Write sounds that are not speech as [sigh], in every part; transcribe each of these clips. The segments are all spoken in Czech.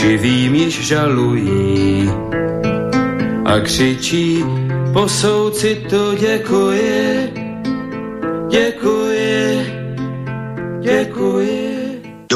živým již žalují a křičí po soucitu děkuji, děkuji, děkuji.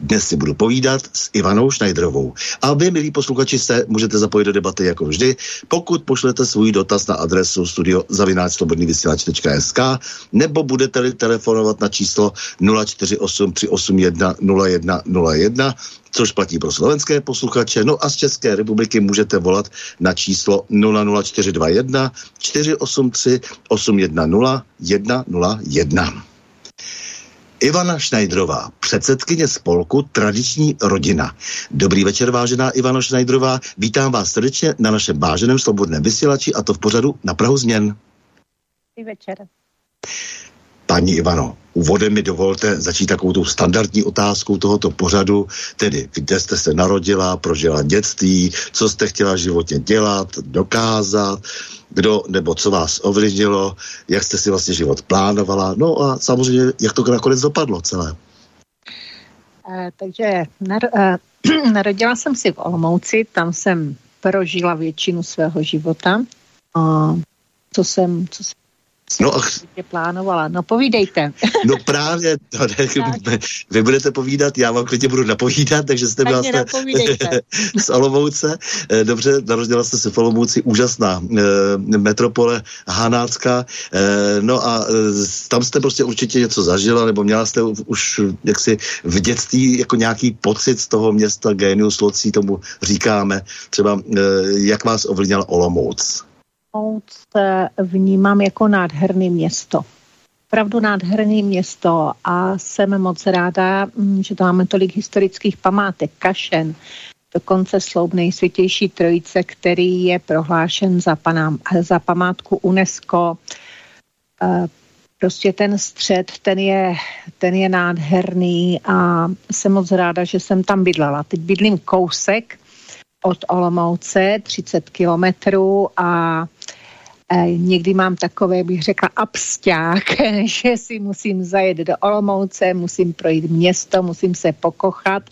Dnes si budu povídat s Ivanou Šnajdrovou. A vy, milí posluchači, se můžete zapojit do debaty jako vždy, pokud pošlete svůj dotaz na adresu studiozavináčslobodnývysílač.sk nebo budete-li telefonovat na číslo 048 381 0101 což platí pro slovenské posluchače. No a z České republiky můžete volat na číslo 00421 483 810 101. Ivana Šnajdrová, předsedkyně spolku Tradiční rodina. Dobrý večer, vážená Ivana Šnajdrová. Vítám vás srdečně na našem váženém svobodném vysílači a to v pořadu na Prahu změn. Dobrý večer. Paní Ivano, úvodem mi dovolte začít takovou tou standardní otázkou tohoto pořadu, tedy kde jste se narodila, prožila dětství, co jste chtěla životně dělat, dokázat, kdo nebo co vás ovlivnilo, jak jste si vlastně život plánovala, no a samozřejmě, jak to nakonec dopadlo celé. E, takže nar, e, [clears throat] narodila jsem si v Olomouci, tam jsem prožila většinu svého života. A co jsem, co jsem No, tě plánovala. No povídejte. [laughs] No právě, no, ne, vy budete povídat, já vám klidně budu napovídat, takže jste byla jste z [laughs] Olomouce. Eh, dobře, narodila jste se v Olomouci, úžasná e, metropole Hanácká. E, no a e, tam jste prostě určitě něco zažila, nebo měla jste už jaksi v dětství jako nějaký pocit z toho města Genius Locí, tomu říkáme. Třeba e, jak vás ovlivnila Olomouc? Se vnímám jako nádherný město. Opravdu nádherný město a jsem moc ráda, mm, že tam máme tolik historických památek. Kašen, dokonce sloub nejsvětější trojice, který je prohlášen za, panám, za památku UNESCO. E, prostě ten střed, ten je, ten je nádherný a jsem moc ráda, že jsem tam bydlela. Teď bydlím kousek od Olomouce, 30 kilometrů a někdy mám takové, bych řekla, absťák, [laughs] že si musím zajet do Olomouce, musím projít město, musím se pokochat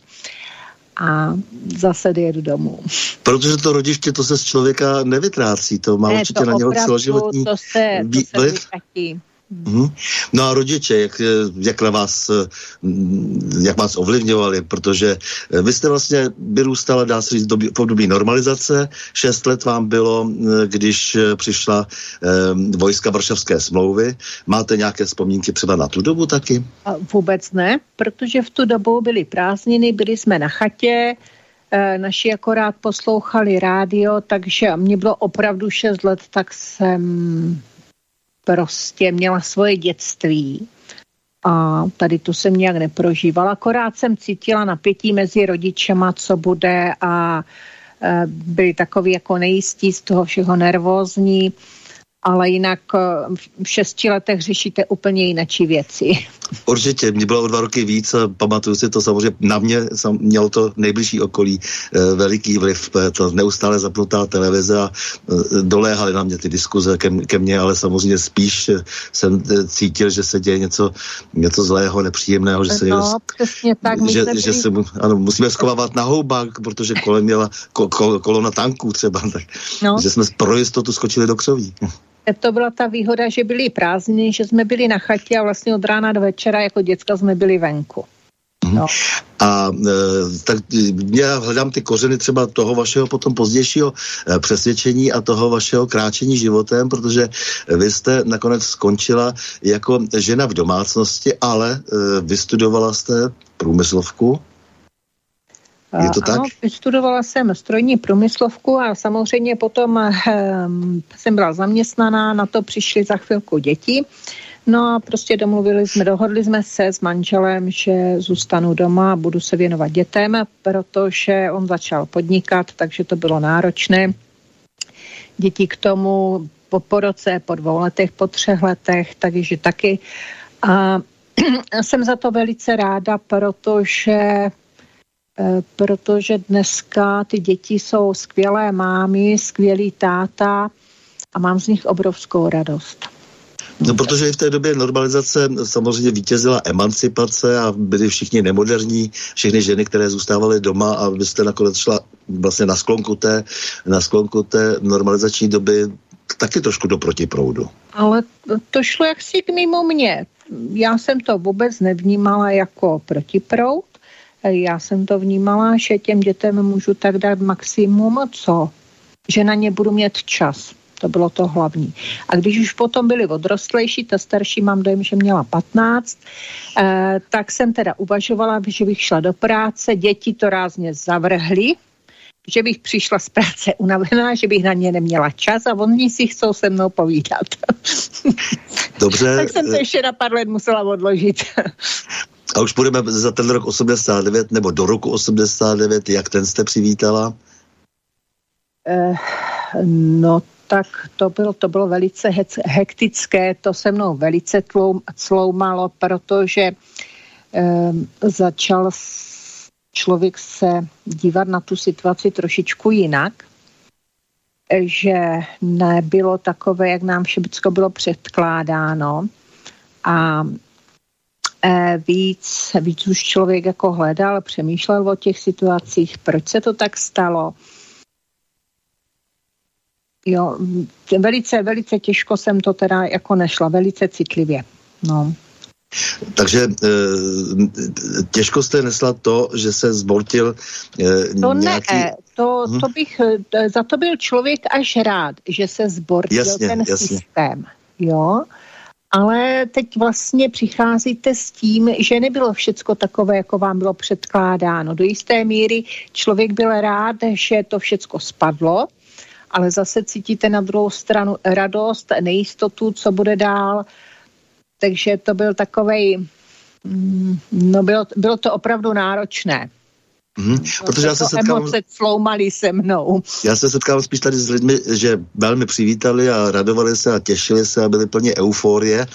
a zase jedu domů. Protože to rodiště, to se z člověka nevytrácí, to má ne, určitě to na něho celoživotní to se, to se Mm-hmm. No a rodiče, jak, jak na vás, mm, jak vás ovlivňovali, protože eh, vy jste vlastně vyrůstala, dá se říct, v období normalizace. Šest let vám bylo, eh, když eh, přišla eh, vojska Varšavské smlouvy. Máte nějaké vzpomínky třeba na tu dobu taky? A vůbec ne, protože v tu dobu byly prázdniny, byli jsme na chatě, naši akorát poslouchali rádio, takže mě bylo opravdu 6 let, tak jsem prostě měla svoje dětství a tady tu jsem nějak neprožívala. Akorát jsem cítila napětí mezi rodičema, co bude a e, byli takový jako nejistí z toho všeho nervózní ale jinak eh, v šesti letech řešíte úplně jinačí věci. Určitě, mě bylo o dva roky víc a pamatuju si to samozřejmě, na mě sam, mělo to nejbližší okolí e, veliký vliv, eh, to neustále zapnutá televize a e, doléhaly na mě ty diskuze ke, ke mně, ale samozřejmě spíš jsem cítil, že se děje něco, něco zlého, nepříjemného, že se no, přesně tak. Že, že, že se, ano, musíme schovávat na houbách, protože kolem měla ko, ko, kolona tanků třeba, tak, no. že jsme pro jistotu skočili do křoví to byla ta výhoda, že byly prázdniny, že jsme byli na chatě a vlastně od rána do večera jako děcka jsme byli venku. Mhm. No. A e, tak já hledám ty kořeny třeba toho vašeho potom pozdějšího e, přesvědčení a toho vašeho kráčení životem, protože vy jste nakonec skončila jako žena v domácnosti, ale e, vystudovala jste průmyslovku. Je to tak? Ano, vystudovala jsem strojní průmyslovku a samozřejmě potom um, jsem byla zaměstnaná, na to přišly za chvilku děti. No a prostě domluvili jsme, dohodli jsme se s manželem, že zůstanu doma a budu se věnovat dětem, protože on začal podnikat, takže to bylo náročné. Děti k tomu po, po roce, po dvou letech, po třech letech, takže taky. A [clears throat] jsem za to velice ráda, protože protože dneska ty děti jsou skvělé mámy, skvělý táta a mám z nich obrovskou radost. No, protože i v té době normalizace samozřejmě vítězila emancipace a byli všichni nemoderní, všechny ženy, které zůstávaly doma a vy jste nakonec šla vlastně na sklonku té, na sklonku té normalizační doby taky trošku do protiproudu. Ale to šlo jaksi mimo mě. Já jsem to vůbec nevnímala jako protiproud, já jsem to vnímala, že těm dětem můžu tak dát maximum, co? Že na ně budu mít čas. To bylo to hlavní. A když už potom byli odrostlejší, ta starší mám dojem, že měla 15, eh, tak jsem teda uvažovala, že bych šla do práce, děti to rázně zavrhly, že bych přišla z práce unavená, že bych na ně neměla čas a oni si chcou se mnou povídat. Dobře. [laughs] tak jsem to eh, ještě na pár let musela odložit. A už půjdeme za ten rok 89 nebo do roku 89, jak ten jste přivítala? Eh, no tak to bylo, to bylo velice hektické, to se mnou velice tlou, cloumalo, protože eh, začal člověk se dívat na tu situaci trošičku jinak, že nebylo takové, jak nám všechno bylo předkládáno a víc, víc už člověk jako hledal, přemýšlel o těch situacích, proč se to tak stalo. Jo, velice, velice těžko jsem to teda jako nešla, velice citlivě. No. Takže e, těžko jste nesla to, že se zbortil e, To nějaký... ne, to, to bych, za to byl člověk až rád, že se zbortil jasně, ten jasně. systém. Jo, ale teď vlastně přicházíte s tím, že nebylo všecko takové, jako vám bylo předkládáno. Do jisté míry člověk byl rád, že to všecko spadlo, ale zase cítíte na druhou stranu radost, nejistotu, co bude dál. Takže to byl takovej, mm, no bylo, bylo to opravdu náročné. Mm, protože já se setkám... Emoce cloumaly se mnou. Já se setkám spíš tady s lidmi, že velmi přivítali a radovali se a těšili se a byli plně euforie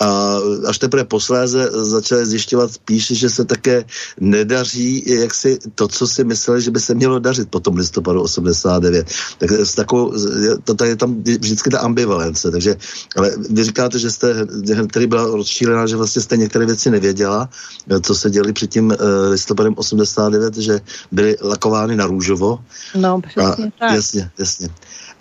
a až teprve posléze začali zjišťovat spíš, že se také nedaří jak si to, co si mysleli, že by se mělo dařit po tom listopadu 89. Tak s takovou, to tady je tam vždycky ta ambivalence, takže, ale vy říkáte, že jste tady byla rozšílená, že vlastně jste některé věci nevěděla, co se děli před tím uh, listopadem 89, že byly lakovány na růžovo. No, přesně a, tak. Jasně, jasně.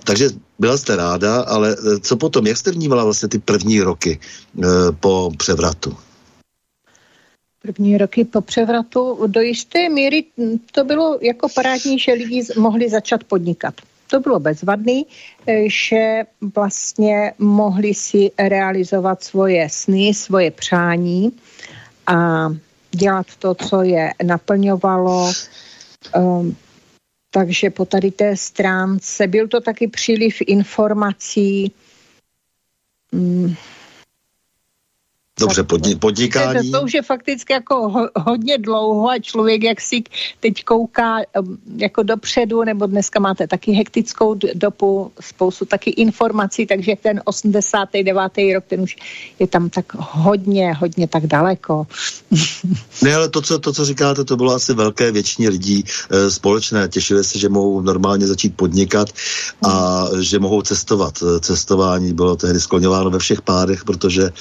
Takže byla jste ráda, ale co potom, jak jste vnímala vlastně ty první roky e, po převratu? První roky po převratu do jisté míry to bylo jako parádní, že lidi mohli začat podnikat. To bylo bezvadný, že vlastně mohli si realizovat svoje sny, svoje přání a dělat to, co je naplňovalo. Takže po tady té stránce byl to taky příliv informací. Um, Dobře, podni- podnikání. To, to už je fakticky jako ho, hodně dlouho a člověk jak si teď kouká jako dopředu, nebo dneska máte taky hektickou dobu, spoustu taky informací, takže ten 89. rok, ten už je tam tak hodně, hodně tak daleko. [laughs] ne, ale to co, to, co říkáte, to bylo asi velké většině lidí e, společné. Těšili se, že mohou normálně začít podnikat a hmm. že mohou cestovat. Cestování bylo tehdy skloňováno ve všech pádech, protože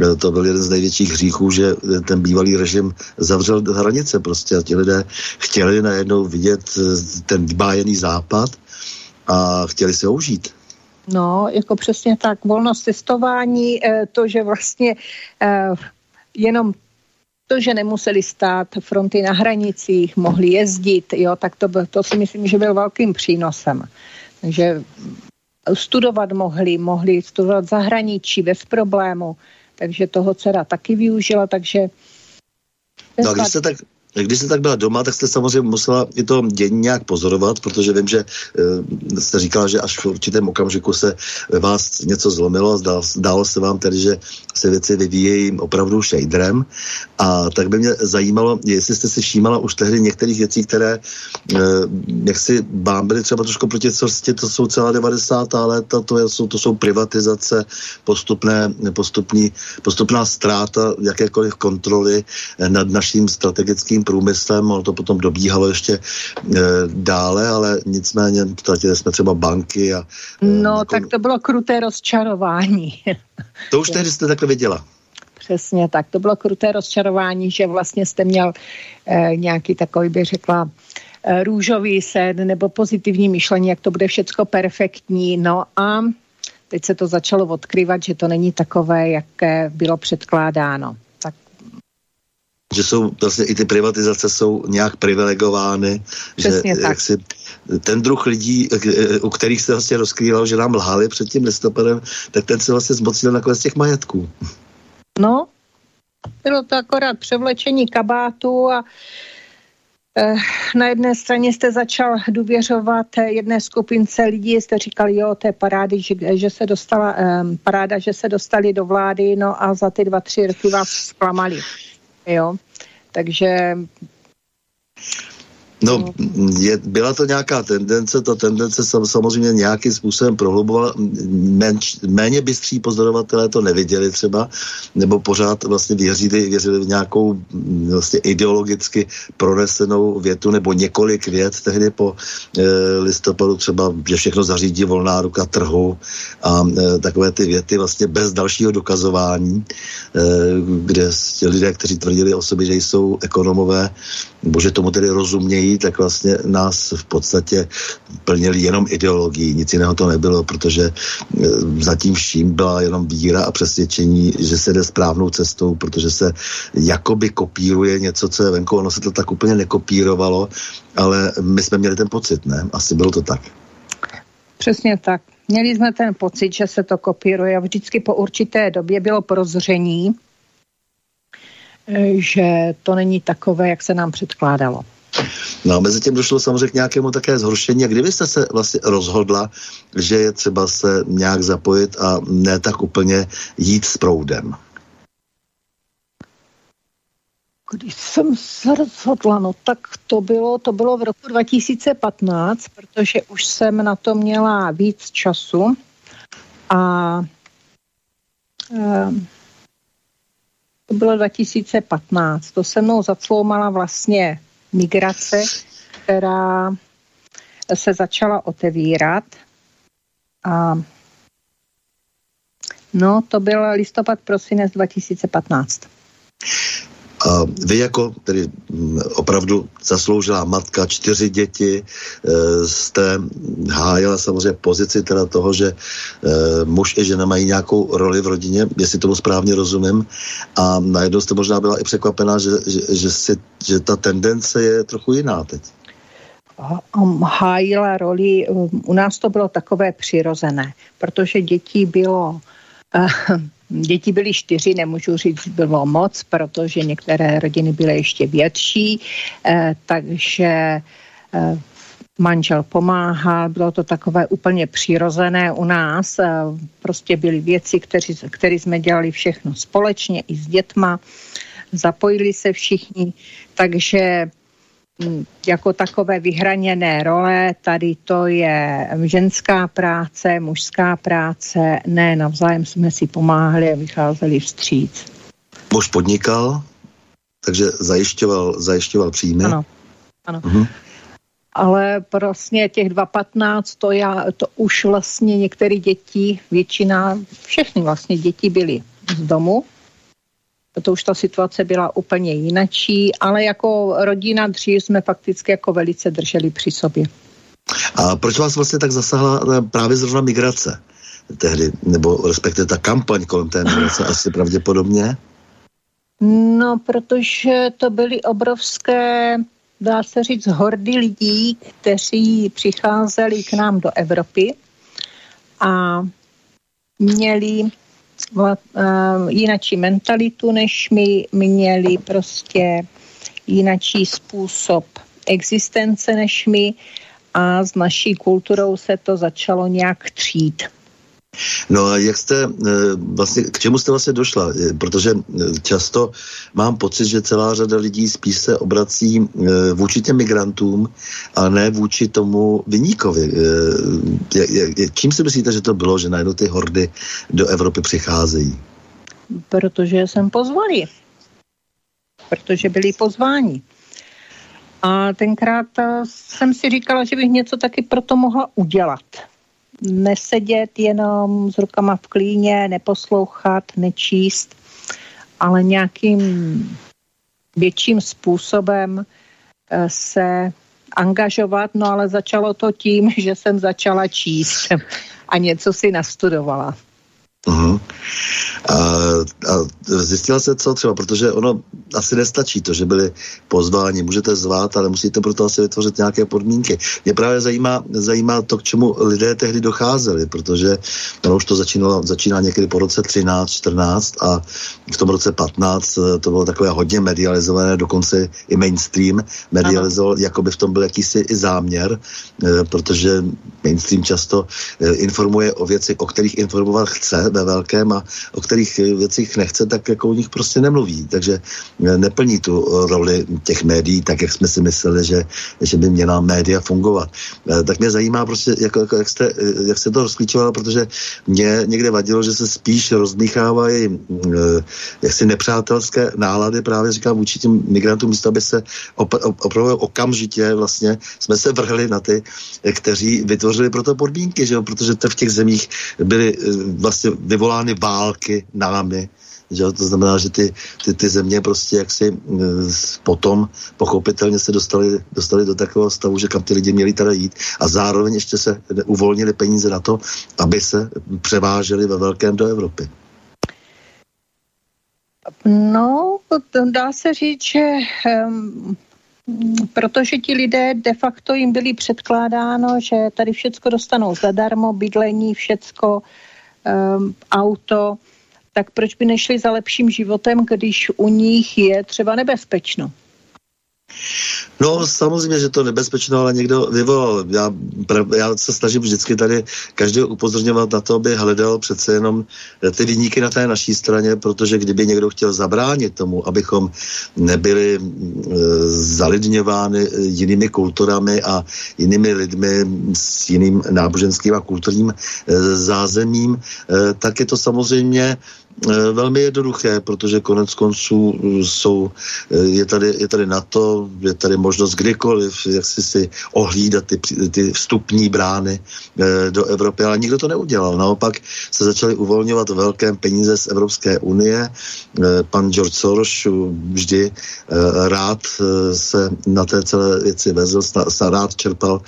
e, to byl jeden z největších hříchů, že ten bývalý režim zavřel hranice prostě a ti lidé chtěli najednou vidět eh, ten vybájený západ a chtěli se užít. No, jako přesně tak. Volnost cestování, eh, to, že vlastně eh, jenom to, že nemuseli stát fronty na hranicích, mohli jezdit, jo, tak to, to si myslím, že byl velkým přínosem. Takže studovat mohli, mohli studovat zahraničí bez problému takže toho dcera taky využila, takže... No, když se tak, když jste tak byla doma, tak jste samozřejmě musela i to dění nějak pozorovat, protože vím, že e, jste říkala, že až v určitém okamžiku se ve vás něco zlomilo zdálo, zdálo se vám tedy, že se věci vyvíjejí opravdu šejdrem. A tak by mě zajímalo, jestli jste si všímala už tehdy některých věcí, které e, jak si vám byly třeba trošku proti cestě, to jsou celá 90. léta, to jsou, to jsou privatizace, postupné, postupní, postupná ztráta jakékoliv kontroly nad naším strategickým průmyslem, ono to potom dobíhalo ještě e, dále, ale nicméně ztratili jsme třeba banky. A, e, no, jako... tak to bylo kruté rozčarování. to už tehdy jste takhle viděla. Přesně tak, to bylo kruté rozčarování, že vlastně jste měl e, nějaký takový, bych řekla, e, růžový sen nebo pozitivní myšlení, jak to bude všecko perfektní. No a teď se to začalo odkryvat, že to není takové, jaké bylo předkládáno že jsou vlastně i ty privatizace jsou nějak privilegovány, Přesně že tak. Jak si, ten druh lidí, u kterých se vlastně rozkrýval, že nám lhali před tím listopadem, tak ten se vlastně zmocnil nakonec těch majetků. No, bylo to akorát převlečení kabátu a eh, na jedné straně jste začal důvěřovat jedné skupince lidí, jste říkali, jo, to je parády, že, že se dostala, eh, paráda, že se dostali do vlády, no a za ty dva, tři roky vás zklamali jo. Takže No, je, byla to nějaká tendence, ta tendence sam, samozřejmě nějakým způsobem prohlubovala. Menč, méně bystří pozorovatelé to neviděli třeba, nebo pořád vlastně věřili, věřili v nějakou vlastně ideologicky pronesenou větu, nebo několik vět tehdy po e, listopadu třeba, že všechno zařídí volná ruka trhu a e, takové ty věty vlastně bez dalšího dokazování, e, kde lidé, kteří tvrdili o sobě, že jsou ekonomové, nebo že tomu tedy rozumějí, tak vlastně nás v podstatě plnili jenom ideologii, nic jiného to nebylo, protože e, zatím vším byla jenom víra a přesvědčení, že se jde správnou cestou, protože se jakoby kopíruje něco, co je venku, ono se to tak úplně nekopírovalo, ale my jsme měli ten pocit, ne? Asi bylo to tak. Přesně tak. Měli jsme ten pocit, že se to kopíruje a vždycky po určité době bylo prozření, že to není takové, jak se nám předkládalo. No a mezi tím došlo samozřejmě k nějakému také zhoršení. A kdybyste se vlastně rozhodla, že je třeba se nějak zapojit a ne tak úplně jít s proudem? Když jsem se rozhodla, no tak to bylo, to bylo v roku 2015, protože už jsem na to měla víc času a eh, to bylo 2015. To se mnou zacloumala vlastně migrace, která se začala otevírat. A no, to byl listopad, prosinec 2015. A vy jako tedy mm, opravdu zasloužila matka, čtyři děti, e, jste hájila samozřejmě pozici teda toho, že e, muž i žena mají nějakou roli v rodině, jestli tomu správně rozumím. A najednou jste možná byla i překvapená, že, že, že, si, že ta tendence je trochu jiná teď hájila roli, u nás to bylo takové přirozené, protože dětí bylo eh, Děti byly čtyři, nemůžu říct, bylo moc, protože některé rodiny byly ještě větší, eh, takže eh, manžel pomáhal, bylo to takové úplně přirozené u nás. Prostě byly věci, které jsme dělali všechno společně i s dětma, zapojili se všichni, takže jako takové vyhraněné role, tady to je ženská práce, mužská práce, ne, navzájem jsme si pomáhali a vycházeli vstříc. Muž podnikal, takže zajišťoval, zajišťoval příjmy. Ano, ano. Mhm. Ale prostě těch 2.15, to, já, to už vlastně některé děti, většina, všechny vlastně děti byly z domu, to už ta situace byla úplně jinačí, ale jako rodina dřív jsme fakticky jako velice drželi při sobě. A proč vás vlastně tak zasahla eh, právě zrovna migrace tehdy, nebo respektive ta kampaň kolem té migrace [sighs] asi pravděpodobně? No, protože to byly obrovské, dá se říct, hordy lidí, kteří přicházeli k nám do Evropy a měli jinačí mentalitu, než my měli prostě jinačí způsob existence než my a s naší kulturou se to začalo nějak třít. No a jak jste, eh, vlastně, k čemu jste vlastně došla? Eh, protože eh, často mám pocit, že celá řada lidí spíš se obrací vůči těm migrantům a ne vůči tomu vyníkovi. Čím si myslíte, že to bylo, že najednou ty hordy do Evropy přicházejí? Protože jsem pozvali. Protože byli pozváni. A tenkrát jsem si říkala, že bych něco taky proto mohla udělat nesedět jenom s rukama v klíně, neposlouchat, nečíst, ale nějakým větším způsobem eh, se angažovat, no ale začalo to tím, [laughs] že jsem začala číst a něco si nastudovala. Uh-huh. A, a zjistila se co třeba, protože ono asi nestačí to, že byli pozváni, můžete zvát, ale musíte proto asi vytvořit nějaké podmínky. Mě právě zajímá, zajímá to, k čemu lidé tehdy docházeli, protože ono už to začínalo, začíná někdy po roce 13, 14 a v tom roce 15 eh, to bylo takové hodně medializované, dokonce i mainstream medializoval, jako by v tom byl jakýsi i záměr, eh, protože mainstream často eh, informuje o věci, o kterých informovat chce ve velkém a o kterých věcích nechce, tak jako o nich prostě nemluví. Takže neplní tu roli těch médií, tak jak jsme si mysleli, že, že by měla média fungovat. Tak mě zajímá prostě, jak, jak, jak, jste, jak jste to rozklíčovala, protože mě někde vadilo, že se spíš rozmíchávají jaksi nepřátelské nálady právě říkám vůči těm migrantům, místo aby se op- opravdu okamžitě vlastně jsme se vrhli na ty, kteří vytvořili pro to podmínky, že jo? protože to v těch zemích byly vlastně vyvolány války námi, že to znamená, že ty, ty, ty země prostě jaksi potom pochopitelně se dostali, dostali do takového stavu, že kam ty lidi měli teda jít a zároveň ještě se uvolnili peníze na to, aby se převáželi ve velkém do Evropy. No, dá se říct, že um, protože ti lidé de facto jim byli předkládáno, že tady všecko dostanou zadarmo, bydlení, všecko, um, auto, tak proč by nešli za lepším životem, když u nich je třeba nebezpečno? No samozřejmě, že to nebezpečno, ale někdo vyvolal. Já, já se snažím vždycky tady každého upozorňovat na to, aby hledal přece jenom eh, ty vyníky na té naší straně, protože kdyby někdo chtěl zabránit tomu, abychom nebyli e, zalidňováni eh, jinými kulturami a jinými lidmi s jiným náboženským a kulturním e, zázemím, e, tak je to samozřejmě Eh, velmi jednoduché, protože konec konců eh, jsou, eh, je tady, je tady na to, je tady možnost kdykoliv, jak si si ohlídat ty, ty vstupní brány do Evropy, ale nikdo to neudělal. Naopak se začaly uvolňovat velké peníze z Evropské unie. Pan George Soros vždy rád se na té celé věci vezl, rád čerpal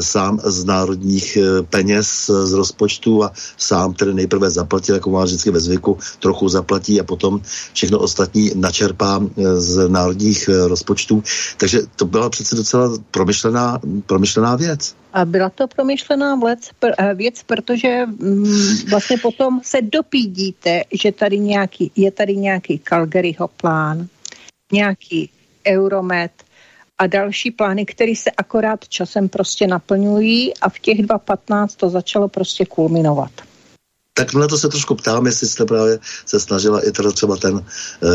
sám z národních peněz z rozpočtu a sám tedy nejprve zaplatil, jako má vždycky ve zvyku, trochu zaplatí a potom všechno ostatní načerpá eh, z národních eh, rozpočtů. Takže to byla přece docela promyšlená, promyšlená věc. A byla to promyšlená věc, eh, věc protože mm, vlastně potom se dopídíte, že tady nějaký, je tady nějaký Calgaryho plán, nějaký Euromed a další plány, které se akorát časem prostě naplňují a v těch 2.15 to začalo prostě kulminovat tak na to se trošku ptám, jestli jste právě se snažila i teda třeba ten uh,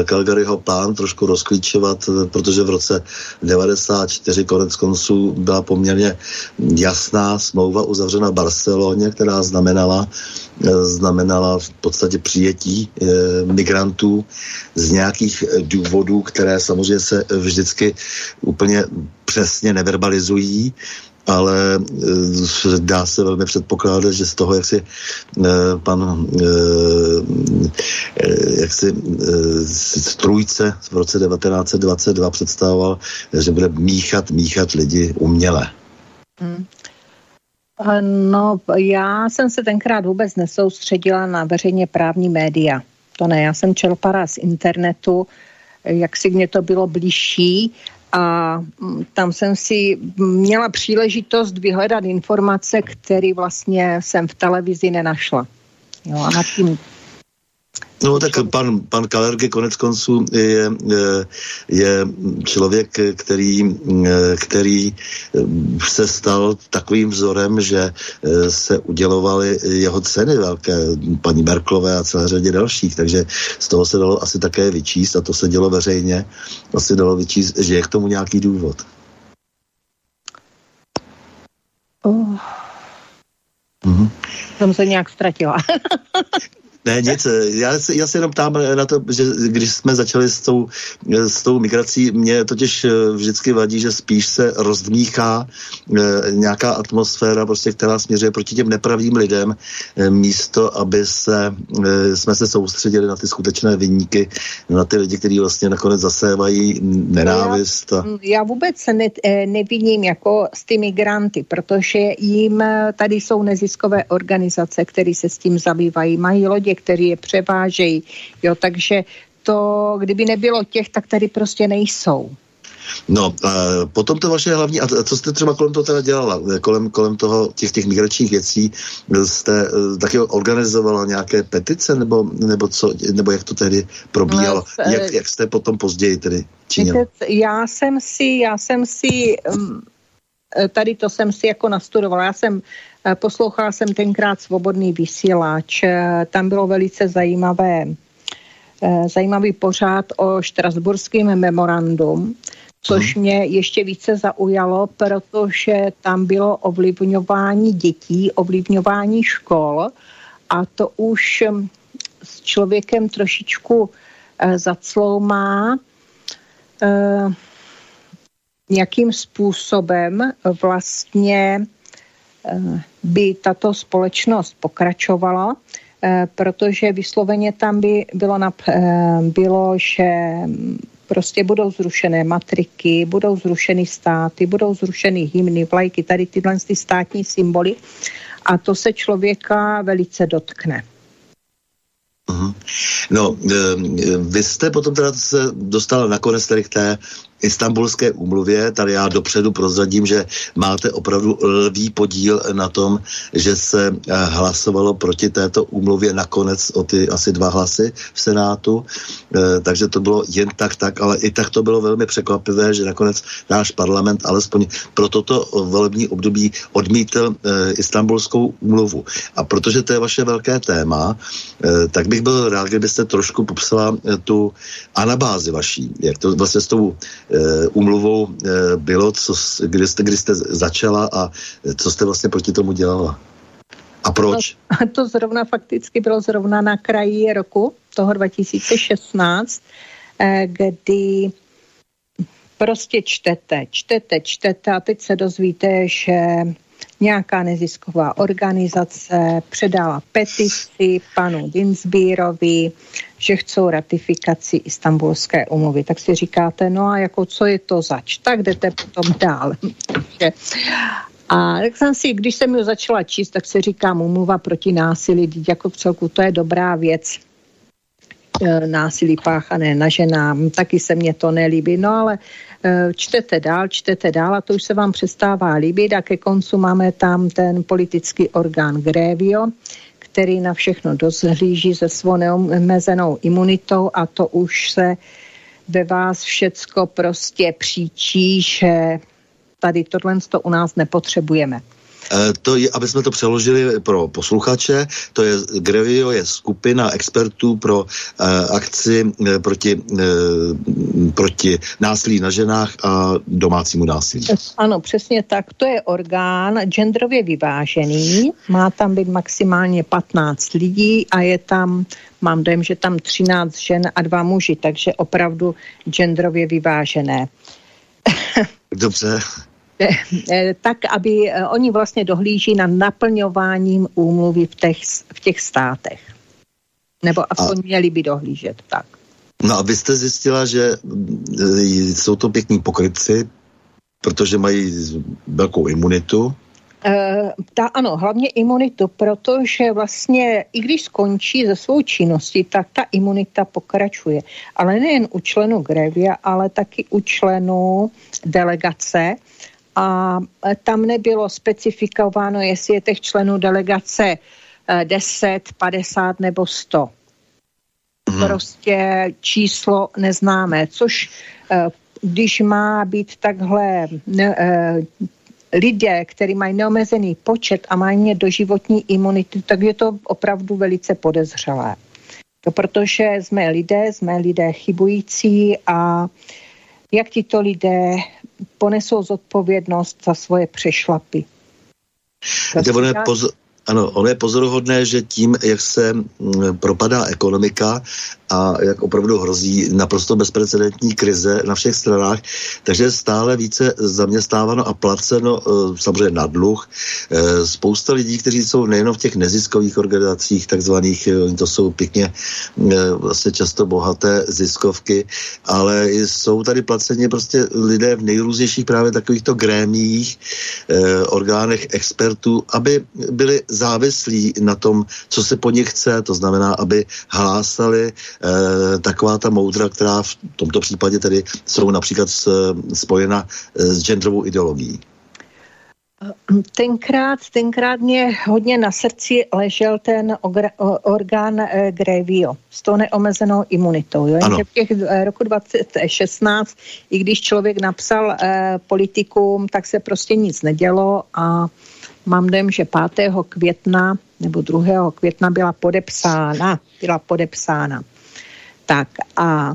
Calgaryho plán trošku rozklíčovat, uh, protože v roce 94 konec konců byla poměrně jasná smlouva uzavřena v Barceloně, která znamenala, uh, znamenala v podstatě přijetí migrantů z nějakých důvodů, které samozřejmě se vždycky úplně přesně neverbalizují ale e, dá se velmi předpokládat, že z toho, jak si e, pan e, jak si strůjce v roce 1922 představoval, že bude míchat, míchat lidi uměle. Hmm. No, já jsem se tenkrát vůbec nesoustředila na veřejně právní média. To ne, já jsem čerpala z internetu, jak si mě to bylo blížší a mm, tam jsem si měla příležitost vyhledat informace, které vlastně jsem v televizi nenašla. Jo, a nad tím No tak pan, pan Kalergy konec konců je, je člověk, který, který se stal takovým vzorem, že se udělovaly jeho ceny velké, paní Merklové a celé řadě dalších, takže z toho se dalo asi také vyčíst a to se dělo veřejně, asi dalo vyčíst, že je k tomu nějaký důvod. Oh. Mm-hmm. Jsem se nějak ztratila. [laughs] Ne, nic. Já se, já se jenom ptám na to, že když jsme začali s tou, s tou migrací, mě totiž eh, vždycky vadí, že spíš se rozdmíchá e, nějaká atmosféra, prostě, která směřuje proti těm nepravým lidem, e, místo, aby se, jsme se soustředili na ty skutečné vyníky, na ty lidi, kteří vlastně nakonec zasévají nenávist. Já, já vůbec se ne, neviním jako s ty migranty, protože jim tady jsou neziskové organizace, které se s tím zabývají, mají lodě, který je převážejí. Jo, takže to, kdyby nebylo těch, tak tady prostě nejsou. No, a potom to vaše hlavní, a co jste třeba kolem toho teda dělala, kolem, kolem toho těch, těch migračních věcí, jste uh, taky organizovala nějaké petice, nebo, nebo, co, nebo jak to tedy probíhalo, no, jak, jak jste potom později tedy činila? Já jsem si, já jsem si, um, tady to jsem si jako nastudovala, já jsem Eh, poslouchala jsem tenkrát Svobodný vysílač. Eh, tam bylo velice zajímavé, eh, zajímavý pořád o štrasburském memorandum, což mhm. mě ještě více zaujalo, protože tam bylo ovlivňování dětí, ovlivňování škol a to už hm, s člověkem trošičku zacloumá, jakým způsobem vlastně by tato společnost pokračovala, eh, protože vysloveně tam by bylo, na, eh, bylo že prostě budou zrušené matriky, budou zrušeny státy, budou zrušeny hymny, vlajky, tady tyhle ty státní symboly a to se člověka velice dotkne. Mhm. No, eh, vy jste potom teda se dostala nakonec tady k té istambulské úmluvě, tady já dopředu prozradím, že máte opravdu lvý podíl na tom, že se eh, hlasovalo proti této úmluvě nakonec o ty asi dva hlasy v Senátu, e, takže to bylo jen tak tak, ale i tak to bylo velmi překvapivé, že nakonec náš parlament alespoň pro toto volební období odmítl e, istambulskou úmluvu. A protože to je vaše velké téma, tak bych byl rád, kdybyste trošku popsala tu anabázi vaší, jak to vlastně s tou umluvou eh, eh, bylo, co, kdy, jste, kdy jste začala a co jste vlastně proti tomu dělala? A proč? To, to zrovna fakticky bylo zrovna na kraji roku toho 2016, eh, kdy prostě čtete, čtete, čtete a teď se dozvíte, že nějaká nezisková organizace předala petici panu Dinsbírovi, že chcou ratifikaci istambulské umluvy. Tak si říkáte, no a jako co je to zač? Tak jdete potom dál. [laughs] A tak jsem si, když jsem ji začala číst, tak se říkám umluva proti násilí, jako v celku to je dobrá věc e, násilí páchané na ženám, taky se mně to nelíbí, no ale čtete dál, čtete dál a to už se vám přestává líbit a ke koncu máme tam ten politický orgán Grevio, který na všechno dozhlíží se svou neomezenou imunitou a to už se ve vás všecko prostě příčí, že tady tohle to u nás nepotřebujeme. Eh, to je, aby jsme to přeložili pro posluchače, to je Grevio je skupina expertů pro uh, akci uh, proti, uh, proti násilí na ženách a domácímu násilí. Ano, přesně tak. To je orgán genderově vyvážený, má tam být maximálně 15 lidí a je tam, mám dojem, že tam 13 žen a dva muži, takže opravdu genderově vyvážené. Dobře. Eh, tak, aby eh, oni vlastně dohlíží na naplňováním úmluvy v těch, v těch státech. Nebo aspoň a... měli by dohlížet, tak. No a vy jste zjistila, že eh, jsou to pěkní pokrytci, protože mají velkou imunitu. Ta, ano, hlavně imunitu, protože vlastně i když skončí ze svou činnosti, tak ta imunita pokračuje. Ale nejen u členů Grevia, ale taky u členů delegace, a e, tam nebylo specifikováno, jestli je těch členů delegace 10, e, 50 nebo 100. Hmm. Prostě číslo neznámé, což e, když má být takhle lidé, kteří mají neomezený počet a mají doživotní imunity, tak je to opravdu velice podezřelé. To protože jsme lidé, jsme lidé chybující a jak tito lidé ponesou zodpovědnost za svoje přešlapy. Prostě poz, ano, ono je pozoruhodné, že tím, jak se propadá ekonomika a jak opravdu hrozí naprosto bezprecedentní krize na všech stranách, takže je stále více zaměstnáváno a placeno eh, samozřejmě na dluh. Eh, spousta lidí, kteří jsou nejen v těch neziskových organizacích, takzvaných, eh, to jsou pěkně vlastně často bohaté ziskovky, ale jsou tady placeni prostě lidé v nejrůznějších právě takovýchto grémích, orgánech expertů, aby byli závislí na tom, co se po nich chce, to znamená, aby hlásali eh, taková ta moudra, která v tomto případě tedy jsou například s, spojena eh, s genderovou ideologií. Tenkrát, tenkrát mě hodně na srdci ležel ten orgán eh, Grevio s tou neomezenou imunitou. Jo? Jenže v těch eh, roku 2016, i když člověk napsal eh, politikům, tak se prostě nic nedělo a mám dojem, že 5. května nebo 2. května byla podepsána. Byla podepsána. Tak a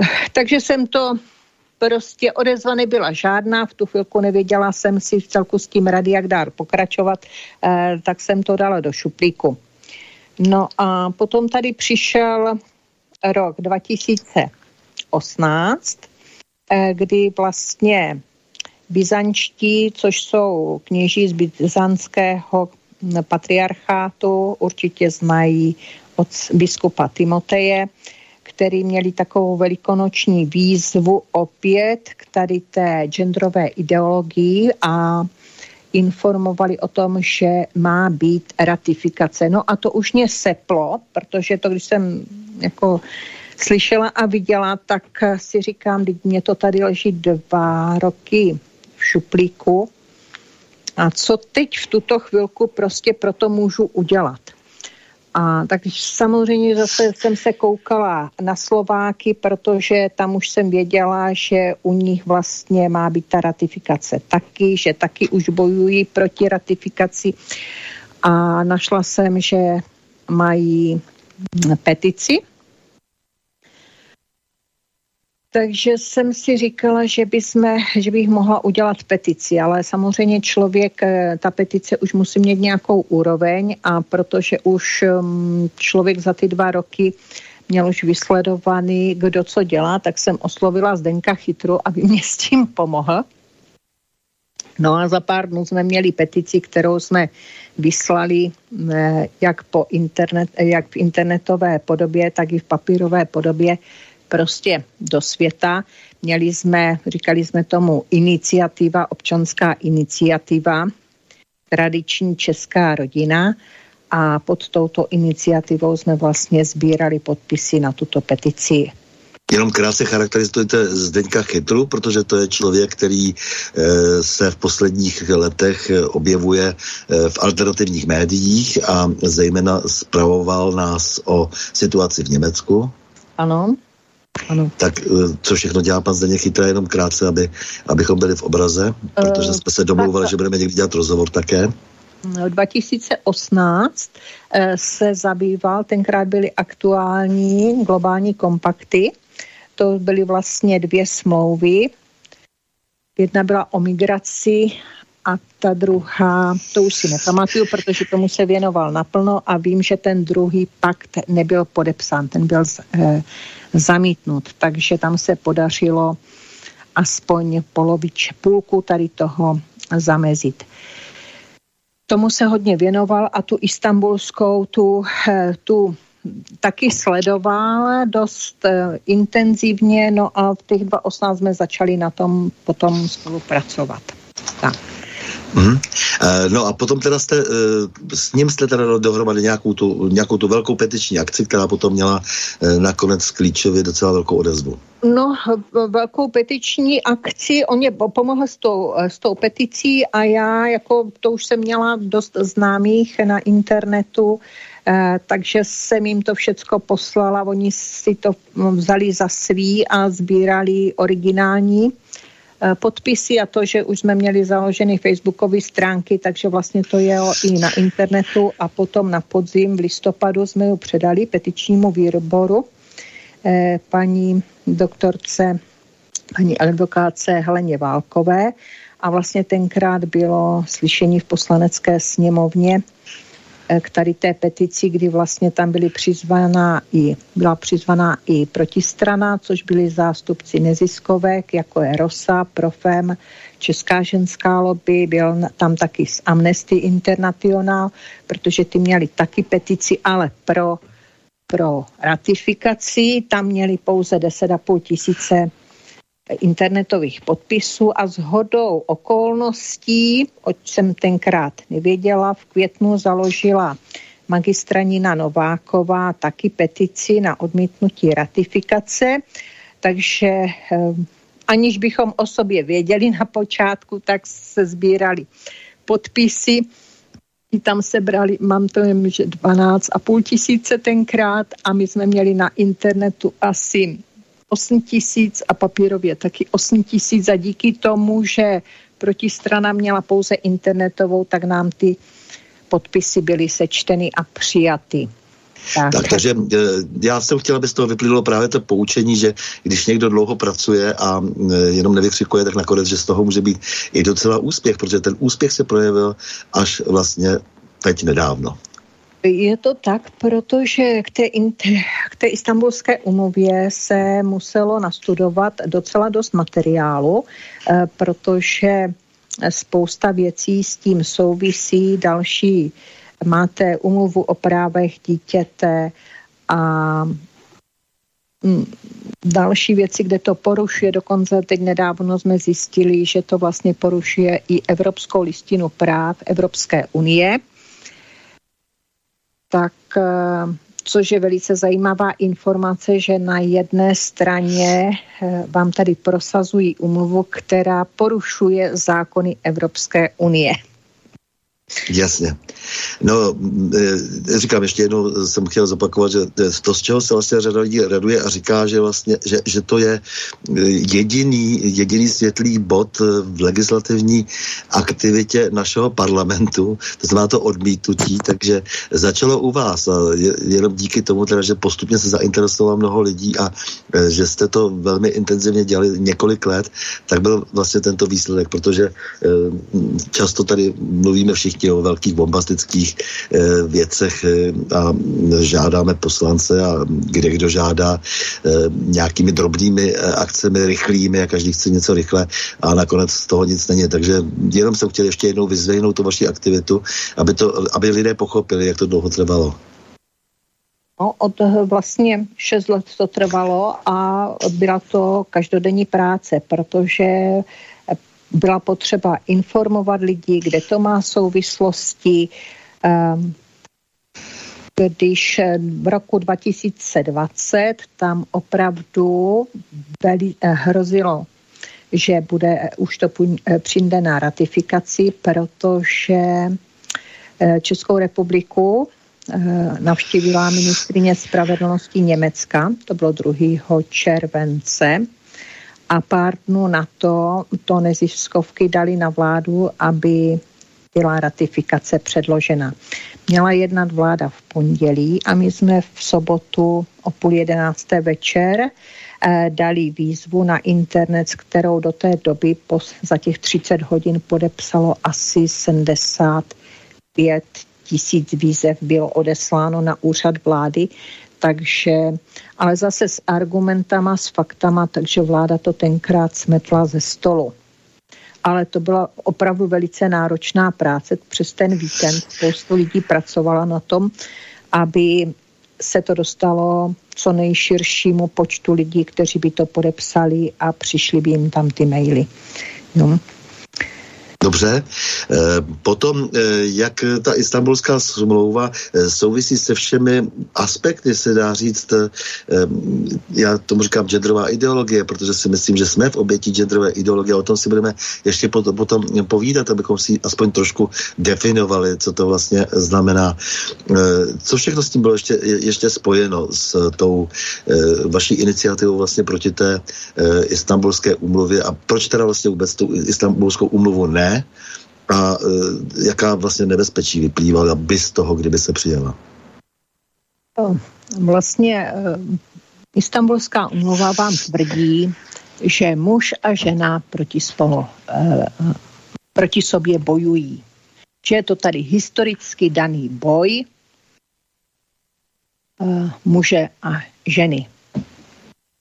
eh, takže jsem to prostě odezva nebyla žádná, v tu chvilku nevěděla jsem si v celku s tím rady, jak dál pokračovat, eh, tak jsem to dala do šuplíku. No a potom tady přišel rok 2018, eh, kdy vlastně byzančtí, což jsou kněží z byzantského patriarchátu, určitě znají od biskupa Timoteje, který měli takovou velikonoční výzvu opět k tady té genderové ideologii a informovali o tom, že má být ratifikace. No a to už mě seplo, protože to, když jsem jako slyšela a viděla, tak si říkám, teď mě to tady leží dva roky v šuplíku. A co teď v tuto chvilku prostě proto můžu udělat? A tak samozřejmě zase jsem se koukala na Slováky, protože tam už jsem věděla, že u nich vlastně má být ta ratifikace taky, že taky už bojují proti ratifikaci. A našla jsem, že mají petici takže jsem si říkala, že, by jsme, že bych mohla udělat petici, ale samozřejmě člověk, eh, ta petice už musí mít nějakou úroveň a protože už mm, člověk za ty dva roky měl už vysledovaný, kdo co dělá, tak jsem oslovila Zdenka Chytru, aby mě s tím pomohl. No a za pár dnů jsme měli petici, kterou jsme vyslali eh, jak, po internet, jak v internetové podobě, tak i v papírové podobě prostě do světa. Měli jsme, říkali jsme tomu iniciativa, občanská iniciativa, tradiční česká rodina a pod touto iniciativou jsme vlastně sbírali podpisy na tuto petici. Jenom krásně charakterizujete Zdeňka Chytru, protože to je člověk, který e, se v posledních letech objevuje e, v alternativních médiích a zejména zpravoval nás o situaci v Německu. Ano. Ano. Tak eh, co všechno dělá pan Zdeněk Chytra, jenom krátce, aby, abychom byli v obraze, protože jsme se domluvali, že budeme někdy dělat rozhovor také. 2018 se zabýval, tenkrát byly aktuální globální kompakty, to byly vlastně dvě smlouvy. Jedna byla o migraci a ta druhá, to už si nepamatuju, protože tomu se věnoval naplno a vím, že ten druhý pakt nebyl podepsán, ten byl eh, zamítnut, takže tam se podařilo aspoň polovič půlku tady toho zamezit. Tomu se hodně věnoval a tu istambulskou, tu, eh, tu taky sledoval dost uh, intenzivně, no a v těch 2018 jsme začali na tom potom spolupracovat. Tak. Mm. No a potom teda jste, eh, s ním jste teda dohromady nějakou tu, nějakou tu velkou petiční akci, která potom měla nakonec klíčově docela velkou odezvu. No, velkou petiční akci, on mě pomohl s tou, s tou peticí a já, jako to už jsem měla dost známých na internetu, takže jsem jim to všecko poslala, oni si to vzali za svý a sbírali originální podpisy a to, že už jsme měli založeny facebookové stránky, takže vlastně to je i na internetu a potom na podzim v listopadu jsme ju předali petičnímu výboru. Eh, paní doktorce, paní advokáce Heleně Válkové a vlastně tenkrát bylo slyšení v poslanecké sněmovně Eh, k tady té petici, kdy vlastně tam byly přizvaná i, byla přizvaná i protistrana, což byli zástupci neziskovek, jako je ROSA, Profem, Česká ženská lobby, byl tam taky z Amnesty International, protože ty měli taky petici, ale pro, pro ratifikaci, tam měli pouze 10,5 tisíce internetových podpisů a s hodou okolností, o jsem tenkrát nevěděla, v květnu založila magistra Nina Nováková taky petici na odmítnutí ratifikace, takže eh, aniž bychom o sobě věděli na počátku, tak se sbírali podpisy. I tam se brali, mám to jen, že 12 a půl tisíce tenkrát a my jsme měli na internetu asi 8 tisíc a papírově taky 8 tisíc a díky tomu, že protistrana měla pouze internetovou, tak nám ty podpisy byly sečteny a přijaty. Tak. tak, takže eh, já jsem chtěla, aby z toho vyplynulo právě to poučení, že když někdo dlouho pracuje a eh, jenom nevykřikuje, tak nakonec, že z toho může být i docela úspěch, protože ten úspěch se projevil až vlastně teď nedávno. Je to tak, protože k té, k té istambulské umluvě se muselo nastudovat docela dost materiálu, eh, protože spousta věcí s tím souvisí. Další máte umluvu o právech dítěte a mm, další věci, kde to porušuje, dokonce teď nedávno jsme zjistili, že to vlastně porušuje i Evropskou listinu práv Evropské unie tak eh, což je velice zajímavá informace, že na jedné straně eh, vám tady prosazují umluvu, která porušuje zákony Evropské unie. Jasně. No, e, říkám ještě jednou, jsem chtěl zopakovat, že to, z čeho se vlastně řada lidí raduje a říká, že vlastně, že, že to je e, jediný, jediný světlý bod v legislativní aktivitě našeho parlamentu, to znamená to odmítutí, takže začalo u vás a jenom díky tomu, teda, že postupně se zainteresovalo mnoho lidí a e, že jste to velmi intenzivně dělali několik let, tak byl vlastně tento výsledek, protože často tady mluvíme všichni všichni o velkých bombastických e, věcech e, a žádáme poslance a kde kdo žádá e, nějakými drobnými akcemi, rychlými a každý chce něco rychle a nakonec z toho nic není. Takže jenom jsem chtěl ještě jednou vyzvihnout tu vaši aktivitu, aby, to, aby lidé pochopili, jak to dlouho trvalo. No, od vlastně 6 let to trvalo a byla to každodenní práce, protože byla potřeba informovat lidi, kde to má souvislosti. Ehm, když eh, v roku 2020 tam opravdu byli, eh, hrozilo, že bude eh, už to přijde na ratifikaci, protože Českou republiku navštívila ministrině spravedlnosti Německa, to bylo 2. července a pár dnů na to to neziskovky dali na vládu, aby byla ratifikace předložena. Měla jednat vláda v pondělí a my jsme v sobotu o půl jedenácté večer eh, dali výzvu na internet, kterou do té doby za těch 30 hodin podepsalo asi 75 tisíc výzev bylo odesláno na úřad vlády takže, ale zase s argumentama, s faktama, takže vláda to tenkrát smetla ze stolu. Ale to byla opravdu velice náročná práce. Přes ten víkend spoustu lidí pracovala na tom, aby se to dostalo co nejširšímu počtu lidí, kteří by to podepsali a přišli by jim tam ty maily. No. Dobře. Eh, potom, eh, jak ta istambulská smlouva eh, souvisí se všemi aspekty, se dá říct, já tomu říkám genderová ideologie, protože si myslím, že jsme v obětí genderové ideologie, o tom si budeme ještě potom, potom povídat, abychom si aspoň trošku definovali, co to vlastně znamená. Co všechno s tím bylo ještě, ještě spojeno s tou vaší iniciativou vlastně proti té istambulské úmluvě a proč teda vlastně vůbec tu istambulskou úmluvu ne? A e, jaká vlastně nebezpečí vyplývala by z toho, kdyby se přijela? Vlastně e, Istanbulská umluva vám tvrdí, že muž a žena proti, spolu, e, proti sobě bojují. Že je to tady historicky daný boj muže a ženy.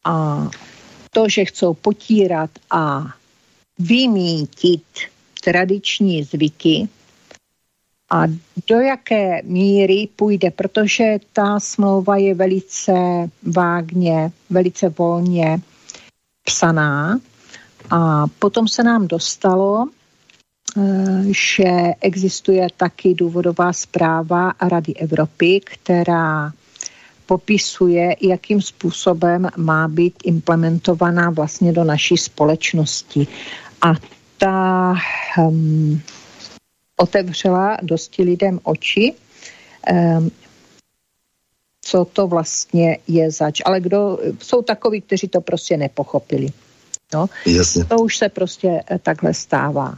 A to, že chcou potírat a vymítit tradiční zvyky a do jaké míry půjde, protože ta smlouva je velice vágně, velice volně psaná a potom se nám dostalo, eh, že existuje taky důvodová zpráva Rady Evropy, která popisuje, jakým způsobem má být implementovaná vlastně do naší společnosti. A ta um, otevřela dosti lidem oči, um, co to vlastně je zač. Ale kdo, jsou takoví, kteří to prostě nepochopili. No? Jasně. To už se prostě eh, takhle stává.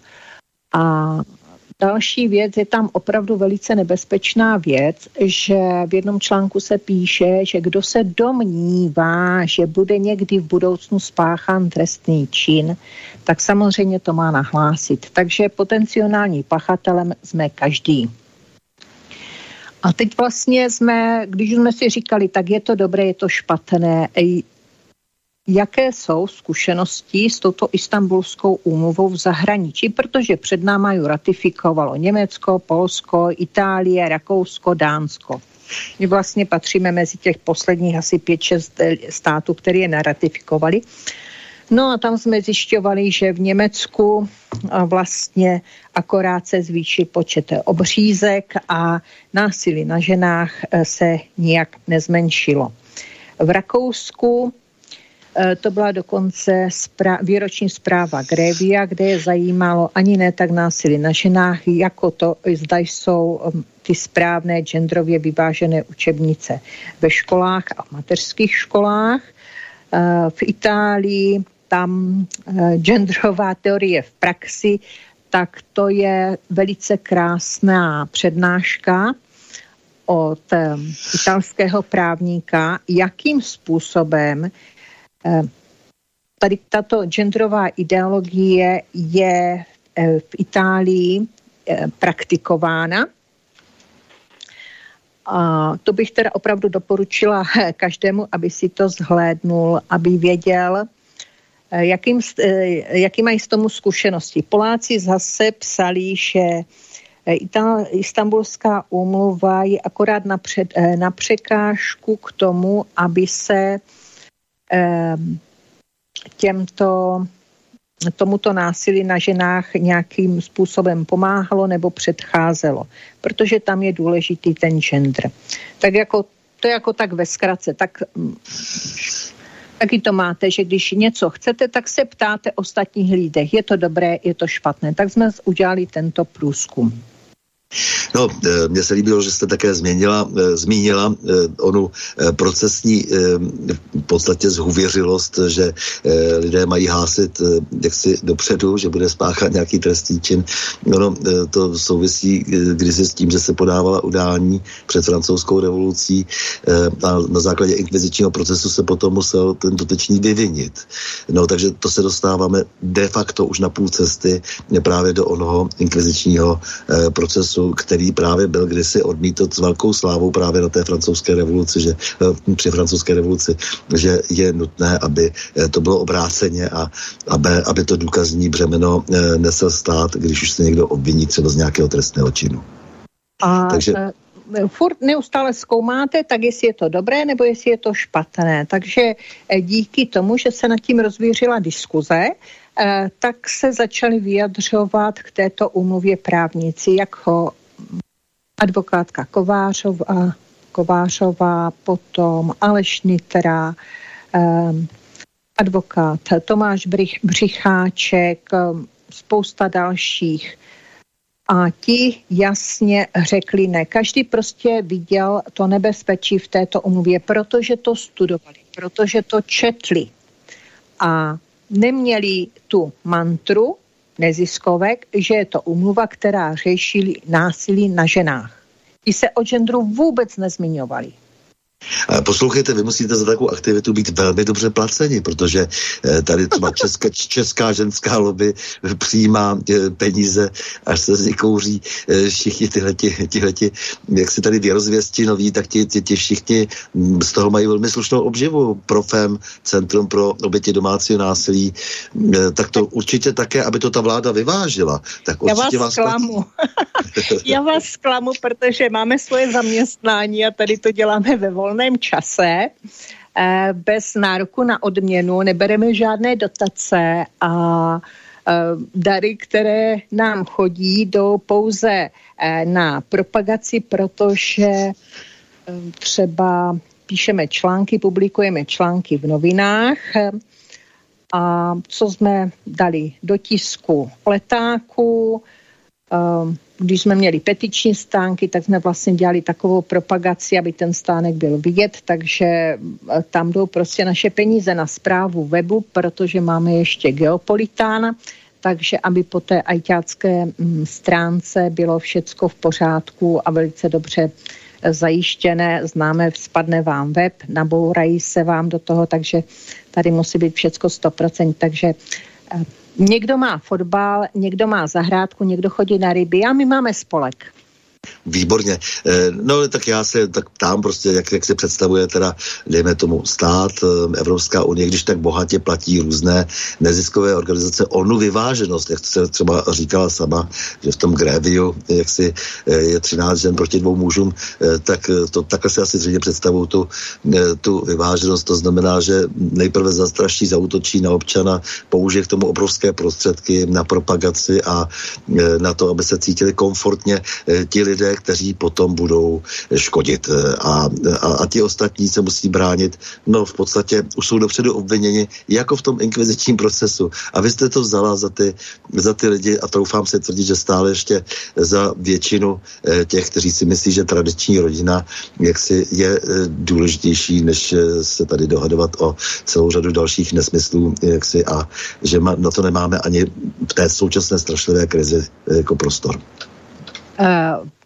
A Další věc je tam opravdu velice nebezpečná věc, že v jednom článku se píše, že kdo se domnívá, že bude někdy v budoucnu spáchán trestný čin, tak samozřejmě to má nahlásit. Takže potenciální pachatelem jsme každý. A teď vlastně jsme, když jsme si říkali, tak je to dobré, je to špatné, jaké jsou zkušenosti s touto istambulskou úmluvou v zahraničí, protože před náma ju ratifikovalo Německo, Polsko, Itálie, Rakousko, Dánsko. My vlastně patříme mezi těch posledních asi 5-6 eh, států, které je neratifikovali. No a tam jsme zjišťovali, že v Německu vlastně akorát se zvýšil počet obřízek a násilí na ženách eh, se nijak nezmenšilo. V Rakousku Eh, to byla dokonce zpráv, výroční zpráva Grevia, kde je zajímalo ani ne tak násilí na ženách, jako to, zda jsou mm, ty správné genderově vyvážené učebnice ve školách a v mateřských školách. Eh, v Itálii tam eh, genderová teorie v praxi, tak to je velice krásná přednáška od italského právníka, jakým způsobem Eh, tady tato genderová ideologie je eh, v Itálii eh, praktikována. A to bych teda opravdu doporučila každému, aby si to zhlédnul, aby věděl, jakým, jaký mají z tomu zkušenosti. Poláci zase psali, že Istanbulská úmluva je akorát na, před, na překážku k tomu, aby se těmto tomuto násilí na ženách nějakým způsobem pomáhalo nebo předcházelo, protože tam je důležitý ten gender. Tak jako, to je jako tak ve zkratce, tak mm, taky to máte, že když něco chcete, tak se ptáte ostatních lidech, je to dobré, je to špatné. Tak jsme udělali tento průzkum. No, eh, mně se líbilo, že jste také změnila, eh, zmínila eh, onu procesní v podstatě zhuvěřilost, že lidé mají hásit jaksi dopředu, že bude spáchat nějaký trestný čin. No, no to souvisí kdysi s tím, že se podávala udání před francouzskou revolucí a na základě inkvizičního procesu se potom musel ten dotyčný vyvinit. No, takže to se dostáváme de facto už na půl cesty právě do onoho inkvizičního procesu procesu, který právě byl kdysi odmítl s velkou slávou právě na té francouzské revoluci, že eh, při francouzské revoluci, že je nutné, aby eh, to bylo obráceně a aby, aby to důkazní břemeno eh, nesl stát, když už se někdo obviní třeba z nějakého trestného činu. A Takže furt neustále zkoumáte, tak jestli je to dobré, nebo jestli je to špatné. Takže díky tomu, že se nad tím rozvířila diskuze, tak se začali vyjadřovat k této úmluvě právníci, jako advokátka Kovářová, Kovářová, potom Aleš Nitra, eh, advokát Tomáš Břicháček, eh, spousta dalších. A ti jasně řekli ne. Každý prostě viděl to nebezpečí v této umluvě, protože to studovali, protože to četli. A neměli tu mantru neziskovek, že je to umluva, která řeší násilí na ženách. Ti se o genderu vůbec nezmiňovali. Poslouchejte, vy musíte za takovou aktivitu být velmi dobře placeni, protože eh, tady třeba česká, česká ženská lobby přijímá eh, peníze, až se z nich kouří eh, všichni tyhleti, tyhleti jak si tady věrozvěsti noví, tak ti, ti, ti všichni hm, z toho mají velmi slušnou obživu. Profem, Centrum pro oběti domácího násilí, tak to určitě také, aby to ta vláda vyvážila. Tak Já vás, vás zklamu. [laughs] Já vás zklamu, protože máme svoje zaměstnání a tady to děláme ve volné volném čase eh, bez nároku na odměnu, nebereme žádné dotace a eh, dary, které nám chodí, jdou pouze eh, na propagaci, protože třeba píšeme články, publikujeme články v novinách a co jsme dali do tisku? Letáku, když jsme měli petiční stánky, tak jsme vlastně dělali takovou propagaci, aby ten stánek byl vidět, takže eh, tam jdou prostě naše peníze na zprávu webu, protože máme ještě Geopolitán, takže aby po té ajťácké mm, stránce bylo všecko v pořádku a velice dobře eh, zajištěné, známe, spadne vám web, nabourají se vám do toho, takže tady musí být všecko 100%, takže eh, Někdo má fotbal, někdo má zahrádku, někdo chodí na ryby a my máme spolek. Výborně. Eh, no tak já se tak ptám prostě, jak, jak se představuje teda, dejme tomu stát, eh, Evropská unie, když tak bohatě platí různé neziskové organizace onu vyváženost, jak se třeba říkala sama, že v tom Gréviu, jak si eh, je 13 žen proti dvou mužům, tak to takhle si asi zřejmě představují tu, tu vyváženost. To znamená, že nejprve zastraší, zautočí na občana, použije k tomu obrovské prostředky na propagaci a na to, aby se cítili komfortně ti lidé lidé, kteří potom budou škodit a, a, a ti ostatní se musí bránit. No v podstatě už jsou dopředu obviněni jako v tom inkvizičním procesu. A vy jste to vzala za ty, za ty lidi a troufám se tvrdit, že stále ještě za většinu těch, kteří si myslí, že tradiční rodina jaksi je důležitější, než se tady dohadovat o celou řadu dalších nesmyslů jaksi a že na to nemáme ani v té současné strašlivé krizi jako prostor.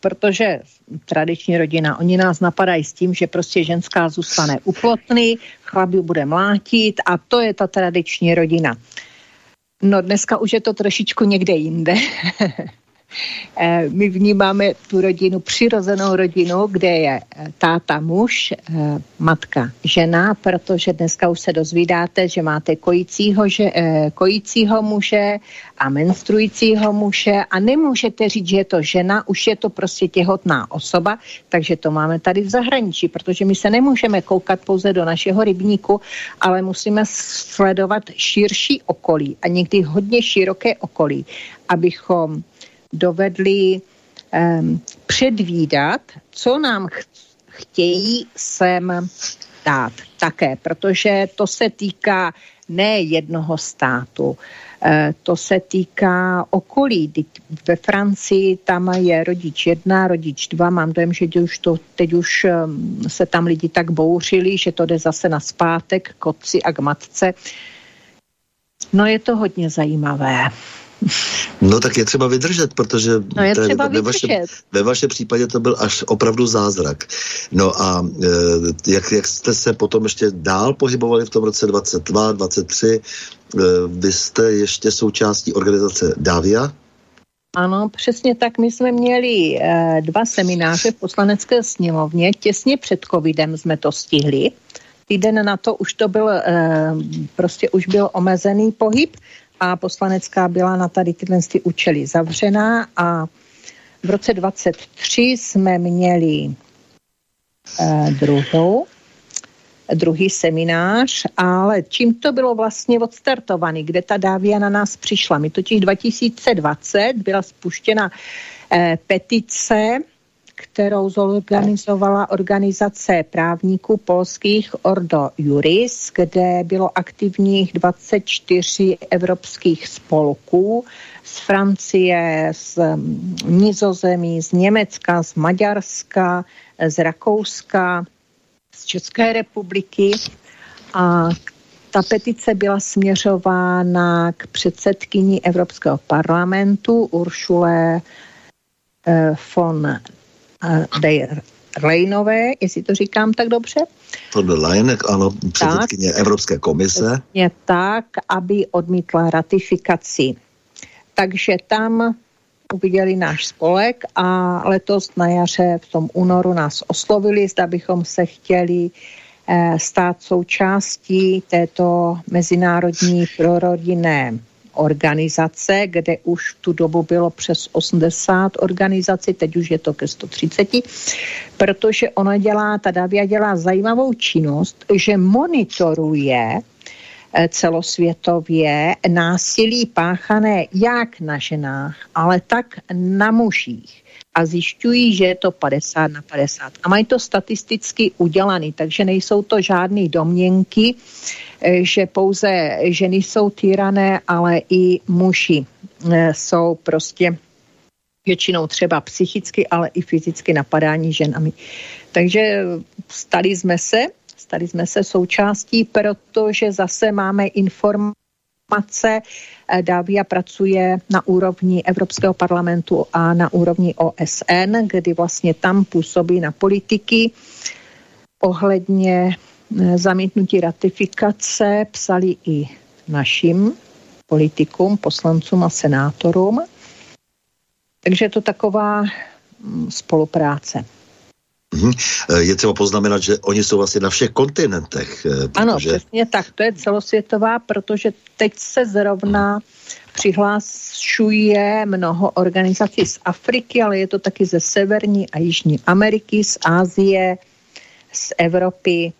Protože tradiční rodina, oni nás napadají s tím, že prostě ženská zůstane u plotny, chlap bude mlátit a to je ta tradiční rodina. No dneska už je to trošičku někde jinde. [laughs] Eh, my vnímáme tu rodinu, přirozenou rodinu, kde je eh, táta muž, eh, matka žena, protože dneska už se dozvídáte, že máte kojícího, že, kojícího muže a menstruujícího muže. A nemůžete říct, že je to žena, už je to prostě těhotná osoba, takže to máme tady v zahraničí, protože my se nemůžeme koukat pouze do našeho rybníku, ale musíme sledovat širší okolí a někdy hodně široké okolí, abychom dovedli um, předvídat, co nám ch- chtějí sem dát také, protože to se týká ne jednoho státu, e, to se týká okolí. Ve Francii tam je rodič jedna, rodič dva. Mám dojem, že už to, teď už se tam lidi tak bouřili, že to jde zase na zpátek k otci a k matce. No je to hodně zajímavé. No tak je třeba vydržet, protože no je třeba ve, vašem, ve vašem případě to byl až opravdu zázrak. No a e, jak, jak jste se potom ještě dál pohybovali v tom roce 22, 23, e, vy jste ještě součástí organizace Davia? Ano, přesně tak. My jsme měli e, dva semináře v poslanecké sněmovně. Těsně před covidem jsme to stihli. Týden na to už to byl, e, prostě už byl omezený pohyb a poslanecká byla na tady tyhle ty účely zavřená a v roce 23 jsme měli eh, druhou, druhý seminář, ale čím to bylo vlastně odstartovaný, kde ta dávia na nás přišla. My totiž 2020 byla spuštěna eh, petice kterou zorganizovala organizace právníků polských Ordo Juris, kde bylo aktivních 24 evropských spolků z Francie, z mm, Nizozemí, z Německa, z Maďarska, z Rakouska, z České republiky. A ta petice byla směřována k předsedkyni Evropského parlamentu Uršule eh, von der Leinové, jestli to říkám tak dobře. Der Leyen, ano, předsedkyně Evropské komise. Je tak, aby odmítla ratifikaci. Takže tam uviděli náš spolek a letos na jaře v tom únoru nás oslovili, zda bychom se chtěli eh, stát součástí této mezinárodní prorodinné organizace, kde už v tu dobu bylo přes 80 organizací, teď už je to ke 130, protože ona dělá, ta Davia dělá zajímavou činnost, že monitoruje eh, celosvětově násilí páchané jak na ženách, ale tak na mužích a zjišťují, že je to 50 na 50. A mají to statisticky udělané, takže nejsou to žádné domněnky, eh, že pouze ženy jsou týrané, ale i muži eh, jsou prostě většinou třeba psychicky, ale i fyzicky napadání ženami. Takže stali jsme se, stali jsme se součástí, protože zase máme informace, Eh, Davia pracuje na úrovni Evropského parlamentu a na úrovni OSN, kdy vlastně tam působí na politiky ohledně eh, zamítnutí ratifikace psali i našim politikům, poslancům a senátorům. Takže je to taková mm, spolupráce. Mhm. Eh, je třeba poznamenat, že oni jsou vlastně na všech kontinentech. Eh, protože... Ano, přesně tak. To je celosvětová, protože teď se zrovna přihlášuje mnoho organizací z Afriky, ale je to taky ze Severní a Jižní Ameriky, z Ázie, z Evropy,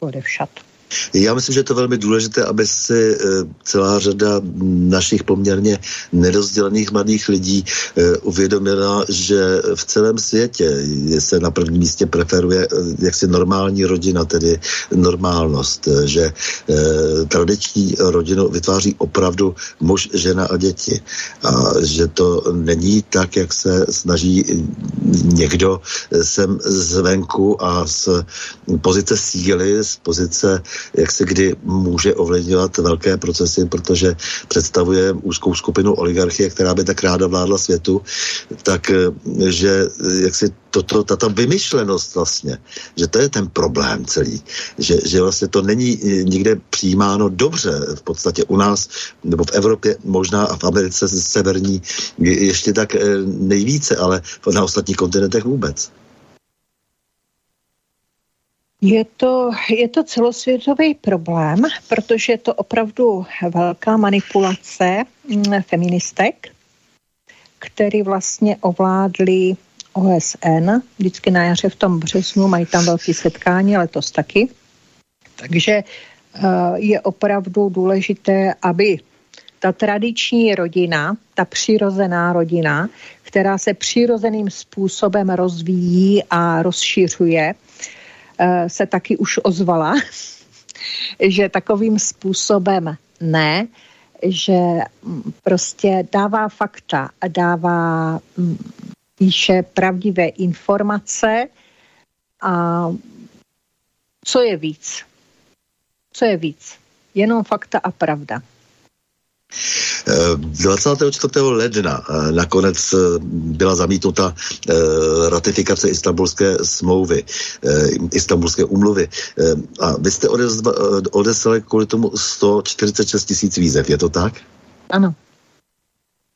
odevšad. Já myslím, že je to velmi důležité, aby si eh, celá řada našich poměrně nerozdělených mladých lidí eh, uvědomila, že v celém světě se na prvním místě preferuje eh, jaksi normální rodina, tedy normálnost, že tradiční rodinu vytváří opravdu muž, žena a děti. A že to není tak, jak se snaží někdo sem zvenku a z pozice síly, z pozice jak se kdy může ovlivňovat velké procesy, protože představuje úzkou skupinu oligarchie, která by tak ráda vládla světu, tak eh, že eh, jak si toto, tato vymyšlenost vlastně, že to je ten problém celý, že, že vlastně to není eh, nikde přijímáno dobře, v podstatě u nás, nebo v Evropě, možná a v Americe severní ještě tak nejvíce, ale na ostatních kontinentech vůbec. Je to, je to celosvětový problém, protože je to opravdu velká manipulace mm, feministek, který vlastně ovládli OSN. Vždycky na jaře v tom březnu mají tam velké setkání, letos taky. Takže eh, je opravdu důležité, aby ta tradiční rodina, ta přirozená rodina, která se přirozeným způsobem rozvíjí a rozšiřuje, se taky už ozvala, [laughs] že takovým způsobem ne, že mm, prostě dává fakta a dává, mm, píše pravdivé informace a co je víc? Co je víc? Jenom fakta a pravda. 24. ledna eh, nakonec eh, byla zamítnuta eh, ratifikace istambulské smlouvy, istambulské umluvy. A vy jste odeslali kvůli tomu 146 tisíc výzev, je to tak? Ano.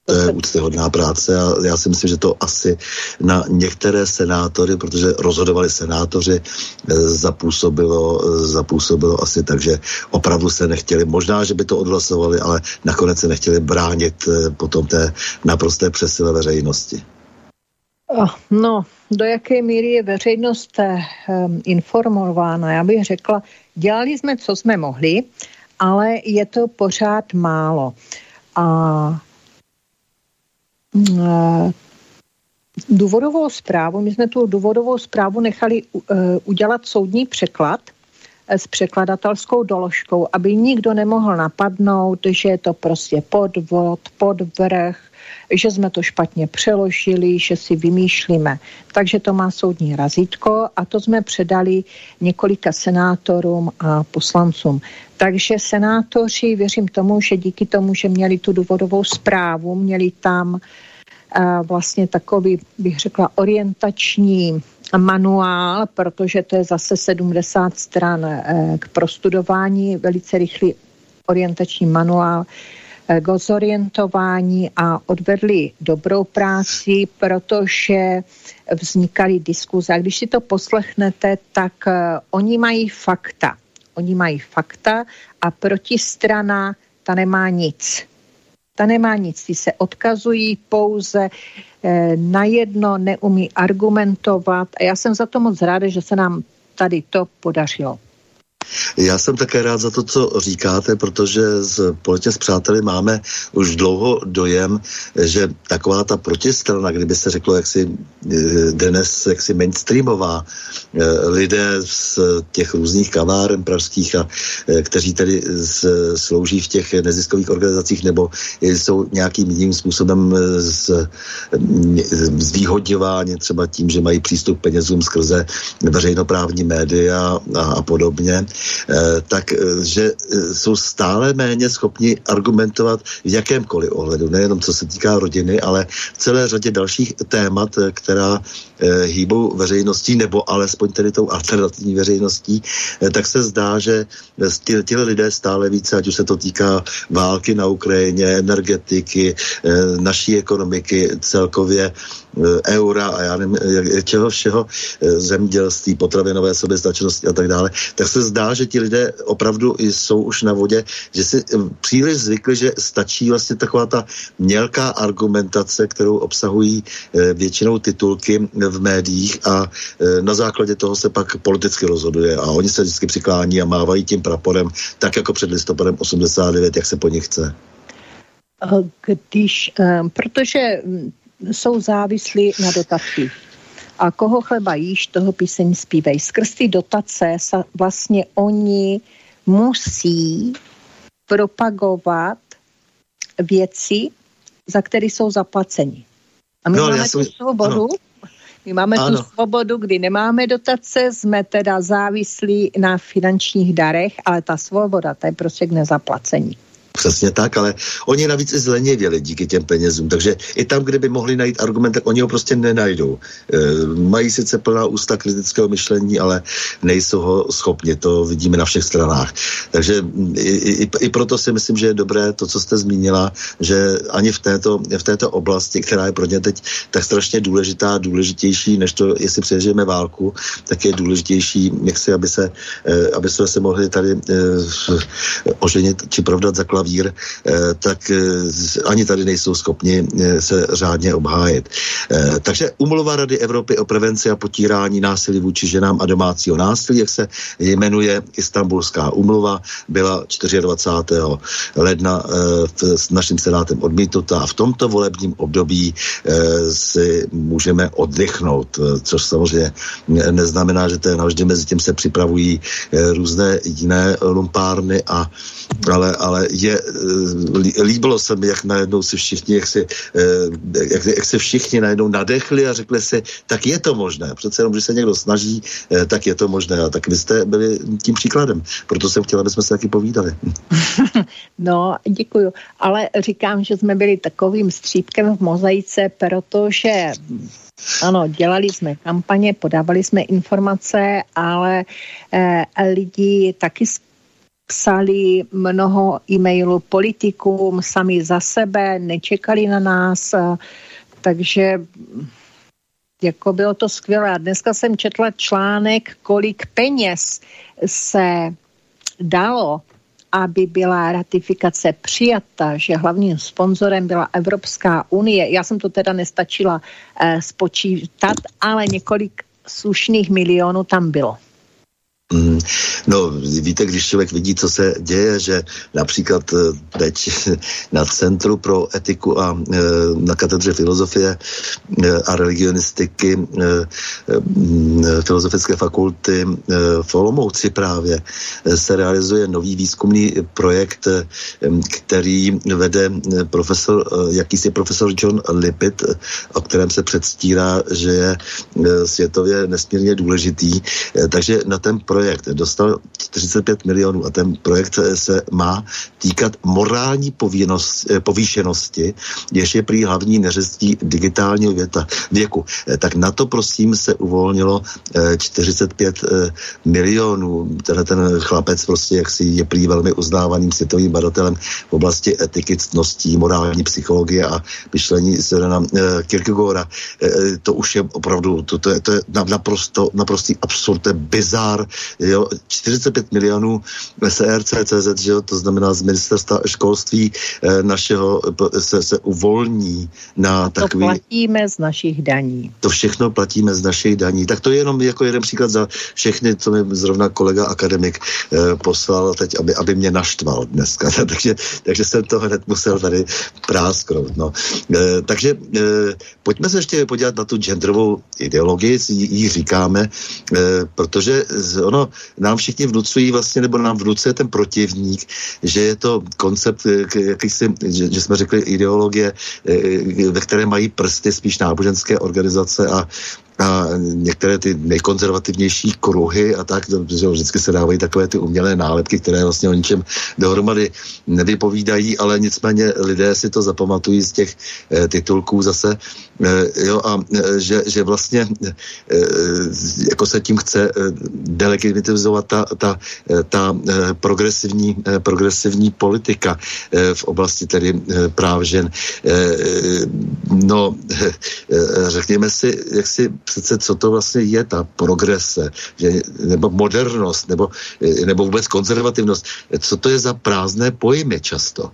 To je úctyhodná práce a já si myslím, že to asi na některé senátory, protože rozhodovali senátoři, eh, zapůsobilo, eh, zapůsobilo asi tak, že opravdu se nechtěli, možná, že by to odhlasovali, ale nakonec se nechtěli bránit eh, potom té naprosté přesile veřejnosti. No, do jaké míry je veřejnost informována? Já bych řekla, dělali jsme, co jsme mohli, ale je to pořád málo. A důvodovou zprávu, my jsme tu důvodovou zprávu nechali uh, udělat soudní překlad uh, s překladatelskou doložkou, aby nikdo nemohl napadnout, že je to prostě podvod, podvrh, že jsme to špatně přeložili, že si vymýšlíme. Takže to má soudní razítko a to jsme předali několika senátorům a poslancům. Takže senátoři, věřím tomu, že díky tomu, že měli tu důvodovou zprávu, měli tam vlastně takový, bych řekla, orientační manuál, protože to je zase 70 stran eh, k prostudování, velice rychlý orientační manuál eh, k zorientování a odvedli dobrou práci, protože vznikaly diskuze. A když si to poslechnete, tak eh, oni mají fakta. Oni mají fakta a protistrana ta nemá nic ta nemá nic, ty se odkazují pouze eh, na jedno, neumí argumentovat a já jsem za to moc ráda, že se nám tady to podařilo. Já jsem také rád za to, co říkáte, protože z Politě s přáteli máme už dlouho dojem, že taková ta protistrana, kdyby se řeklo jaksi eh, dnes jaksi mainstreamová, eh, lidé z těch různých kaváren pražských, a, eh, kteří tedy slouží v těch neziskových organizacích nebo jsou nějakým jiným způsobem z, zvýhodňováni třeba tím, že mají přístup k penězům skrze veřejnoprávní média a, a podobně, Eh, tak eh, eh, jsou stále méně schopni argumentovat v jakémkoliv ohledu, nejenom co se týká rodiny, ale v celé řadě dalších témat, která hýbou veřejností, nebo alespoň tedy tou alternativní veřejností, tak se zdá, že ti lidé stále více, ať už se to týká války na Ukrajině, energetiky, naší ekonomiky celkově, eura a já nevím, čeho všeho, zemědělství, potravinové soběstačnosti a tak dále, tak se zdá, že ti lidé opravdu jsou už na vodě, že si příliš zvykli, že stačí vlastně taková ta mělká argumentace, kterou obsahují většinou titulky v médiích a na základě toho se pak politicky rozhoduje a oni se vždycky přiklání a mávají tím praporem, tak jako před listopadem 89, jak se po nich chce. Když, protože mm, jsou závislí na dotacích. A koho chleba jíš, toho píseň zpívej. Skrz ty dotace sa vlastně oni musí propagovat věci, za které jsou zaplaceni. A my no, máme tu svobodu, ano. My máme ano. tu svobodu, kdy nemáme dotace, jsme teda závislí na finančních darech, ale ta svoboda, to je prostě k nezaplacení. Přesně tak, ale oni navíc i zleněvěli díky těm penězům, takže i tam, kde by mohli najít argument, tak oni ho prostě nenajdou. E, mají sice plná ústa kritického myšlení, ale nejsou ho schopni, to vidíme na všech stranách. Takže i, i, i proto si myslím, že je dobré to, co jste zmínila, že ani v této, v této oblasti, která je pro ně teď tak strašně důležitá, důležitější, než to, jestli přežijeme válku, tak je důležitější, jak si, aby se, e, aby se mohli tady e, oženit či provdat za eh, tak eh, ani tady nejsou schopni eh, se řádně obhájit. Takže umluva Rady Evropy o prevenci a potírání násilí vůči ženám a domácího násilí, jak se jmenuje Istanbulská umluva, byla 24. ledna s naším senátem odmítnuta a v tomto volebním období si můžeme oddychnout, což samozřejmě neznamená, že to je navždy mezi tím se připravují různé jiné lumpárny, a, ale, ale je Eh, líbilo se mi, jak najednou si všichni, jak, si, eh, jak, jak se všichni najednou nadechli a řekli si, tak je to možné. Přece jenom, když se někdo snaží, eh, tak je to možné. A tak vy jste byli tím příkladem. Proto jsem chtěla, aby jsme se taky povídali. [laughs] No, děkuju. Ale říkám, že jsme byli takovým střípkem v mozaice, protože ano, dělali jsme kampaně, podávali jsme informace, ale eh, lidi taky psali mnoho e-mailů politikům sami za sebe, nečekali na nás, takže jako bylo to skvělé. Dneska jsem četla článek, kolik peněz se dalo, aby byla ratifikace přijata, že hlavním sponzorem byla Evropská unie. Já jsem to teda nestačila eh, spočítat, ale několik slušných milionů tam bylo. Mm, no, víte, když člověk vidí, co se děje, že například eh, teď [laughs] na Centru pro etiku a eh, na katedře filozofie eh, a religionistiky mm, Filozofické fakulty v Olomouci právě se realizuje nový výzkumný projekt, který vede profesor, jakýsi profesor John Lippitt, o kterém se předstírá, že je světově nesmírně důležitý. Takže na ten projekt projekt dostal 45 milionů a ten projekt se má týkat morální povinnost, eh, povýšenosti, jež je prý hlavní neřestí digitálního věta, věku. Eh, tak na to prosím se uvolnilo 45 eh, milionů. Tenhle ten chlapec prostě jaksi je prý velmi uznávaným světovým badatelem v oblasti etiky, ctností, morální psychologie a myšlení Sirena Kierkegaarda. To už je opravdu, to, to, je, to je naprosto, naprostý absurd, to je bizár, jo, 45 milionů CZ, že jo, to znamená z ministerstva školství eh, našeho se, se uvolní na takový... To platíme z našich daní. To všechno platíme z našich daní. Tak to je jenom jako jeden příklad za všechny, co mi zrovna kolega akademik eh, poslal teď, aby, aby mě naštval dneska. [laughs] takže, takže jsem to hned musel tady prásknout. No. Eh, takže eh, pojďme se ještě podívat na tu genderovou ideologii, ji říkáme, eh, protože ono nám všichni vnucují vlastně, nebo nám vnucuje ten protivník, že je to koncept, eh, jakýsi, že, že jsme řekli ideologie, eh, ve které mají prsty spíš náboženské organizace a a některé ty nejkonzervativnější kruhy a tak, že vždycky se dávají takové ty umělé nálepky, které vlastně o ničem dohromady nevypovídají, ale nicméně lidé si to zapamatují z těch e, titulků zase, e, jo, a e, že, že vlastně e, jako se tím chce e, delegitimizovat ta, ta, e, ta e, progresivní, e, progresivní politika e, v oblasti tedy e, práv žen. E, no, e, řekněme si, jak si přece, co to vlastně je ta progrese, že, nebo modernost, nebo, nebo vůbec konzervativnost. Co to je za prázdné pojmy často?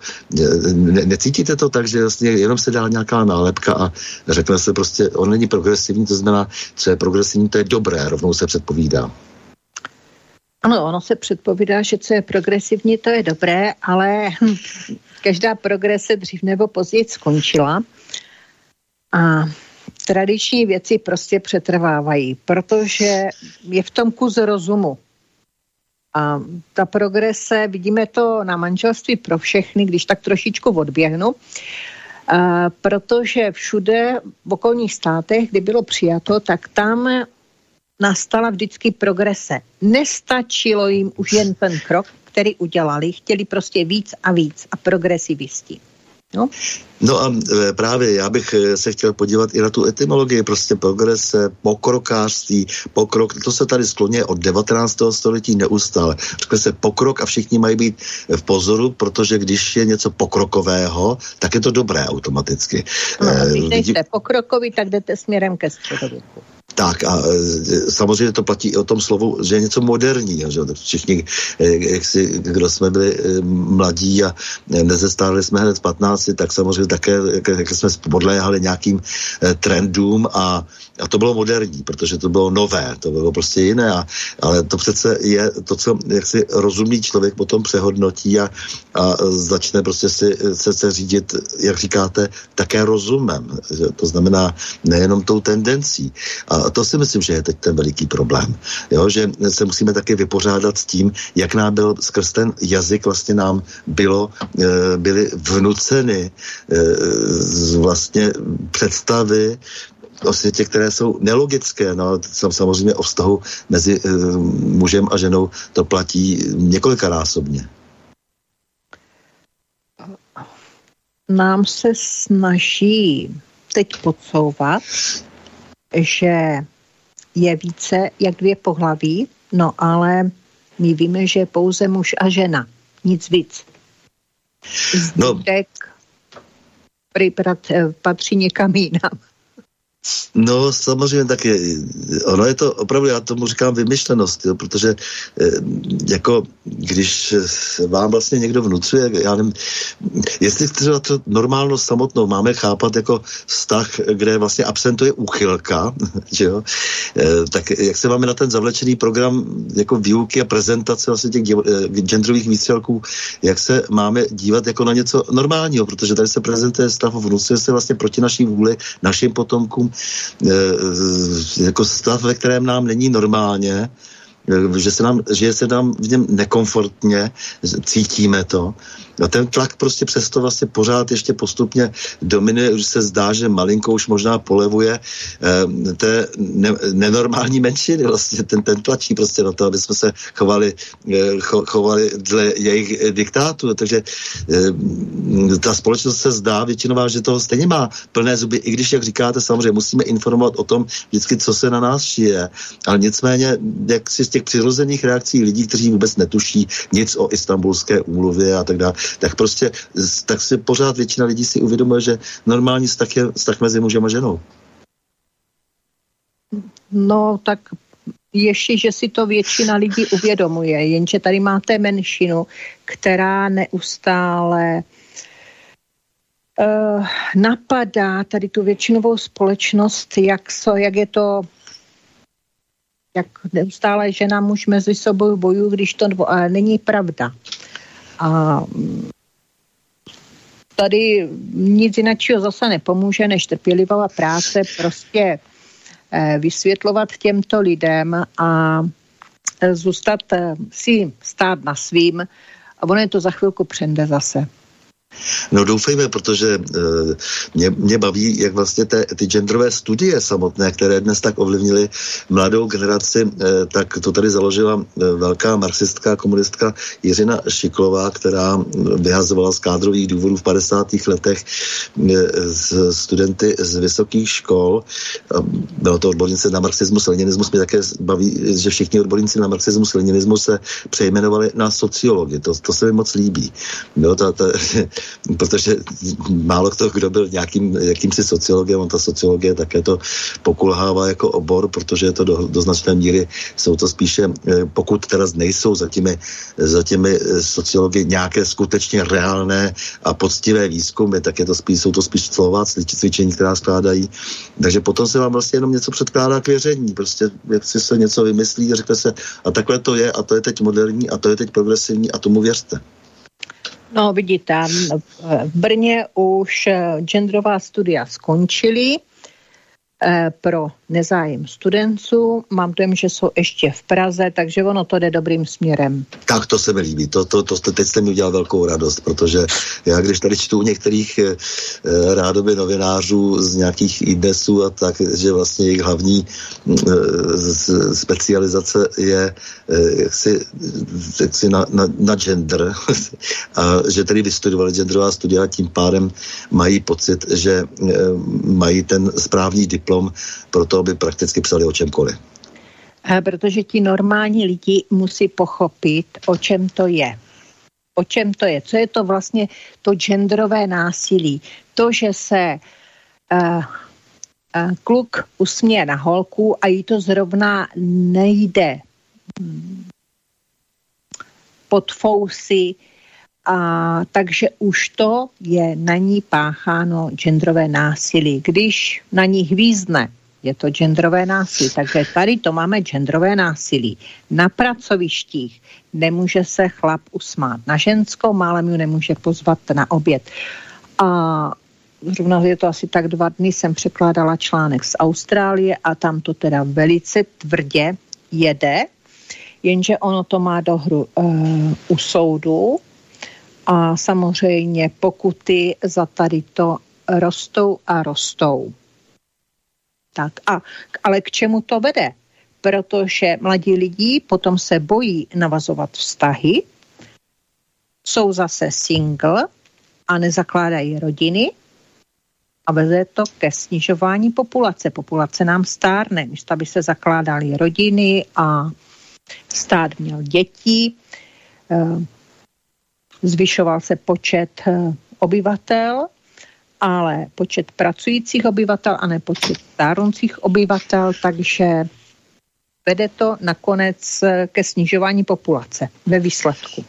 Ne, necítíte to tak, že vlastně jenom se dá nějaká nálepka a řekne se prostě, on není progresivní, to znamená, co je progresivní, to je dobré, rovnou se předpovídá. Ano, ono se předpovídá, že co je progresivní, to je dobré, ale hm, každá progrese dřív nebo později skončila. A tradiční věci prostě přetrvávají, protože je v tom kus rozumu. A ta progrese, vidíme to na manželství pro všechny, když tak trošičku odběhnu, protože všude v okolních státech, kdy bylo přijato, tak tam nastala vždycky progrese. Nestačilo jim už jen ten krok, který udělali, chtěli prostě víc a víc a progresivisti. No. no a e, právě já bych e, se chtěl podívat i na tu etymologii, prostě progrese, pokrokářství, pokrok, to se tady skloně od 19. století neustále. Řekne se pokrok a všichni mají být v pozoru, protože když je něco pokrokového, tak je to dobré automaticky. No, když nejste pokrokoví, tak jdete směrem ke středověku. Tak a e, samozřejmě to platí i o tom slovu, že je něco moderní. Že? Všichni, e, jak si, kdo jsme byli e, mladí a nezestárli jsme hned v 15, tak samozřejmě také, jak jsme podléhali nějakým trendům a, a to bylo moderní, protože to bylo nové, to bylo prostě jiné, a, ale to přece je to, co jak si rozumný člověk potom přehodnotí a, a začne prostě si se, se řídit, jak říkáte, také rozumem. Že? To znamená nejenom tou tendencí. A to si myslím, že je teď ten veliký problém. Jo, že se musíme také vypořádat s tím, jak nám byl skrz ten jazyk vlastně nám bylo, e, byly vnuceny e, vlastně představy o světě, které jsou nelogické. No, samozřejmě o vztahu mezi e, mužem a ženou to platí několikanásobně. Nám se snaží teď podsouvat, že je více jak dvě pohlaví, no ale my víme, že je pouze muž a žena, nic víc. Zbytek no. patří někam jinam. No samozřejmě taky. Ono je to opravdu, já tomu říkám vymyšlenost, jo, protože e, jako když vám vlastně někdo vnucuje, já nevím, jestli třeba to normálnost samotnou máme chápat jako vztah, kde vlastně absentuje úchylka, [laughs] že jo, e, tak jak se máme na ten zavlečený program jako výuky a prezentace vlastně těch e, genderových výstřelků, jak se máme dívat jako na něco normálního, protože tady se prezentuje stav, vnucuje se vlastně proti naší vůli, našim potomkům, Eh, jako stav, ve kterém nám není normálně, eh, že se nám, že se nám v něm nekomfortně, cítíme to No ten tlak prostě přesto vlastně pořád ještě postupně dominuje, už se zdá, že malinko už možná polevuje eh, té ne, nenormální menšiny vlastně, ten, ten tlačí prostě na to, aby jsme se chovali, eh, cho, chovali dle jejich diktátu, takže eh, ta společnost se zdá většinová, že toho stejně má plné zuby, i když, jak říkáte, samozřejmě musíme informovat o tom vždycky, co se na nás šije, ale nicméně, jak si z těch přirozených reakcí lidí, kteří vůbec netuší nic o istambulské úmluvě a tak dále, tak prostě tak si pořád většina lidí si uvědomuje, že normální vztah je vztah mezi mužem a ženou. No, tak ještě, že si to většina lidí uvědomuje, jenže tady máte menšinu, která neustále uh, napadá tady tu většinovou společnost, jak, so, jak je to jak neustále žena muž mezi sebou bojují, když to ale není pravda. A tady nic jiného zase nepomůže, než trpělivá práce prostě eh, vysvětlovat těmto lidem a eh, zůstat eh, si stát na svým a ono je to za chvilku přende zase. No doufejme, protože uh, mě, mě baví, jak vlastně te, ty genderové studie samotné, které dnes tak ovlivnily mladou generaci, uh, tak to tady založila uh, velká marxistka, komunistka Jiřina Šiklová, která vyhazovala z kádrových důvodů v 50. letech z studenty z vysokých škol. Bylo to odbornice na marxismus, leninismus. Mě také baví, že všichni odborníci na marxismus, leninismus se přejmenovali na sociologii. To, to se mi moc líbí. Jo, ta, ta, protože málo kdo, kdo byl nějakým jakýmsi sociologem, on ta sociologie také to pokulhává jako obor, protože je to do, do značné míry, jsou to spíše, eh, pokud teda nejsou za těmi, za těmi eh, sociology nějaké skutečně reálné a poctivé výzkumy, tak je to spíš, jsou to spíš slova, cvičení, která skládají. Takže potom se vám vlastně jenom něco předkládá k věření. Prostě jak si se něco vymyslí řekne se, a takhle to je, a to je teď moderní, a to je teď progresivní, a tomu věřte. No vidíte, v Brně už eh, genderová studia skončily eh, pro nezájem studentů. Mám dojem, že jsou ještě v Praze, takže ono to jde dobrým směrem. Tak to se mi líbí. To, to, to, teď jste mi udělal velkou radost, protože já když tady čtu u některých e, rádoby novinářů z nějakých idesů a tak, že vlastně jejich hlavní e, specializace je e, jaksi, jaksi na, na, na gender [laughs] a že tedy vystudovali genderová studia tím pádem mají pocit, že e, mají ten správný diplom pro to, aby prakticky psali o čemkoliv. Protože ti normální lidi musí pochopit, o čem to je. O čem to je? Co je to vlastně to genderové násilí? To, že se uh, uh, kluk usměje na holku a jí to zrovna nejde pod fousy, a takže už to je na ní pácháno genderové násilí. Když na ní hvízne je to genderové násilí. Takže tady to máme genderové násilí. Na pracovištích nemůže se chlap usmát. Na ženskou málem ju nemůže pozvat na oběd. A zrovna je to asi tak dva dny, jsem překládala článek z Austrálie a tam to teda velice tvrdě jede, jenže ono to má dohru uh, u soudu a samozřejmě pokuty za tady to rostou a rostou. Tak a, ale k čemu to vede? Protože mladí lidi potom se bojí navazovat vztahy, jsou zase single a nezakládají rodiny a vede to ke snižování populace. Populace nám stárne, místo aby se zakládaly rodiny a stát měl děti, eh, zvyšoval se počet eh, obyvatel ale počet pracujících obyvatel a ne počet stárnoucích obyvatel, takže vede to nakonec ke snižování populace ve výsledku.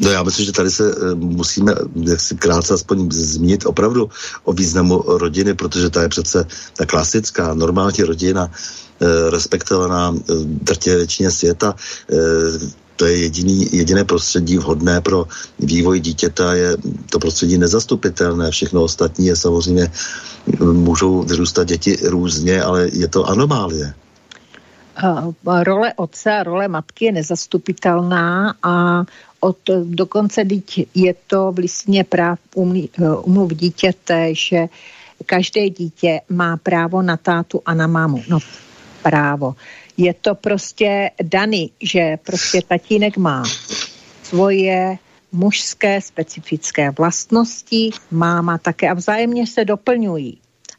No já myslím, že tady se uh, musíme si krátce aspoň zmínit opravdu o významu rodiny, protože ta je přece ta klasická, normální rodina, respektovaná uh, drtě většině světa. To je jediný, jediné prostředí vhodné pro vývoj dítěta, je to prostředí nezastupitelné, všechno ostatní je samozřejmě, můžou vyrůstat děti různě, ale je to anomálie. Role otce a role matky je nezastupitelná a od, dokonce je to v listině práv umluv dítěte, že každé dítě má právo na tátu a na mámu. No právo je to prostě daný, že prostě tatínek má svoje mužské specifické vlastnosti, máma také a vzájemně se doplňují.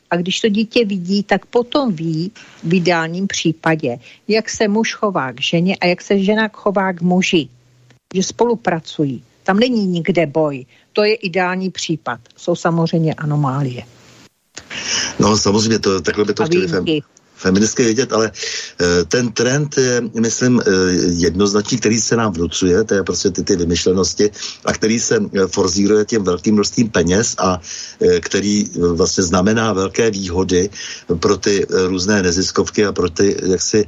A když to dítě vidí, tak potom ví v ideálním případě, jak se muž chová k ženě a jak se žena chová k muži. Že spolupracují. Tam není nikde boj. To je ideální případ. Jsou samozřejmě anomálie. No samozřejmě, to, takhle by to chtěli feministky vědět, ale eh, ten trend je, myslím, eh, jednoznačný, který se nám vnucuje, to je prostě ty, ty vymyšlenosti a který se eh, forzíruje těm velkým množstvím peněz a který vlastně znamená velké výhody pro ty různé neziskovky a pro ty jaksi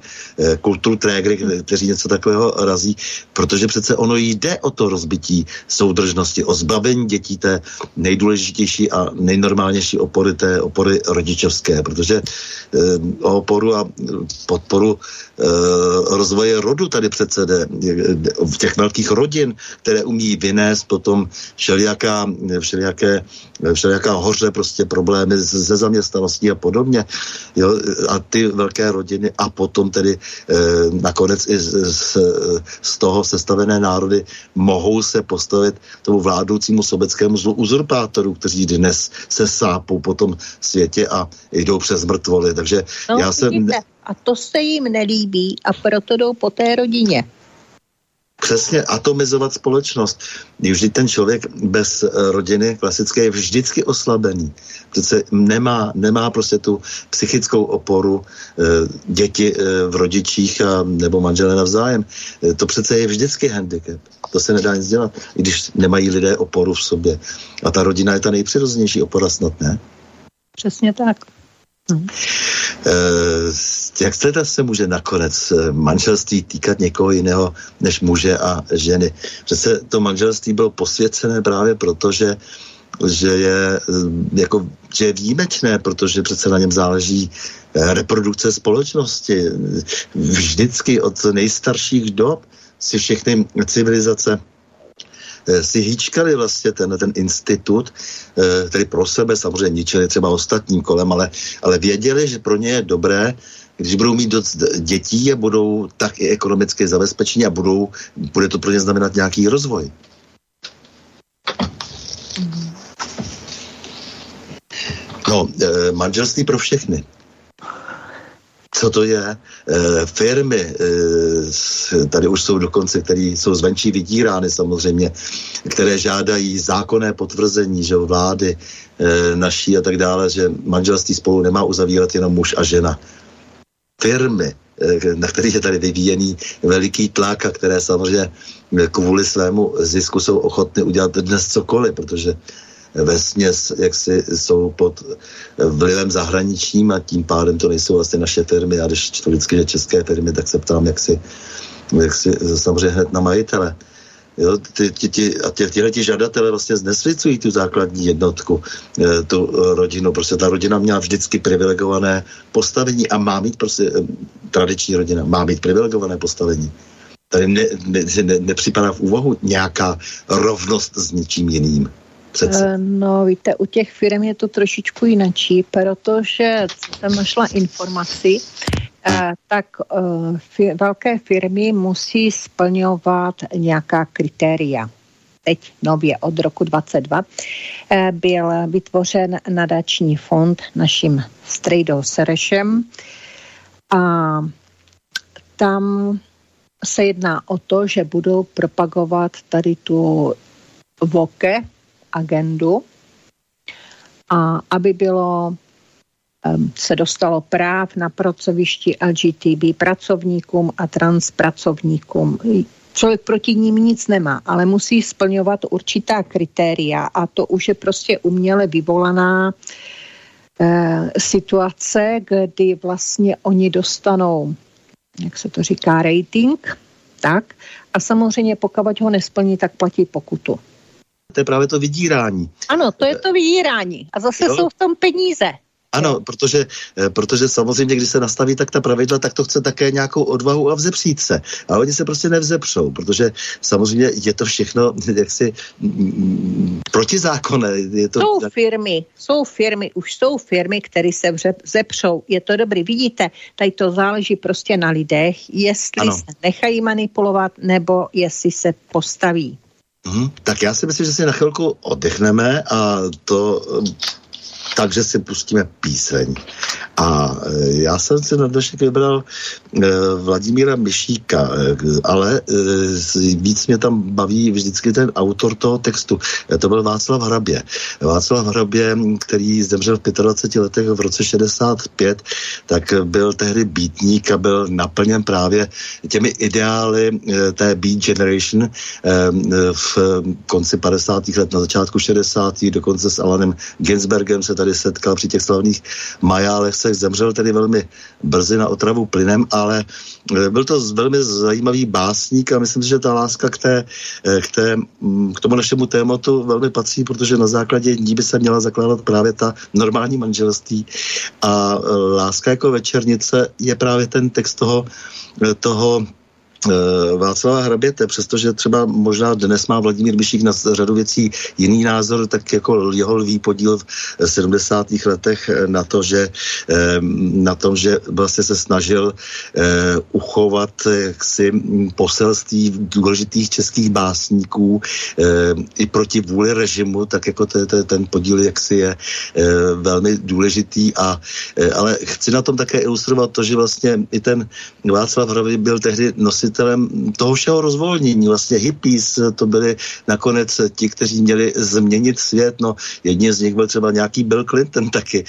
kulturtrégry, kteří něco takového razí, protože přece ono jde o to rozbití soudržnosti, o zbavení dětí té nejdůležitější a nejnormálnější opory té opory rodičovské, protože o oporu a podporu e, rozvoje rodu tady přece jde, v těch velkých rodin, které umí vynést potom všelijaká, všelijaké, všelijaká hoře, prostě problémy ze zaměstnaností a podobně. Jo, a ty velké rodiny a potom tedy e, nakonec i z, z, z toho sestavené národy mohou se postavit tomu vládoucímu sobeckému zlu uzurpátoru, kteří dnes se sápou po tom světě a jdou přes mrtvoly. Takže no, já jsem... A to se jim nelíbí a proto jdou po té rodině. přesně atomizovat společnost. Vždy ten člověk bez rodiny klasické je vždycky oslabený. Přece nemá, nemá prostě tu psychickou oporu e, děti e, v rodičích a, nebo manžele navzájem. E, to přece je vždycky handicap. To se nedá nic dělat, i když nemají lidé oporu v sobě. A ta rodina je ta nejpřirozenější opora snad, ne? Přesně tak. Hmm. Jak teda se může nakonec manželství týkat někoho jiného než muže a ženy? Přece to manželství bylo posvěcené právě proto, že že je, jako, že je výjimečné, protože přece na něm záleží reprodukce společnosti. Vždycky od nejstarších dob si všechny civilizace eh, si hýčkali vlastně ten, ten institut, eh, který pro sebe samozřejmě ničili třeba ostatním kolem, ale, ale věděli, že pro ně je dobré, když budou mít dost dětí a budou tak i ekonomicky zabezpečení a budou, bude to pro ně znamenat nějaký rozvoj. No, eh, manželství pro všechny co to je. Firmy, tady už jsou dokonce, které jsou zvenčí vydírány samozřejmě, které žádají zákonné potvrzení, že vlády e, naší a tak dále, že manželství spolu nemá uzavírat jenom muž a žena. Firmy, e, na kterých je tady vyvíjený veliký tlak a které samozřejmě kvůli svému zisku jsou ochotny udělat dnes cokoliv, protože ve směs, jak si jsou pod vlivem zahraničním a tím pádem to nejsou vlastně naše firmy. A když čtu vždycky, že české firmy, tak se ptám, jak si, jak si samozřejmě hned na majitele. Jo, ty, ty, ty, a tě, tyhle ti žadatelé vlastně znesvěcují tu základní jednotku, e, tu rodinu. Prostě ta rodina měla vždycky privilegované postavení a má mít prostě, e, tradiční rodina má mít privilegované postavení. Tady ne, ne, ne, nepřipadá v úvahu nějaká rovnost s ničím jiným. Přece. Eh, no víte, u těch firm je to trošičku jinačí, protože jsem našla informaci, eh, tak eh, velké firmy musí splňovat nějaká kritéria. Teď nově od roku 22 byl vytvořen nadační fond naším Strejdou Serešem a tam se jedná o to, že budou propagovat tady tu VOKE, agendu. A aby bylo se dostalo práv na pracovišti LGTB pracovníkům a transpracovníkům. Člověk proti ním nic nemá, ale musí splňovat určitá kritéria a to už je prostě uměle vyvolaná e, situace, kdy vlastně oni dostanou, jak se to říká, rating, tak, a samozřejmě pokud ho nesplní, tak platí pokutu to je právě to vydírání. Ano, to je to vydírání. A zase jo? jsou v tom peníze. Ano, protože, eh, protože samozřejmě, když se nastaví tak ta pravidla, tak to chce také nějakou odvahu a vzepřít se. A oni se prostě nevzepřou, protože samozřejmě je to všechno [laughs] jaksi mm, protizákonné. Je to... Jsou firmy, jsou firmy, už jsou firmy, které se vzepřou. Je to dobrý. Vidíte, tady to záleží prostě na lidech, jestli ano. se nechají manipulovat, nebo jestli se postaví. Hmm, tak já si myslím, že si na chvilku oddechneme a to takže si pustíme píseň. A e, já jsem si na dnešek vybral e, Vladimíra Myšíka, e, ale víc mě tam baví vždycky ten autor toho textu. To byl Václav Hrabě. Václav Hrabě, který zemřel v 25 letech v roce 65, tak byl tehdy býtník a byl naplněn právě těmi ideály té Beat Generation v konci 50. let, na začátku 60. dokonce s Alanem Ginsbergem se tady setkal při těch slavných majálech, se zemřel tedy velmi brzy na otravu plynem, ale eh, byl to velmi zajímavý básník a myslím si, že ta láska k, té, eh, k, té, mm, k tomu našemu tématu velmi patří, protože na základě ní by se měla zakládat právě ta normální manželství. A eh, láska jako večernice je právě ten text toho, toho Václava Hraběte, přestože třeba možná dnes má Vladimír Myšík na řadu věcí jiný názor, tak jako jeho lví podíl v 70. letech na to, že eh, na tom, že vlastně se snažil eh, uchovat jaksi poselství důležitých českých básníků i proti vůli režimu, tak jako ten podíl jaksi je velmi důležitý a ale chci na tom také ilustrovat to, že vlastně i ten Václav Hrabě byl tehdy nosit nositelem toho všeho rozvolnění. Vlastně hippies to byli nakonec ti, kteří měli změnit svět. No, jedni z nich byl třeba nějaký Bill Clinton taky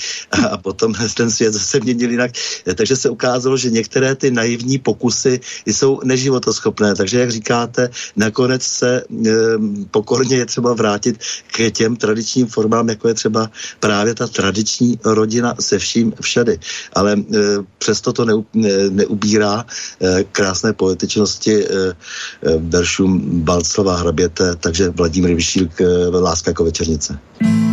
a potom [laughs] ten svět zase měnil jinak. Takže se ukázalo, že některé ty naivní pokusy jsou neživotoschopné. Takže, jak říkáte, nakonec se e, pokorně je třeba vrátit k těm tradičním formám, jako je třeba právě ta tradiční rodina se vším všady. Ale e, přesto to ne, ne, neubírá e, krásné poetičnosti e, veršům Balclova hraběte, takže Vladimír Vyšílk, Láska jako večernice. Myšík,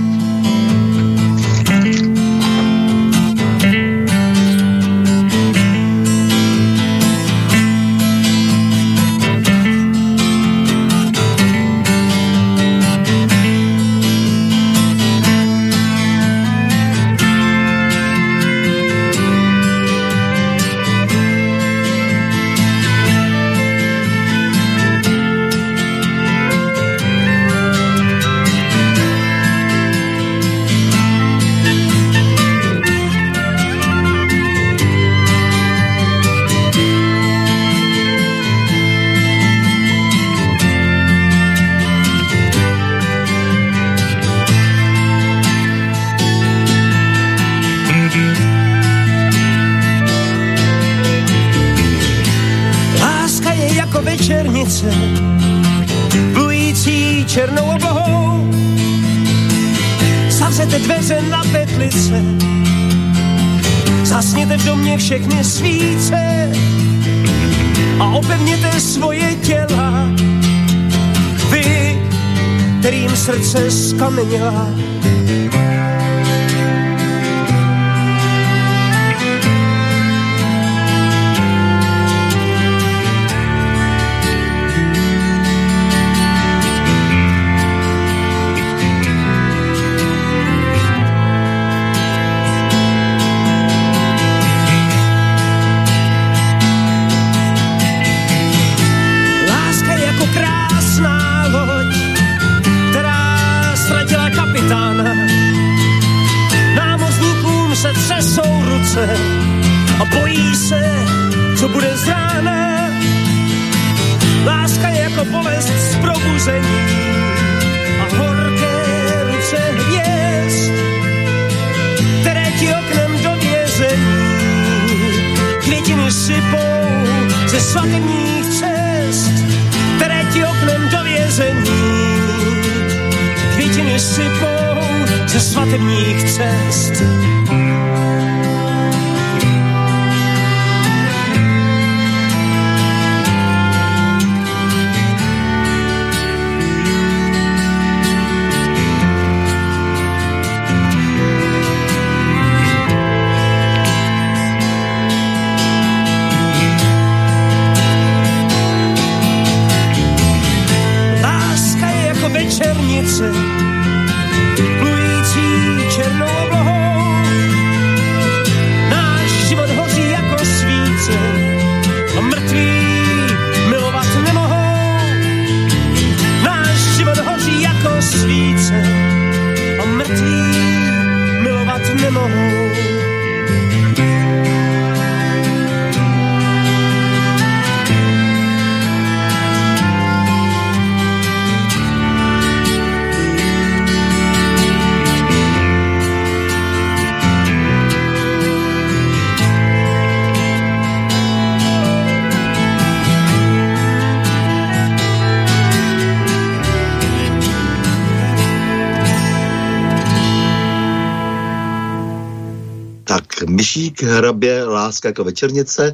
hrabě, láska jako večernice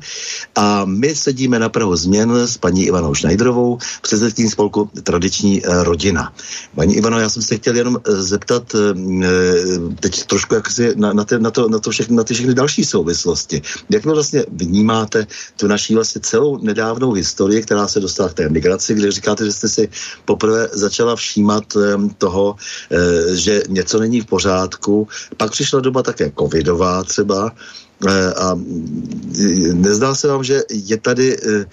a my sedíme na Prahu změn s paní Ivanou Šnajdrovou, předsedkyní spolku Tradiční eh, rodina. Paní Ivano, já jsem se chtěl jenom eh, zeptat eh, teď trošku jak si na, na, te, na, to, na, to všechny, na ty všechny další souvislosti. Jak vy vlastně vnímáte tu naší vlastně celou nedávnou historii, která se dostala k té migraci, kde říkáte, že jste si poprvé začala všímat toho, že něco není v pořádku. Pak přišla doba také covidová třeba, a nezdá se vám, že je tady eh,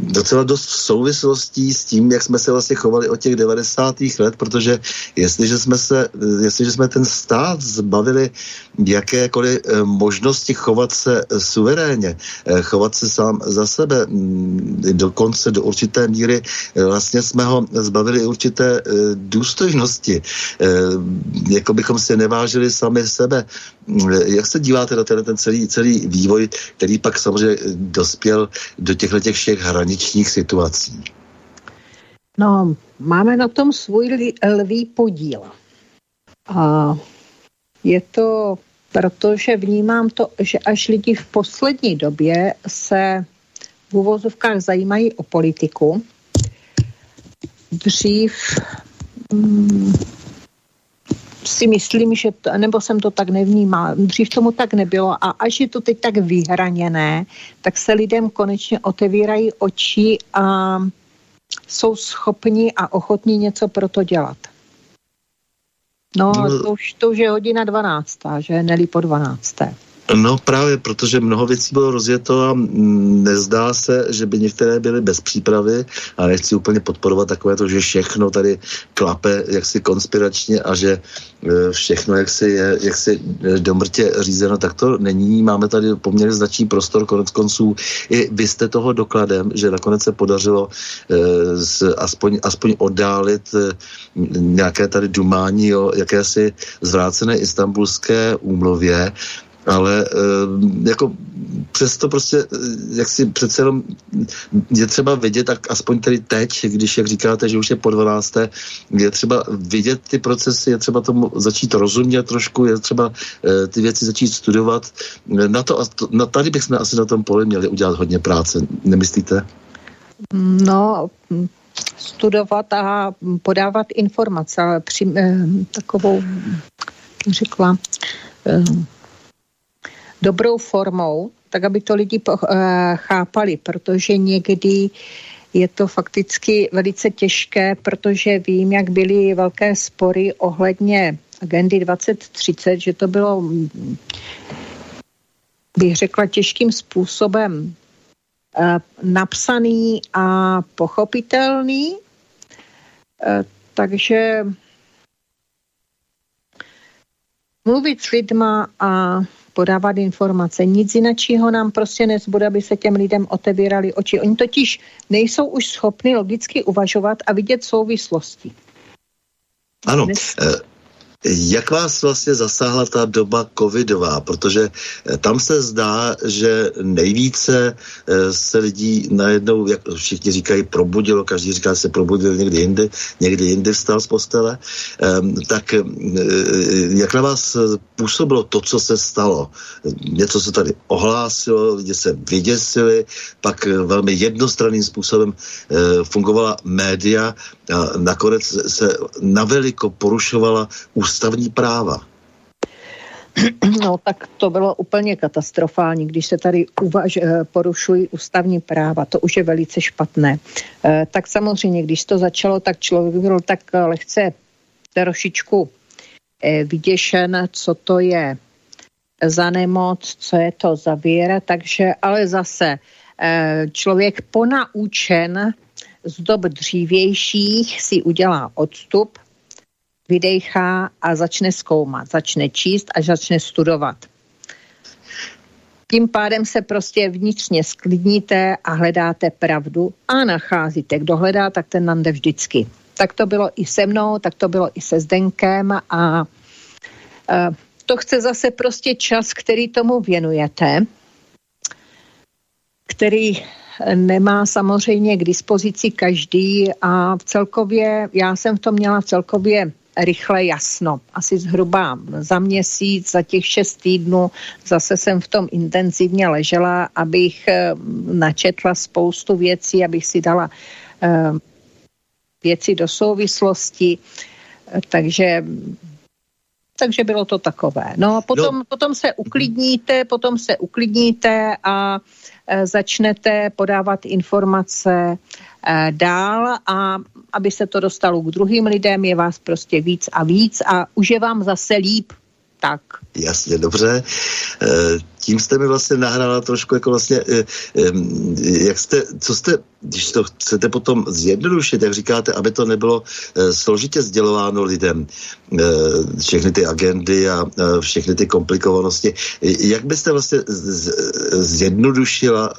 docela dost souvislostí s tím, jak jsme se vlastně chovali od těch 90. let, protože jestliže jsme, se, jestliže jsme ten stát zbavili jakékoliv eh, možnosti chovat se suverénně, chovat se sám za sebe, mm, dokonce do určité míry vlastně jsme ho zbavili určité důstojnosti, jako bychom si nevážili sami sebe. Jak se díváte na ten, ten celý, celý vývoj, který pak samozřejmě dospěl do těchto těch všech hraničních situací? No, máme na tom svůj lvý podíl. A je to proto, že vnímám to, že až lidi v poslední době se v úvozovkách zajímají o politiku. Dřív mm, si myslím, že, to, nebo jsem to tak nevnímal, dřív tomu tak nebylo a až je to teď tak vyhraněné, tak se lidem konečně otevírají oči a jsou schopni a ochotní něco pro to dělat. No, no to už, to už je hodina 12, že neli po 12. No právě, protože mnoho věcí bylo rozjeto a nezdá se, že by některé byly bez přípravy a nechci úplně podporovat takové to, že všechno tady klape jaksi konspiračně a že e, všechno jaksi je jaksi e, do mrtě řízeno, tak to není. Máme tady poměrně značný prostor, konec konců i vy jste toho dokladem, že nakonec se podařilo z, aspoň, aspoň oddálit nějaké tady dumání o jakési zvrácené istambulské úmluvě, ale e, jako přesto prostě, eh, jak si přece jenom je třeba vidět, tak aspoň tedy teď, když, jak říkáte, že už je po 12. je třeba vidět ty procesy, je třeba tomu začít rozumět trošku, je třeba e, ty věci začít studovat. Na to, na, tady bychom asi na tom poli měli udělat hodně práce, nemyslíte? No, studovat a podávat informace, ale při, eh, takovou, řekla, eh, dobrou formou, tak aby to lidi eh, chápali, protože někdy je to fakticky velice těžké, protože vím, jak byly velké spory ohledně agendy 2030, že to bylo, bych řekla, těžkým způsobem eh, napsaný a pochopitelný. Eh, takže mluvit s lidma a podávat informace. Nic jiného nám prostě nezbude, aby se těm lidem otevírali oči. Oni totiž nejsou už schopni logicky uvažovat a vidět souvislosti. Ano, Dnes... Jak vás vlastně zasáhla ta doba covidová? Protože eh, tam se zdá, že nejvíce eh, se lidí najednou, jak všichni říkají, probudilo, každý říká, že se probudil někdy jindy, někdy jindy vstal z postele. Ehm, tak eh, jak na vás působilo to, co se stalo? Něco se tady ohlásilo, lidi se vyděsili, pak velmi jednostranným způsobem fungovala média a nakonec se naveliko porušovala ústavní práva. No tak to bylo úplně katastrofální, když se tady uvaž, eh, porušují ústavní práva, to už je velice špatné. E, tak samozřejmě, když to začalo, tak člověk byl tak lehce trošičku vyděšen, co to je za nemoc, co je to za víra, takže ale zase člověk ponaučen z dob dřívějších si udělá odstup, vydechá a začne zkoumat, začne číst a začne studovat. Tím pádem se prostě vnitřně sklidníte a hledáte pravdu a nacházíte. Kdo hledá, tak ten nande vždycky. Tak to bylo i se mnou, tak to bylo i se Zdenkem a, a to chce zase prostě čas, který tomu věnujete, který nemá samozřejmě k dispozici každý a v celkově, já jsem v tom měla v celkově rychle jasno. Asi zhruba za měsíc, za těch šest týdnů zase jsem v tom intenzivně ležela, abych eh, načetla spoustu věcí, abych si dala uh, věci do souvislosti. Takže takže bylo to takové. No a potom, no. potom se uklidníte, potom se uklidníte a e, začnete podávat informace e, dál a aby se to dostalo k druhým lidem, je vás prostě víc a víc a už je vám zase líp. Tak. Jasně, dobře. E, tím jste mi vlastně nahrála trošku jako vlastně, eh, jak jste, co jste když to chcete potom zjednodušit, jak říkáte, aby to nebylo e, složitě sdělováno lidem, e, všechny ty agendy a všechny ty komplikovanosti, jak byste vlastně zjednodušila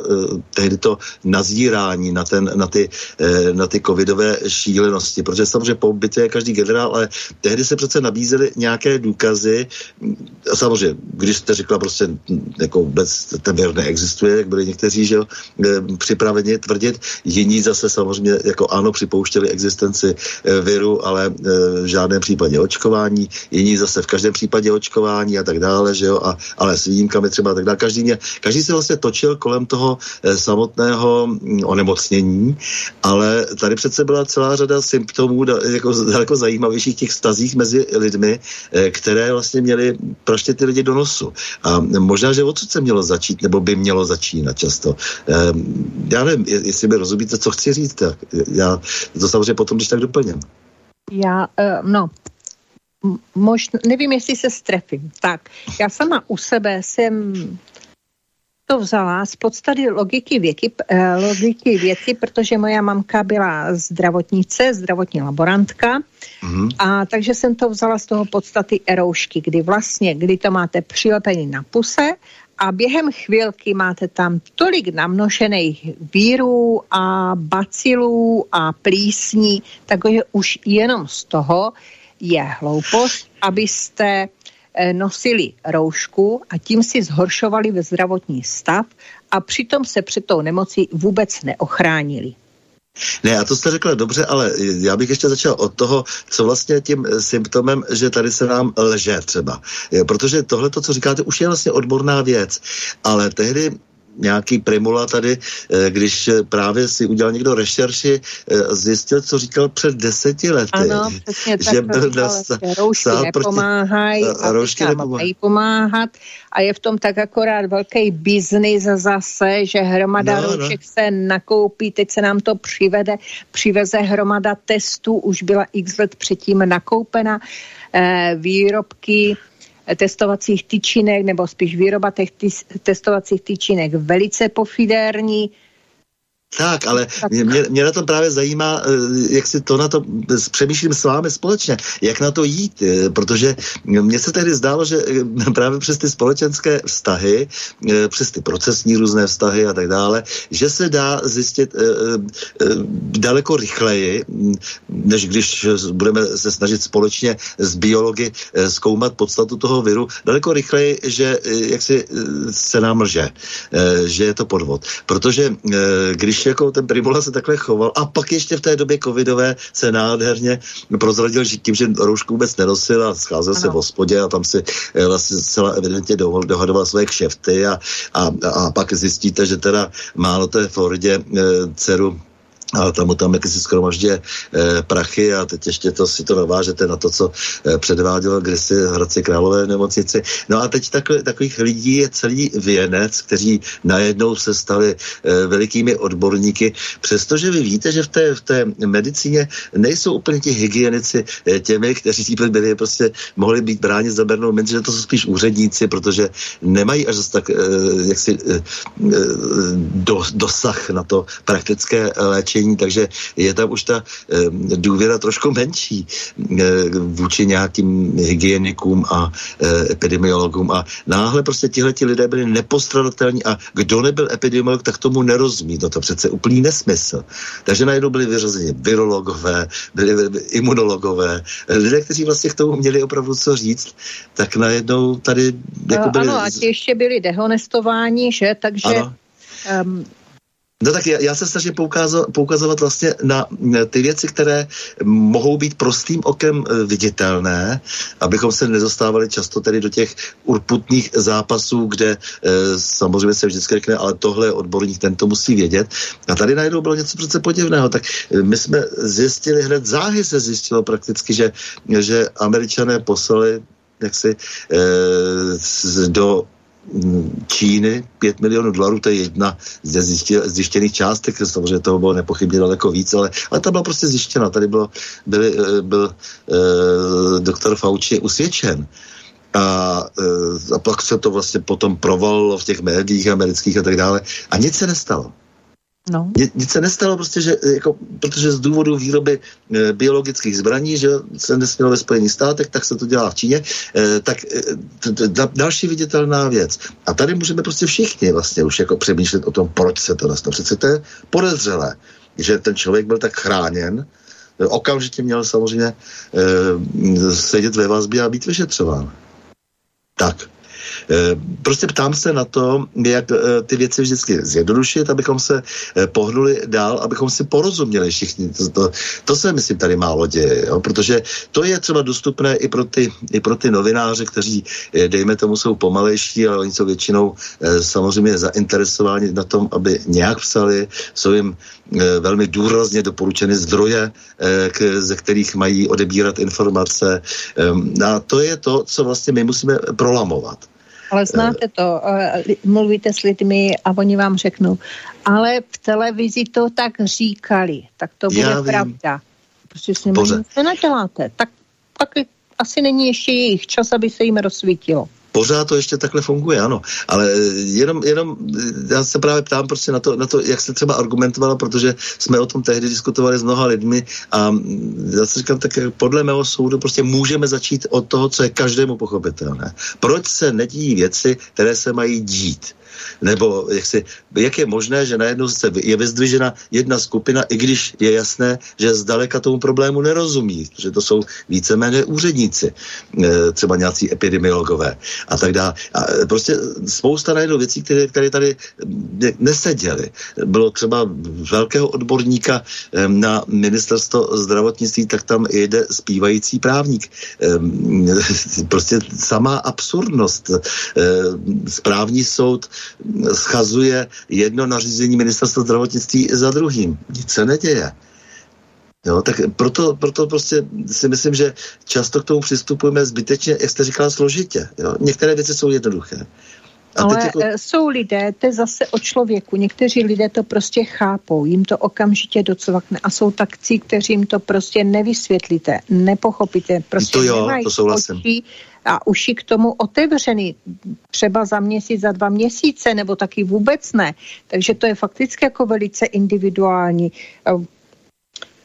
tehdy to nazírání na, ten, na, ty, na ty covidové šílenosti, protože samozřejmě po bitvě je každý generál, ale tehdy se přece nabízely nějaké důkazy, samozřejmě, když jste řekla prostě, jako vůbec ten věr neexistuje, jak byli někteří, že e, připraveni tvrdit, Jiní zase samozřejmě jako ano připouštěli existenci e, viru, ale e, v žádném případě očkování. Jiní zase v každém případě očkování a tak dále, že jo, a, ale s výjimkami třeba tak dále. Každý, mě, každý se vlastně točil kolem toho samotného mm, onemocnění, ale tady přece byla celá řada symptomů jako daleko zajímavějších těch stazích mezi lidmi, které vlastně měly praště ty lidi do nosu. A možná, že odsud se mělo začít, nebo by mělo začínat často. Já nevím, jestli by rozumíte, co chci říct, tak já to samozřejmě potom, když tak doplním. Já, uh, no, možná, nevím, jestli se strefím. Tak, já sama u sebe jsem to vzala z podstaty logiky, věky, eh, logiky věci, protože moja mamka byla zdravotnice, zdravotní laborantka, mm-hmm. a takže jsem to vzala z toho podstaty eroušky, kdy vlastně, kdy to máte přilepený na puse a během chvilky máte tam tolik namnožených vírů a bacilů a plísní, takže už jenom z toho je hloupost, abyste nosili roušku a tím si zhoršovali ve zdravotní stav a přitom se před tou nemocí vůbec neochránili. Ne, a to jste řekla dobře, ale já bych ještě začal od toho, co vlastně tím symptomem, že tady se nám lže třeba. Protože tohle, co říkáte, už je vlastně odborná věc, ale tehdy nějaký primula tady, eh, když právě si udělal někdo rešerši, eh, zjistil, co říkal před deseti lety. Ano, přesně [laughs] že tak byl na roušky nepomáhají a roušky nepomáhají pomáhat a je v tom tak akorát velký biznis zase, že hromada no, no. roušek no. se nakoupí, teď se nám to přivede, přiveze hromada testů, už byla x let předtím nakoupena, eh, výrobky testovacích tyčinek, nebo spíš výroba těch testovacích tyčinek velice pofidérní, tak, ale mě, mě na tom právě zajímá, eh, jak si to na to, přemýšlím s vámi společně, jak na to jít, eh, protože mně se tehdy zdálo, že eh, [laughs] právě přes ty společenské vztahy, přes ty procesní různé vztahy a tak dále, že se dá zjistit daleko rychleji, hm, než když budeme se snažit společně s biology zkoumat podstatu toho viru, daleko rychleji, že jak si se nám lže, že je to podvod. Protože když jako ten Primula se takhle choval a pak ještě v té době covidové se nádherně prozradil, že tím, že roušku vůbec nenosil a scházel ano. se v hospodě a tam si eh, vlastně celá evidentně dohadoval své kšefty a, a, a pak zjistíte, že teda málo té Floridě e, dceru a tam tam jak si skromaždě e, prachy a teď ještě to si to navážete na to, co e, předváděl kdysi Hradci Králové nemocnici. No a teď takhle, takových lidí je celý věnec, kteří najednou se stali e, velikými odborníky, přestože vy víte, že v té, v té medicíně nejsou úplně ti hygienici e, těmi, kteří byli prostě mohli být bráni za bernou minci, že to jsou spíš úředníci, protože nemají až tak e, jaksi e, do, dosah na to praktické léčení opatření, takže je tam už ta e, důvěra trošku menší e, vůči nějakým hygienikům a e, epidemiologům a náhle prostě tihleti lidé byli nepostradatelní a kdo nebyl epidemiolog, tak tomu nerozumí. No to přece úplný nesmysl. Takže najednou byli vyřazeni virologové, byli imunologové, lidé, kteří vlastně k tomu měli opravdu co říct, tak najednou tady jako byli... Ano, a ti ještě byli dehonestováni, že? Takže ano. Um, No tak já, já se snažím poukazovat vlastně na ty věci, které mohou být prostým okem e, viditelné, abychom se nezostávali často tedy do těch urputných zápasů, kde e, samozřejmě se vždycky řekne, ale tohle je odborník, ten to musí vědět. A tady najednou bylo něco přece podivného. Tak e, my jsme zjistili, hned záhy se zjistilo prakticky, že, že američané poslali jaksi e, do Číny 5 milionů dolarů, to je jedna ze zjištěných částek, samozřejmě toho bylo nepochybně daleko víc, ale, ale ta byla prostě zjištěna. Tady bylo, byli, eh, byl uh, doktor Fauci usvědčen. a, a pak se to vlastně potom provalilo v těch médiích amerických a tak dále a nic se nestalo. No. Nic se nestalo prostě, že, jako, protože z důvodu výroby e, biologických zbraní, že se nesmělo ve Spojených státech, tak se to dělá v Číně, e, tak e, t, t, další viditelná věc. A tady můžeme prostě všichni vlastně už jako přemýšlet o tom, proč se to nastalo. Přece to je podezřelé, že ten člověk byl tak chráněn, e, okamžitě měl samozřejmě e, sedět ve vazbě a být vyšetřován. Tak. Eh, prostě ptám se na to, jak eh, ty věci vždycky zjednodušit, abychom se eh, pohnuli dál, abychom si porozuměli všichni. To, to, to se, myslím, tady málo děje, jo? protože to je třeba dostupné i pro, ty, i pro ty novináře, kteří, dejme tomu, jsou pomalejší, ale oni jsou většinou samozřejmě zainteresováni na tom, aby nějak psali, jsou jim velmi důrazně doporučeny zdroje, ze kterých mají odebírat informace. A to je to, co vlastně my musíme prolamovat. Ale znáte to, eh, mluvíte s lidmi a oni vám řeknou, ale v televizi to tak říkali, tak to bude Já pravda. Prostě s nimi nic nenaděláte. Tak, tak asi není ještě jejich čas, aby se jim rozsvítilo pořád to ještě takhle funguje, ano. Ale jenom, jenom já se právě ptám prostě na to, na to, jak jste třeba argumentovala, protože jsme o tom tehdy diskutovali s mnoha lidmi a já si říkám, tak podle mého soudu prostě můžeme začít od toho, co je každému pochopitelné. Proč se nedíjí věci, které se mají dít? Nebo jak, si, jak je možné, že najednou se je vyzdvižena jedna skupina, i když je jasné, že zdaleka tomu problému nerozumí, že to jsou víceméně úředníci, e, třeba nějací epidemiologové a tak dále. A e, prostě spousta najednou věcí, které, které tady neseděly. Bylo třeba velkého odborníka e, na ministerstvo zdravotnictví, tak tam jede zpívající právník. [laughs] Prostě samá absurdnost. Správní soud schazuje jedno nařízení ministerstva zdravotnictví za druhým. Nic se neděje. Jo, tak proto, proto prostě si myslím, že často k tomu přistupujeme zbytečně, jak jste říkala, složitě. Jo. Některé věci jsou jednoduché. A Ale jako... Eh, jsou lidé, to je zase o člověku, někteří lidé to prostě chápou, jim to okamžitě docvakne a jsou takcí, kteří jim to prostě nevysvětlíte, nepochopíte, prostě to jo, to souhlasím. Očí, a uši k tomu otevřený, třeba za měsíc, za dva měsíce, nebo taky vůbec ne. Takže to je fakticky jako velice individuální.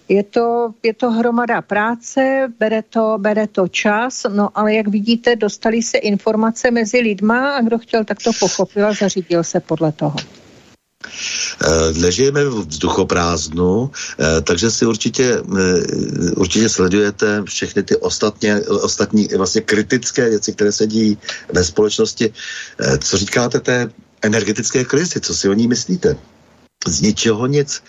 Je to, je to hromada práce, bere to, bere to čas, no ale jak vidíte, dostali se informace mezi lidma a kdo chtěl, tak to pochopil a zařídil se podle toho. Eh, nežijeme v vzduchoprázdnu, eh, takže si určitě, eh, určitě sledujete všechny ty ostatně, ostatní vlastně kritické věci, které se dějí ve společnosti. Co říkáte té energetické krizi? Co si o ní myslíte? z ničeho nic.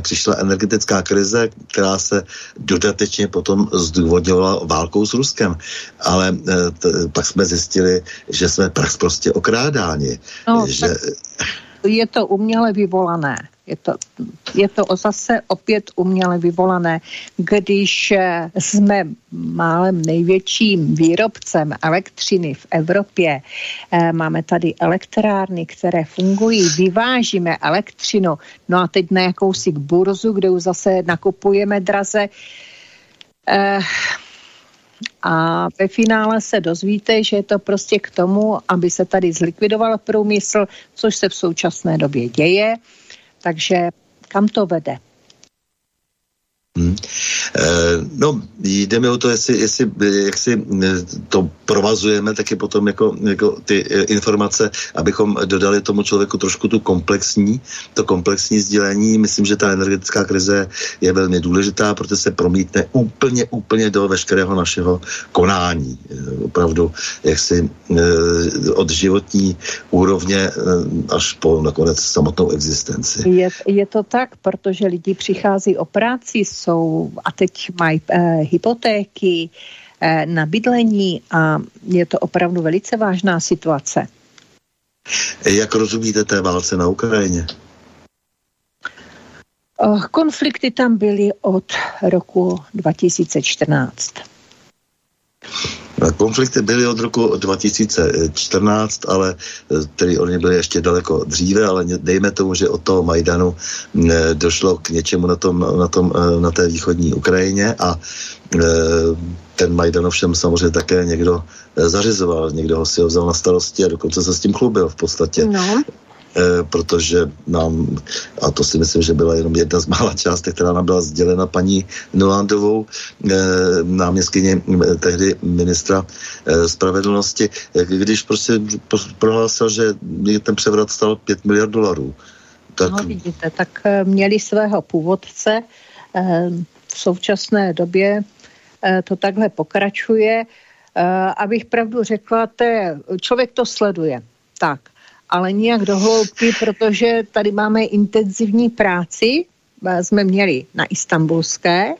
Přišla energetická krize, která se dodatečně potom zdůvodňovala válkou s Ruskem. Ale t, pak jsme zjistili, že jsme prostě okrádáni. No, že... tak je to uměle vyvolané. Je to, je to zase opět uměle vyvolané. Když eh, jsme málem největším výrobcem elektřiny v Evropě, eh, máme tady elektrárny, které fungují, vyvážíme elektřinu, no a teď na jakousi burzu, kde už zase nakupujeme draze, eh, a ve finále se dozvíte, že je to prostě k tomu, aby se tady zlikvidoval průmysl, což se v současné době děje. Takže kam to vede? Hmm. No, jde mi o to, jestli, jestli jak si eh, to provazujeme taky potom jako, jako ty eh, informace, abychom dodali tomu člověku trošku tu komplexní, to komplexní sdělení. Myslím, že ta energetická krize je velmi důležitá, protože se promítne úplně, úplně do veškerého našeho konání. Opravdu, jak si od životní úrovně až po nakonec samotnou existenci. Je, je to tak, protože lidi přichází o práci, jsou a teď mají eh, hypotéky eh, na bydlení a je to opravdu velice vážná situace. Jak rozumíte té válce na Ukrajině? Eh, konflikty tam byly od roku 2014. Konflikty byly od roku 2014, ale tedy oni byly ještě daleko dříve, ale dejme tomu, že od toho Majdanu došlo k něčemu na, tom, na, tom, na té východní Ukrajině a ten Majdan ovšem samozřejmě také někdo zařizoval, někdo ho si ho vzal na starosti a dokonce se s tím chlubil v podstatě. No. Eh, protože nám, a to si myslím, že byla jenom jedna z mála částek, která nám byla sdělena paní Nolandovou, eh, náměstkyně eh, tehdy ministra spravedlnosti, když prostě prohlásil, že ten převrat stal 5 miliard dolarů. Tak... No vidíte, tak měli svého původce, v současné době to takhle pokračuje. Abych pravdu řekla, to je, člověk to sleduje. Tak, ale nijak do hloubky, protože tady máme intenzivní práci, eh, jsme měli na Istanbulské.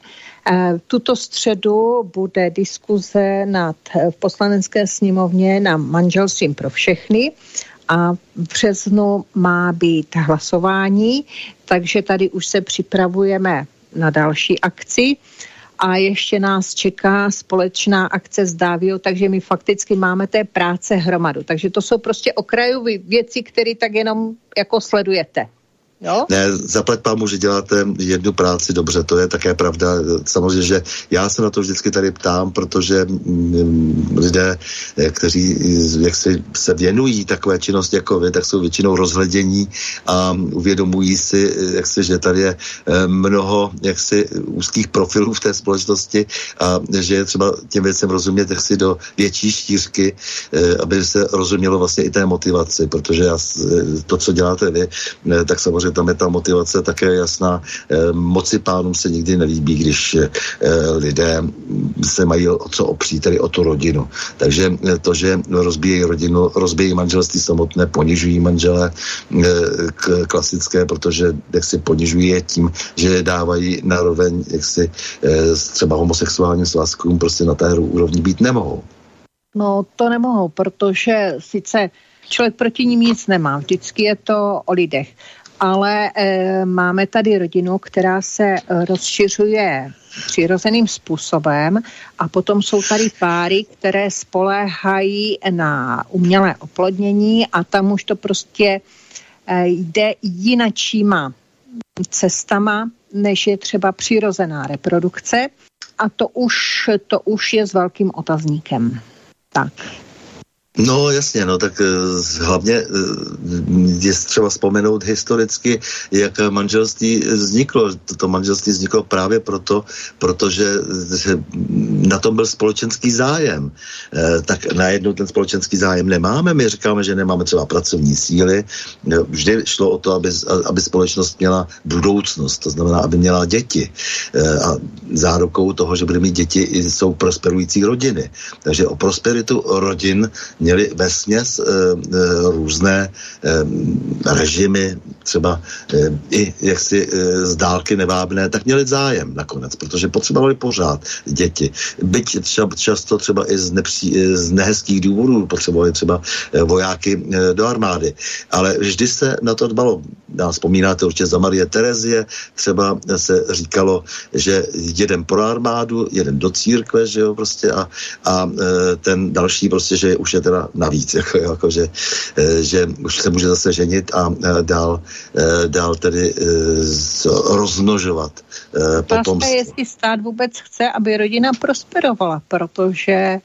Eh, tuto středu bude diskuze nad, eh, v poslanecké sněmovně na manželstvím pro všechny a v březnu má být hlasování, takže tady už se připravujeme na další akci a ještě nás čeká společná akce s Dávio, takže my fakticky máme té práce hromadu. Takže to jsou prostě okrajové věci, které tak jenom jako sledujete. Jo? Ne, zaplať pámu, že děláte jednu práci dobře, to je také pravda. Samozřejmě, že já se na to vždycky tady ptám, protože mm, lidé, eh, kteří jak si se věnují takové činnosti jako vy, tak jsou většinou rozhledění a uvědomují si, eh, jak si, že tady je eh, mnoho jaksi úzkých profilů v té společnosti a že je třeba těm věcem rozumět jaksi do větší štířky, aby se rozumělo vlastně i té motivaci, protože já, to, co děláte vy, tak samozřejmě tam je ta motivace také jasná. Eh, moci pánům se nikdy nelíbí, když eh, lidé se mají o co opřít, tedy o tu rodinu. Takže eh, to, že rozbíjejí rodinu, rozbíjejí manželství samotné, ponižují manžele k klasické, protože jak si ponižují je tím, že je dávají naroveň jak si třeba homosexuálním svazkům prostě na té úrovni být nemohou. No to nemohou, protože sice člověk proti ním nic nemá, vždycky je to o lidech ale e, máme tady rodinu, která se eh, rozšiřuje přirozeným způsobem a potom jsou tady páry, které spoléhají na umělé oplodnění a tam už to prostě e, jde jinačíma cestama, než je třeba přirozená reprodukce a to už, to už je s velkým otazníkem. Tak. No jasně, no tak uh, hlavně uh, je třeba vzpomenout historicky, jak manželství vzniklo. Toto manželství vzniklo právě proto, protože že na tom byl společenský zájem. Uh, tak najednou ten společenský zájem nemáme. My říkáme, že nemáme třeba pracovní síly. Vždy šlo o to, aby, aby společnost měla budoucnost, to znamená, aby měla děti. A zárukou toho, že bude mít děti, jsou prosperující rodiny. Takže o prosperitu rodin měli ve směs e, e, různé e, režimy, třeba i jaksi z dálky nevábné, tak měli zájem nakonec, protože potřebovali pořád děti. Byť třeba, často třeba i z, nepří, z nehezkých důvodů potřebovali třeba vojáky do armády. Ale vždy se na to dbalo. Já vzpomínáte určitě za Marie Terezie, třeba se říkalo, že jeden pro armádu, jeden do církve, že jo, prostě a, a ten další prostě, že už je teda navíc, [laughs] jako, jako že, eh, že už se může zase ženit a eh, dál, eh, dál tedy rozmnožovat potom. je, jestli stát vůbec chce, aby rodina prosperovala, protože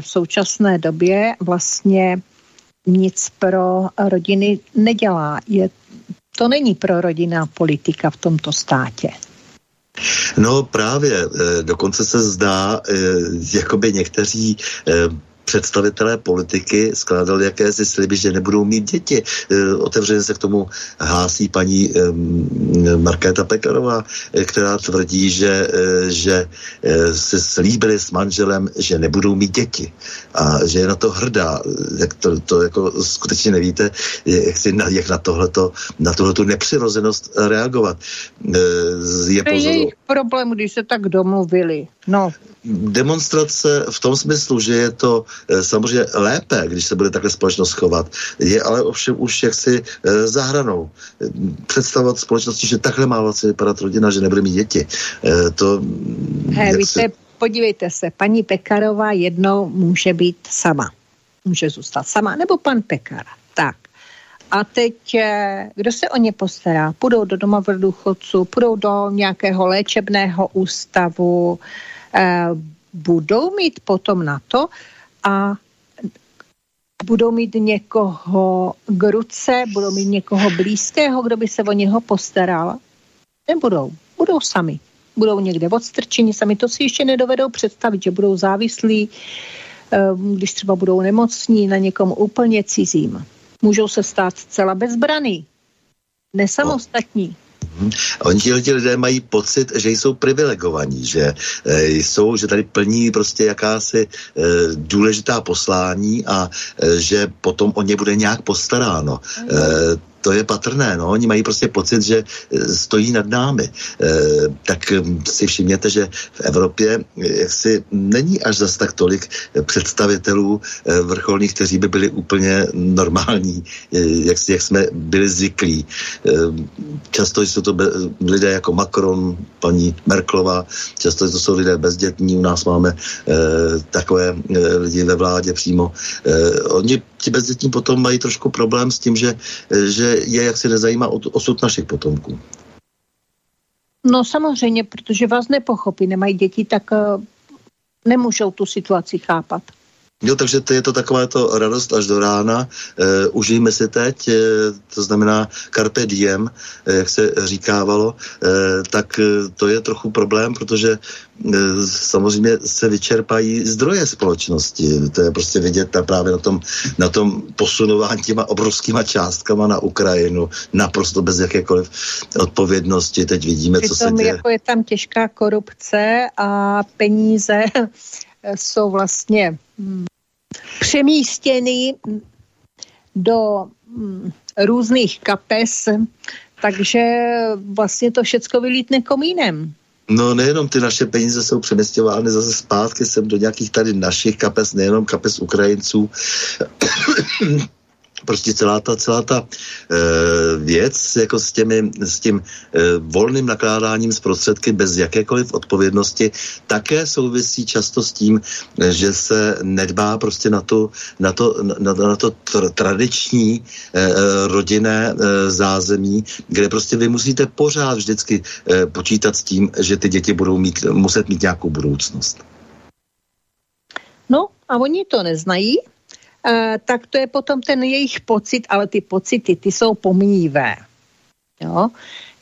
v současné době vlastně nic pro rodiny nedělá. Je, to není pro rodinná politika v tomto státě. No právě, dokonce se zdá, jakoby někteří představitelé politiky skládali jakési sliby, že nebudou mít děti. E, otevřeně se k tomu hlásí paní Markéta Pekarová, e, která tvrdí, že, e, že se slíbili s manželem, že nebudou mít děti a že je na to hrdá. Jak to, to jako skutečně nevíte, jak, si na, jak na tohleto, na tohleto nepřirozenost reagovat. Je, jejich problém, když se tak domluvili. No. Demonstrace v tom smyslu, že je to e, samozřejmě lépe, když se bude takhle společnost chovat, je ale ovšem už jaksi e, zahranou. Představovat společnosti, že takhle má vlastně vypadat rodina, že nebude mít děti. To, He, víte, podívejte se, paní Pekarová jednou může být sama. Může zůstat sama, nebo pan Pekara. Tak. A teď, eh, kdo se o ně postará? Půjdou do doma v důchodců, půjdou do nějakého léčebného ústavu, eh, budou mít potom na to a budou mít někoho k ruce, budou mít někoho blízkého, kdo by se o něho postaral? Nebudou. Budou sami. Budou někde odstrčeni sami. To si ještě nedovedou představit, že budou závislí, ehm, když třeba budou nemocní na někom úplně cizím. Můžou se stát zcela bezbraný, nesamostatní. No Hmm. Oni ti lidé mají pocit, že jsou privilegovaní, že e, jsou, že tady plní prostě jakási e, důležitá poslání a e, že potom o ně bude nějak postaráno. E, to je patrné, no. Oni mají prostě pocit, že e, stojí nad námi. E, tak si všimněte, že v Evropě jaksi není až zas tak tolik představitelů vrcholných, kteří by byli úplně normální, jak, jak jsme byli zvyklí. E, často jsou to lidé jako Macron, paní Merklova, často to jsou lidé bezdětní, u nás máme e, takové e, lidi ve vládě přímo. E, oni ti bezdětní potom mají trošku problém s tím, že, že je jak se nezajímá o osud našich potomků. No samozřejmě, protože vás nepochopí, nemají děti, tak uh, nemůžou tu situaci chápat. Jo, takže to je to taková to radost až do rána. E, užijme si teď, e, to znamená carpe diem, e, jak se říkávalo, e, tak to je trochu problém, protože e, samozřejmě se vyčerpají zdroje společnosti. To je prostě vidět na, právě na tom, na tom posunování těma obrovskýma částkama na Ukrajinu, naprosto bez jakékoliv odpovědnosti. Teď vidíme, Přitom, co se děje. Jako je tam těžká korupce a peníze jsou vlastně hm, přemístěny do hm, různých kapes, takže vlastně to všecko vylítne komínem. No nejenom ty naše peníze jsou přeměstěvány zase zpátky sem do nějakých tady našich kapes, nejenom kapes Ukrajinců prostě celá ta, celá ta e, věc jako s, těmi, s tím e, volným nakládáním s prostředky bez jakékoliv odpovědnosti také souvisí často s tím, že se nedbá prostě na to, na to, na, na to tr- tradiční e, rodinné e, zázemí, kde prostě vy musíte pořád vždycky e, počítat s tím, že ty děti budou mít, muset mít nějakou budoucnost. No a oni to neznají, tak to je potom ten jejich pocit, ale ty pocity, ty jsou pomíjivé. Jo?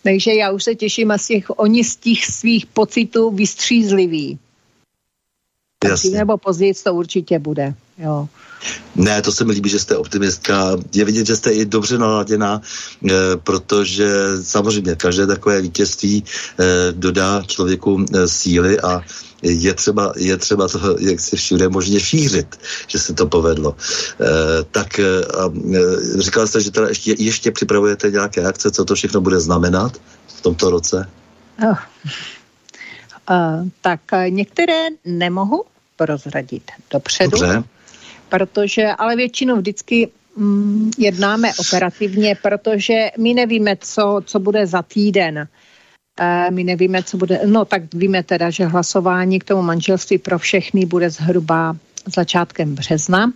Takže já už se těším asi, oni z těch svých pocitů vystřízliví. Jasně. Nebo později to určitě bude. Jo. Ne, to se mi líbí, že jste optimistka. Je vidět, že jste i dobře naladěná, e, protože samozřejmě každé takové vítězství e, dodá člověku e, síly a je třeba, je třeba to jak si všude možně šířit, že se to povedlo. E, tak e, e, říkal jste, že teda ještě, ještě připravujete nějaké akce, co to všechno bude znamenat v tomto roce? Oh. Uh, tak některé nemohu prozradit dopředu. Dobře. Protože, ale většinou vždycky mm, jednáme operativně, protože my nevíme, co, co bude za týden. E, my nevíme, co bude, no tak víme teda, že hlasování k tomu manželství pro všechny bude zhruba začátkem března.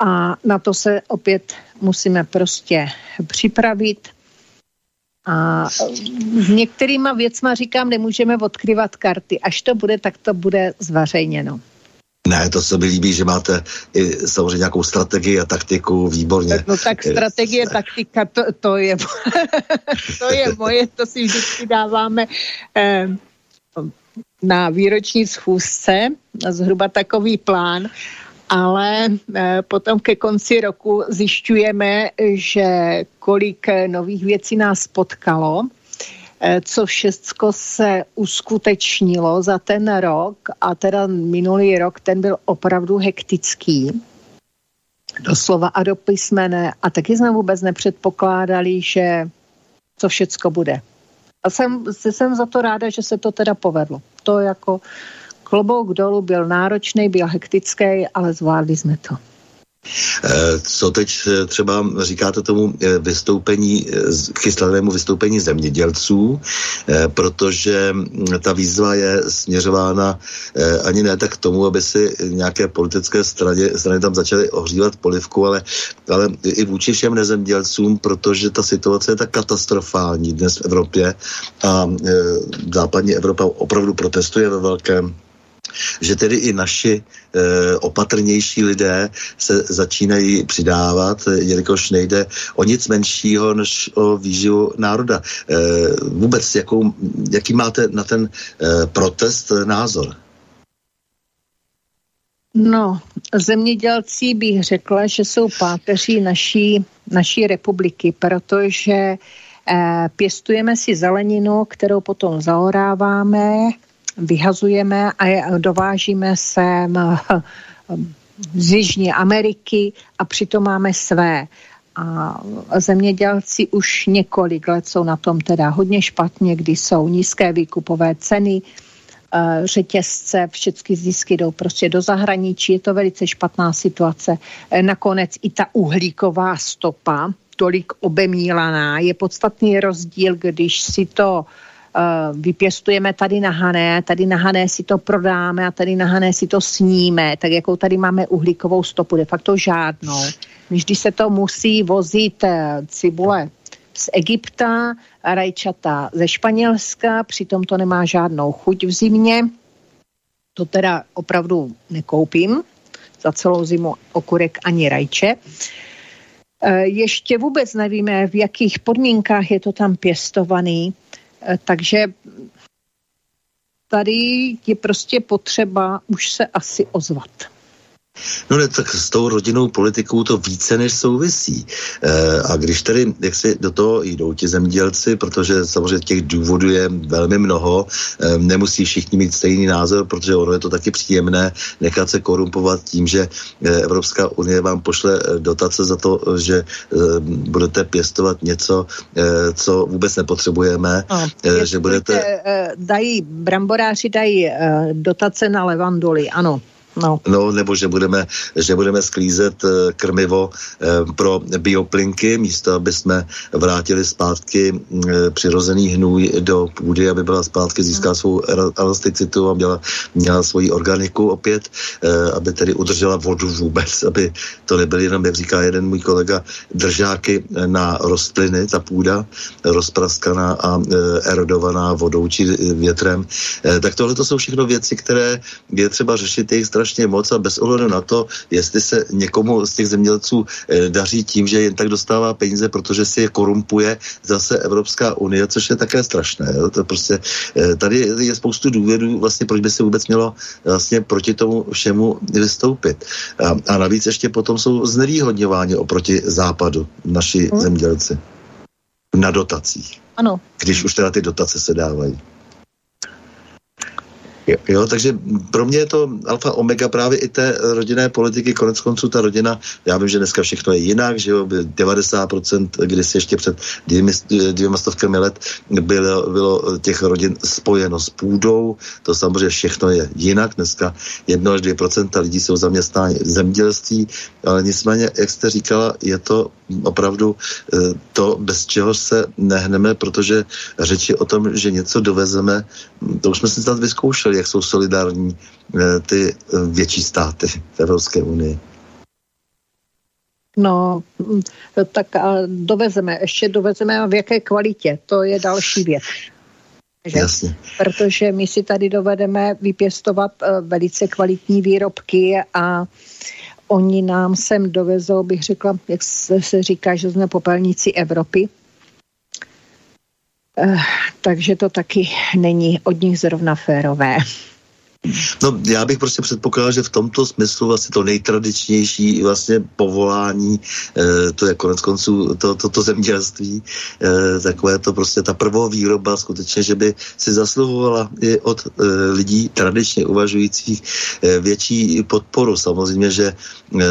A na to se opět musíme prostě připravit. A s některýma věcma říkám, nemůžeme odkryvat karty. Až to bude, tak to bude zvařejněno. Ne, to se mi líbí, že máte i samozřejmě nějakou strategii a taktiku, výborně. No tak strategie, taktika, to, to, je, [laughs] to je moje, to si vždycky dáváme eh, na výroční schůzce, zhruba takový plán, ale eh, potom ke konci roku zjišťujeme, že kolik nových věcí nás potkalo, Eh, co všechno se uskutečnilo za ten rok a teda minulý rok ten byl opravdu hektický doslova a do písmene a taky jsme vůbec nepředpokládali, že co všecko bude. A jsem, jsem za to ráda, že se to teda povedlo. To jako klobouk dolů byl náročný, byl hektický, ale zvládli jsme to. Eh, co teď eh, třeba říkáte tomu eh, vystoupení, chystanému vystoupení zemědělců, protože hm, ta výzva je směřována ani ne tak k tomu, aby si nějaké politické strany, strany tam začaly ohřívat polivku, ale, ale i vůči všem nezemědělcům, protože ta situace je tak katastrofální dnes v Evropě a západní Evropa opravdu protestuje ve velkém že tedy i naši e, opatrnější lidé se začínají přidávat, jelikož nejde o nic menšího než o výživu národa. E, vůbec, jakou, jaký máte na ten e, protest názor? No, zemědělci bych řekla, že jsou páteří naší, naší republiky, protože eh, pěstujeme si zeleninu, kterou potom zaoráváme, vyhazujeme a dovážíme sem eh, z Jižní Ameriky a přitom máme své. A zemědělci už několik let jsou na tom teda hodně špatně, kdy jsou nízké výkupové ceny, eh, řetězce, všechny zisky jdou prostě do zahraničí, je to velice špatná situace. Eh, nakonec i ta uhlíková stopa, tolik obemílaná, je podstatný rozdíl, když si to uh, vypěstujeme tady na Hané, tady na Hané si to prodáme a tady na Hané si to sníme, tak jakou tady máme uhlíkovou stopu, de facto žádnou. Když se to musí vozit eh, cibule z Egypta, rajčata ze Španělska, přitom to nemá žádnou chuť v zimě. To teda opravdu nekoupím za celou zimu okurek ani rajče. Eh, ještě vůbec nevíme, v jakých podmínkách je to tam pěstovaný. Eh, takže tady je prostě potřeba už se asi ozvat. No ne, tak s tou rodinnou politikou to více než souvisí. E, a když tedy, jak si do toho jdou ti zemědělci, protože samozřejmě těch důvodů je velmi mnoho, e, nemusí všichni mít stejný názor, protože ono je to taky příjemné nechat se korumpovat tím, že Evropská unie vám pošle dotace za to, že e, budete pěstovat něco, e, co vůbec nepotřebujeme, no, e, že budete... Dají, bramboráři dají dotace na levandoly, ano. No. no, nebo že budeme, že budeme sklízet uh, krmivo uh, pro bioplinky, místo aby jsme vrátili zpátky uh, přirozený hnůj do půdy, aby byla zpátky získá hmm. svou elasticitu a měla, měla svoji organiku opět, aby tedy udržela vodu vůbec, [laughs] aby to nebyly jenom, jak říká jeden můj kolega, držáky na rostliny, ta půda, rozpraskaná a erodovaná vodou či větrem. Tak tohle to jsou všechno věci, které je třeba řešit jejich strašně strašně moc a bez ohledu na to, jestli se někomu z těch zemědělců eh, daří tím, že jen tak dostává peníze, protože si je korumpuje zase Evropská unie, což je také strašné. Jo? To prostě, eh, tady je spoustu důvodů, vlastně, proč by se vůbec mělo vlastně proti tomu všemu vystoupit. A, a navíc ještě potom jsou znevýhodňováni oproti západu naši hmm. zemědělci na dotacích. Ano. Když už teda ty dotace se dávají. Jo, takže pro mě je to alfa omega právě i té rodinné politiky, konec konců ta rodina, já vím, že dneska všechno je jinak, že jo, 90% když ještě před dvěmi, dvěma stovkami let bylo, bylo těch rodin spojeno s půdou, to samozřejmě všechno je jinak, dneska 1 až 2% lidí jsou zaměstnáni v zemědělství, ale nicméně, jak jste říkala, je to opravdu eh, to, bez čeho se nehneme, protože řeči o tom, že něco dovezeme, to už jsme si snad vyzkoušeli, jak jsou solidární eh, ty eh, větší státy v Evropské unii. No, mm, tak a dovezeme, ještě dovezeme a v jaké kvalitě, to je další věc. Že? Jasně. Protože my si tady dovedeme vypěstovat velice kvalitní výrobky a oni nám sem dovezou, bych řekla, jak se říká, že jsme popelníci Evropy. Eh, takže to taky není od nich zrovna férové. No, já bych prostě předpokládal, že v tomto smyslu vlastně to nejtradičnější vlastně povolání, e, to je konec konců to, to, to zemědělství, e, takové to prostě ta prvovýroba skutečně, že by si zasluhovala i od e, lidí tradičně uvažujících e, větší podporu. Samozřejmě, že e,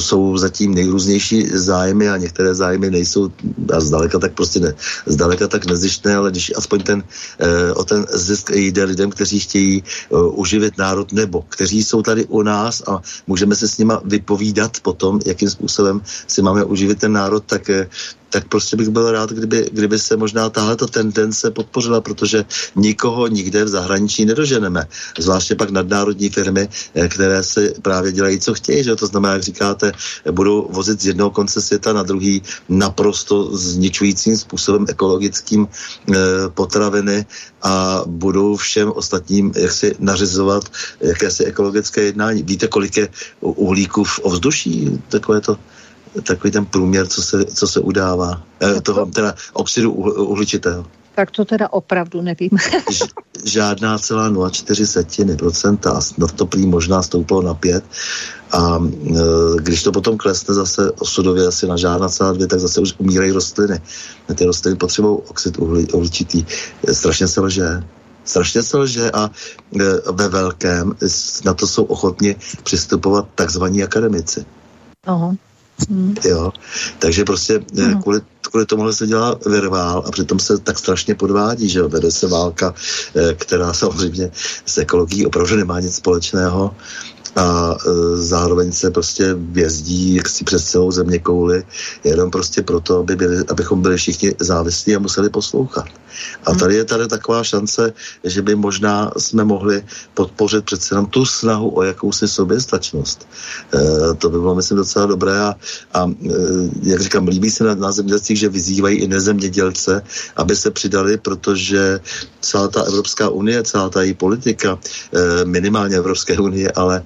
jsou zatím nejrůznější zájmy a některé zájmy nejsou a zdaleka tak prostě ne, zdaleka tak nezištné, ale když aspoň ten, e, o ten zisk jde lidem, kteří chtějí uživit národ, nebo kteří jsou tady u nás a můžeme se s nima vypovídat potom, jakým způsobem si máme uživit ten národ, tak tak prostě bych byl rád, kdyby, kdyby se možná tahle tendence podpořila, protože nikoho nikde v zahraničí nedoženeme. Zvláště pak nadnárodní firmy, eh, které se právě dělají, co chtějí. Že? To znamená, jak říkáte, budou vozit z jednoho konce světa na druhý naprosto zničujícím způsobem ekologickým e, potraviny a budou všem ostatním jak si nařizovat jakési ekologické jednání. Víte, kolik je uhlíků v ovzduší? Takové to takový ten průměr, co se, co se udává, eh, toho, teda oxidu uhličitého. Tak to teda opravdu nevím. Žádná celá 0,4 setiny procenta, snad to prý možná stouplo na 5. A e, když to potom klesne zase osudově asi na žádná celá dvě, tak zase už umírají rostliny. Ty rostliny potřebují oxid uhli, uhličitý. Strašně se lže. Strašně se lže a e, ve velkém na to jsou ochotni přistupovat takzvaní akademici. Aha. Hmm. Jo, takže prostě hmm. kvůli, kvůli tomuhle se dělá virvál a přitom se tak strašně podvádí, že vede se válka, eh, která samozřejmě s ekologií opravdu nemá nic společného a e, zároveň se prostě vězdí jaksi přes celou země kouli, jenom prostě proto, aby byli, abychom byli všichni závislí a museli poslouchat. A hmm. tady je tady taková šance, že by možná jsme mohli podpořit přece jenom tu snahu o jakousi soběstačnost. E, to by bylo, myslím, docela dobré a, a e, jak říkám, líbí se na, na zemědělcích, že vyzývají i nezemědělce, aby se přidali, protože celá ta Evropská unie, celá ta její politika, e, minimálně Evropské unie, ale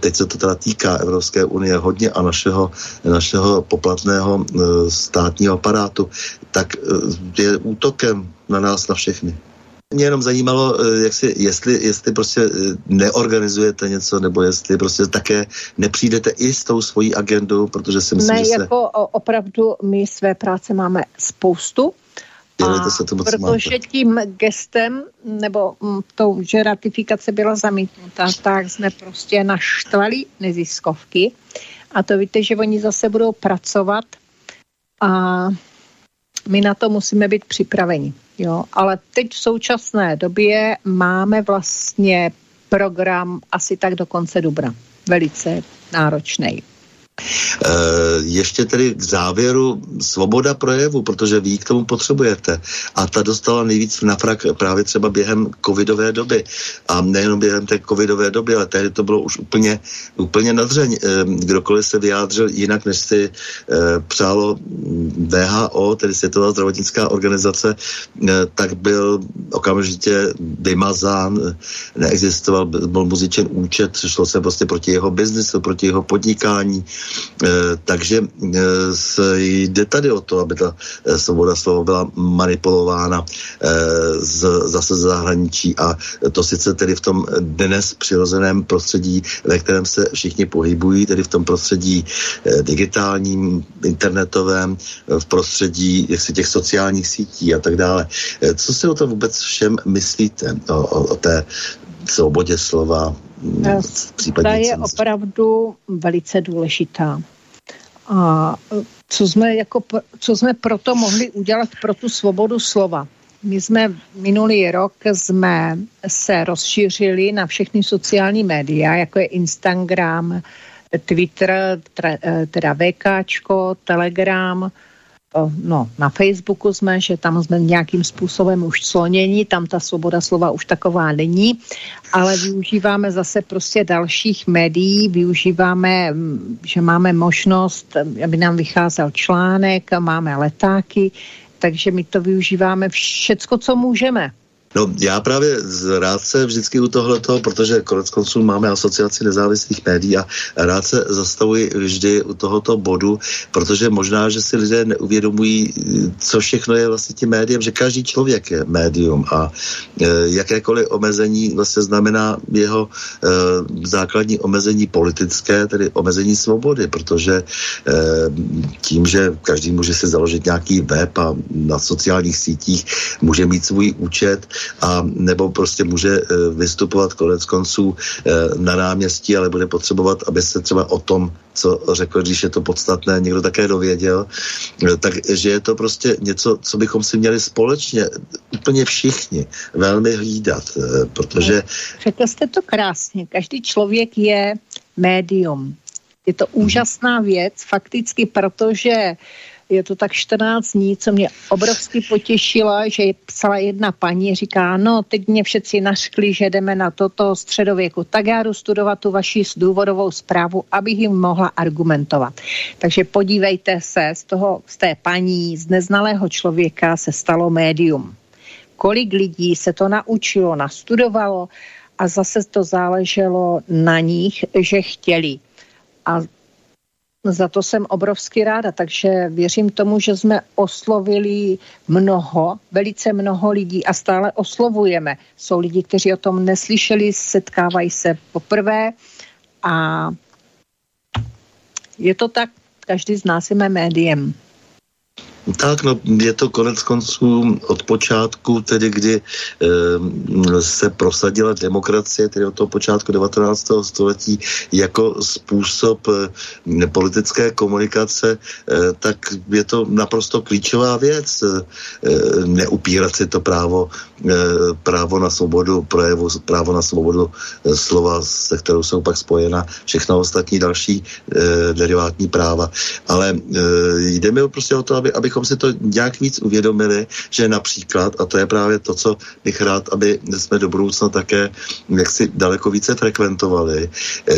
teď se to teda týká Evropské unie hodně a našeho, našeho poplatného e, státního aparátu, tak e, je útokem na nás, na všechny. Mě jenom zajímalo, jak si, jestli, jestli prostě neorganizujete něco, nebo jestli prostě také nepřijdete i s tou svojí agendou, protože si myslím, ne, že jako se... opravdu my své práce máme spoustu, a se tomu, protože máte. tím gestem, nebo m, tou, že ratifikace byla zamítnuta, tak jsme prostě naštvali neziskovky. A to víte, že oni zase budou pracovat a my na to musíme být připraveni. Jo? Ale teď v současné době máme vlastně program asi tak do konce dubna. Velice náročný. Eh, ještě tedy k závěru svoboda projevu, protože vy k tomu potřebujete. A ta dostala nejvíc na frak právě třeba během covidové doby. A nejenom během té covidové doby, ale tehdy to bylo už úplně, úplně nadřeň. Eh, kdokoliv se vyjádřil jinak, než si eh, přálo VHO, tedy Světová zdravotnická organizace, tak byl okamžitě vymazán, neexistoval, byl muzičen účet, šlo se prostě proti jeho biznesu, proti jeho podnikání, takže eh, jde tady o to, aby ta eh, svoboda slova byla manipulována z, zase z zahraničí a to sice tedy v tom dnes přirozeném prostředí, ve kterém se všichni pohybují, tedy v tom prostředí digitálním, internetovém, v prostředí jaksi těch sociálních sítí a tak dále. Co si o tom vůbec všem myslíte, o, o, o té svobodě slova, ta je opravdu velice důležitá. A co jsme, jako, co jsme proto mohli udělat pro tu svobodu slova? My jsme minulý rok jsme se rozšířili na všechny sociální média, jako je Instagram, Twitter, teda VKčko, Telegram, no, na Facebooku jsme, že tam jsme nějakým způsobem už slonění, tam ta svoboda slova už taková není, ale využíváme zase prostě dalších médií, využíváme, mm, že máme možnost, aby nám vycházel článek, máme letáky, takže my to využíváme všecko, co můžeme. No já právě rád se vždycky u tohoto, protože konec konců máme asociaci nezávislých médií a rád se zastavuji vždy u tohoto bodu, protože možná, že si lidé neuvědomují, co všechno je vlastně tím médiem, že každý člověk je médium a e, jakékoliv omezení vlastně znamená jeho e, základní omezení politické, tedy omezení svobody, protože e, tím, že každý může si založit nějaký web a na sociálních sítích může mít svůj účet, a nebo prostě může vystupovat konec konců na náměstí, ale bude potřebovat, aby se třeba o tom, co řekl, když je to podstatné, někdo také dověděl. Takže je to prostě něco, co bychom si měli společně, úplně všichni, velmi hlídat, protože... Řekl jste to krásně. Každý člověk je médium. Je to úžasná věc, fakticky, protože je to tak 14 dní, co mě obrovsky potěšila, že psala jedna paní, říká, no teď mě všetci naškli, že jdeme na toto středověku, tak já jdu studovat tu vaši důvodovou zprávu, abych jim mohla argumentovat. Takže podívejte se, z toho, z té paní, z neznalého člověka se stalo médium. Kolik lidí se to naučilo, nastudovalo a zase to záleželo na nich, že chtěli. A za to jsem obrovsky ráda, takže věřím tomu, že jsme oslovili mnoho, velice mnoho lidí a stále oslovujeme. Jsou lidi, kteří o tom neslyšeli, setkávají se poprvé a je to tak, každý z nás je médiem. Tak, no, je to konec konců od počátku, tedy kdy e, se prosadila demokracie, tedy od toho počátku 19. století, jako způsob e, politické komunikace, e, tak je to naprosto klíčová věc. E, neupírat si to právo, e, právo na svobodu projevu, právo na svobodu e, slova, se kterou jsou pak spojena všechno ostatní další e, derivátní práva. Ale e, jde mi prostě o to, aby, aby abychom si to nějak víc uvědomili, že například, a to je právě to, co bych rád, aby jsme do budoucna také jaksi daleko více frekventovali,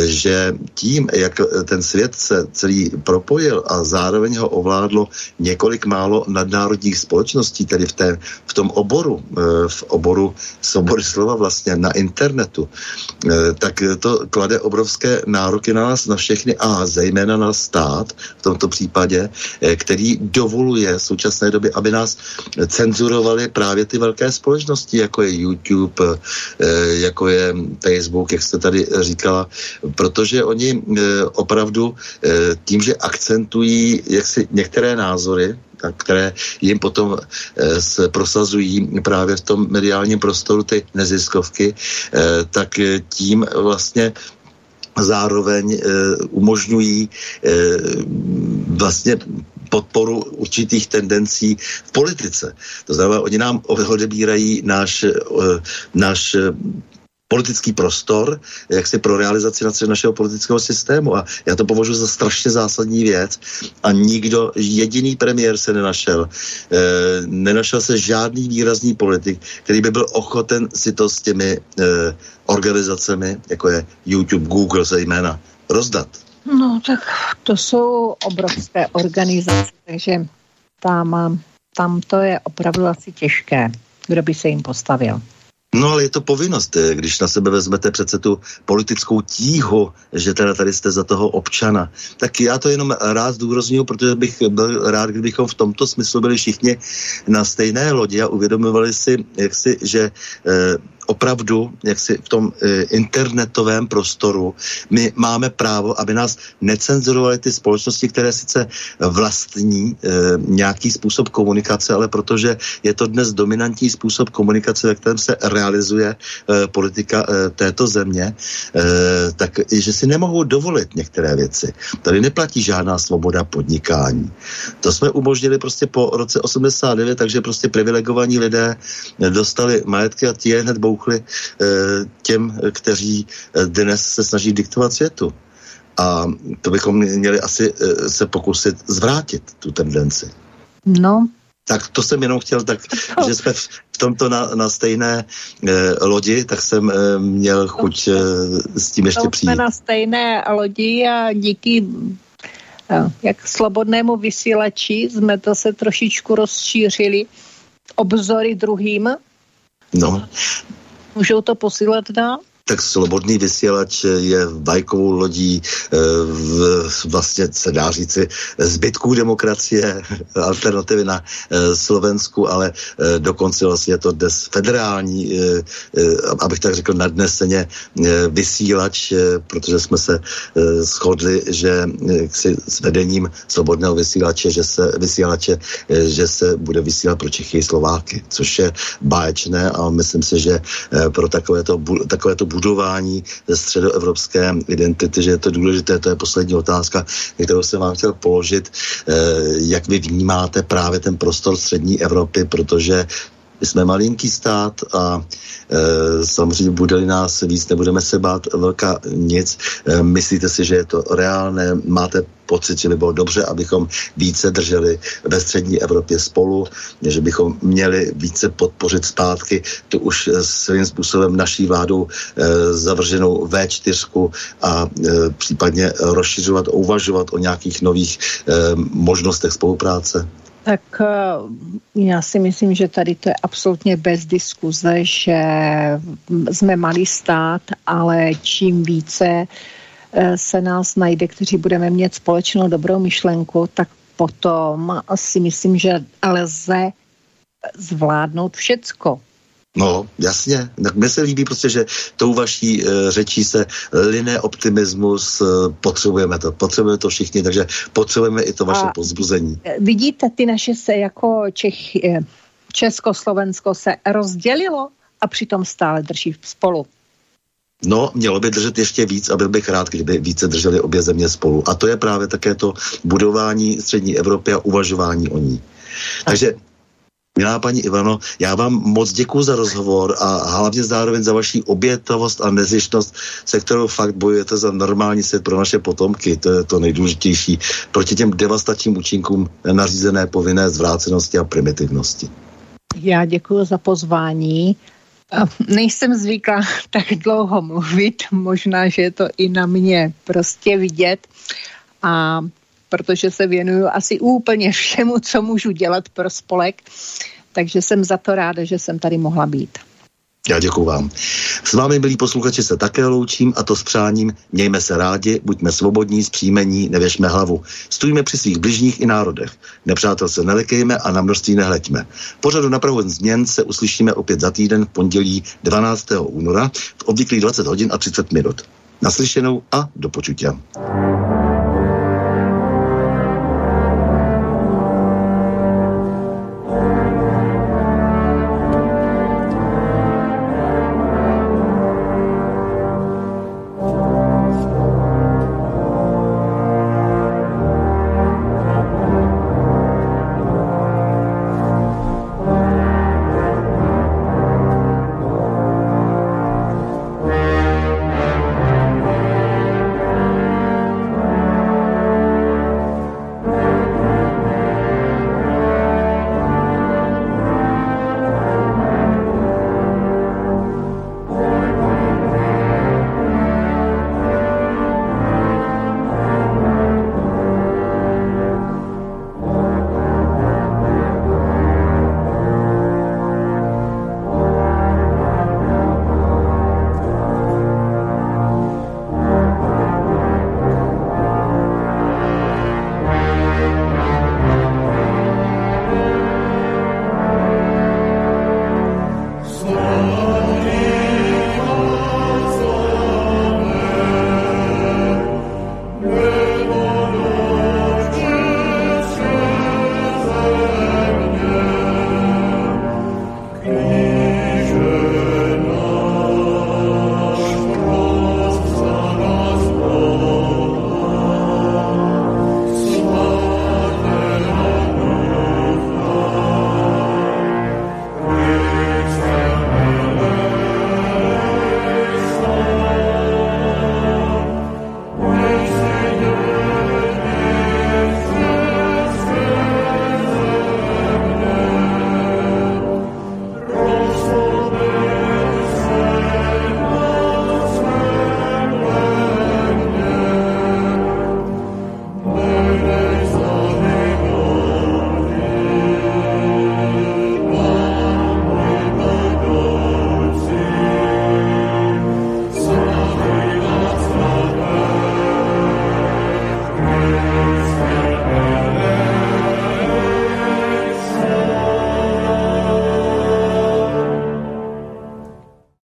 že tím, jak ten svět se celý propojil a zároveň ho ovládlo několik málo nadnárodních společností, tedy v, té, v tom oboru, eh, v oboru svobody slova vlastně na internetu, eh, tak to klade obrovské nároky na nás, na všechny a zejména na stát v tomto případě, eh, který dovoluje je v současné době, aby nás cenzurovali právě ty velké společnosti, jako je YouTube, eh, jako je Facebook, jak jste tady říkala, protože oni eh, opravdu eh, tím, že akcentují jaksi některé názory, které jim potom se prosazují právě v tom mediálním prostoru ty neziskovky, tak tím vlastně zároveň umožňují vlastně podporu určitých tendencí v politice. To znamená, oni nám odebírají náš, eh, náš eh, politický prostor, jak si pro realizaci našeho politického systému. A já to považuji za strašně zásadní věc. A nikdo, jediný premiér se nenašel. E, nenašel se žádný výrazný politik, který by byl ochoten si to s těmi e, organizacemi, jako je YouTube, Google zejména, rozdat. No tak to jsou obrovské organizace, takže tam, tam to je opravdu asi těžké, kdo by se jim postavil. No ale je to povinnost, eh, když na sebe vezmete přece tu politickou tíhu, že teda tady jste za toho občana. Tak já to jenom rád zdůraznuju, protože bych byl rád, kdybychom v tomto smyslu byli všichni na stejné lodi a uvědomovali si, jak si, že eh, opravdu, jak si v tom e, internetovém prostoru, my máme právo, aby nás necenzurovaly ty společnosti, které sice vlastní e, nějaký způsob komunikace, ale protože je to dnes dominantní způsob komunikace, ve kterém se realizuje e, politika této země, tak že si nemohou dovolit některé věci. Tady neplatí žádná svoboda podnikání. To jsme umožnili prostě po roce 89, takže prostě privilegovaní lidé dostali majetky a ti hned bou naslouchli eh, těm, kteří eh, dnes se snaží diktovat světu. A to bychom měli asi eh, se pokusit zvrátit tu tendenci. No, tak to jsem jenom chtěl, tak, no. [laughs] že jsme v, tomto na, na stejné eh, lodi, tak jsem eh, měl chuť eh, s tím ještě přijít. Jsme na stejné lodi a díky jak slobodnému vysílači jsme to se trošičku rozšířili obzory druhým. No, Můžou to posílat dál? Tak slobodný vysílač je bajkovou lodí e, v, vlastně se dá říci zbytků demokracie, [laughs] alternativy na e, Slovensku, ale e, dokonce vlastně je to dnes federální, abych tak řekl nadneseně vysílač, protože jsme se shodli, že si s vedením slobodného vysílače, že se vysílače, že se bude vysílat pro Čechy i Slováky, což je báječné a myslím si, že pro takovéto, takovéto budování středoevropské identity, že je to důležité, to je poslední otázka, kterou jsem vám chtěl položit, eh, jak vy vnímáte právě ten prostor střední Evropy, protože my jsme malinký stát a e, samozřejmě bude-li nás víc, nebudeme se bát velká nic. E, myslíte si, že je to reálné? Máte pocit, že by bylo dobře, abychom více drželi ve střední Evropě spolu, že bychom měli více podpořit zpátky tu už svým způsobem naší vládou e, zavrženou V4 a e, případně rozšiřovat, uvažovat o nějakých nových e, možnostech spolupráce? Tak eh, já si myslím, že tady to je absolutně bez diskuze, že jsme malý stát, ale čím více eh, se nás najde, kteří budeme mít společnou dobrou myšlenku, tak potom si myslím, že lze zvládnout všecko. No, jasně. Tak mně se líbí prostě, že tou vaší e, řečí se liné optimismus, e, potřebujeme to, potřebujeme to všichni, takže potřebujeme i to vaše A pozbuzení. Vidíte, ty naše se jako Čech, Československo se rozdělilo a přitom stále drží spolu. No, mělo by držet ještě víc a byl bych rád, kdyby více drželi obě země spolu. A to je právě také to budování střední Evropy a uvažování o ní. Takže Milá paní Ivano, já vám moc děkuji za rozhovor a hlavně zároveň za vaši obětavost a nezištnost, se kterou fakt bojujete za normální svět pro naše potomky. To je to nejdůležitější proti těm devastačním účinkům nařízené povinné zvrácenosti a primitivnosti. Já děkuji za pozvání. Nejsem zvyklá [laughs] tak dlouho mluvit, možná, že je to i na mě prostě vidět. A protože se věnuju asi úplně všemu, co můžu dělat pro spolek, takže jsem za to ráda, že jsem tady mohla být. Já děkuji vám. S vámi, milí posluchači, se také loučím a to s přáním mějme se rádi, buďme svobodní, zpříjmení, nevěšme hlavu. Stůjme při svých bližních i národech. Nepřátel se nelekejme a na množství nehleďme. Pořadu na Prahu změn se uslyšíme opět za týden v pondělí 12. února v obvyklých 20 hodin a 30 minut. Naslyšenou a do počutě.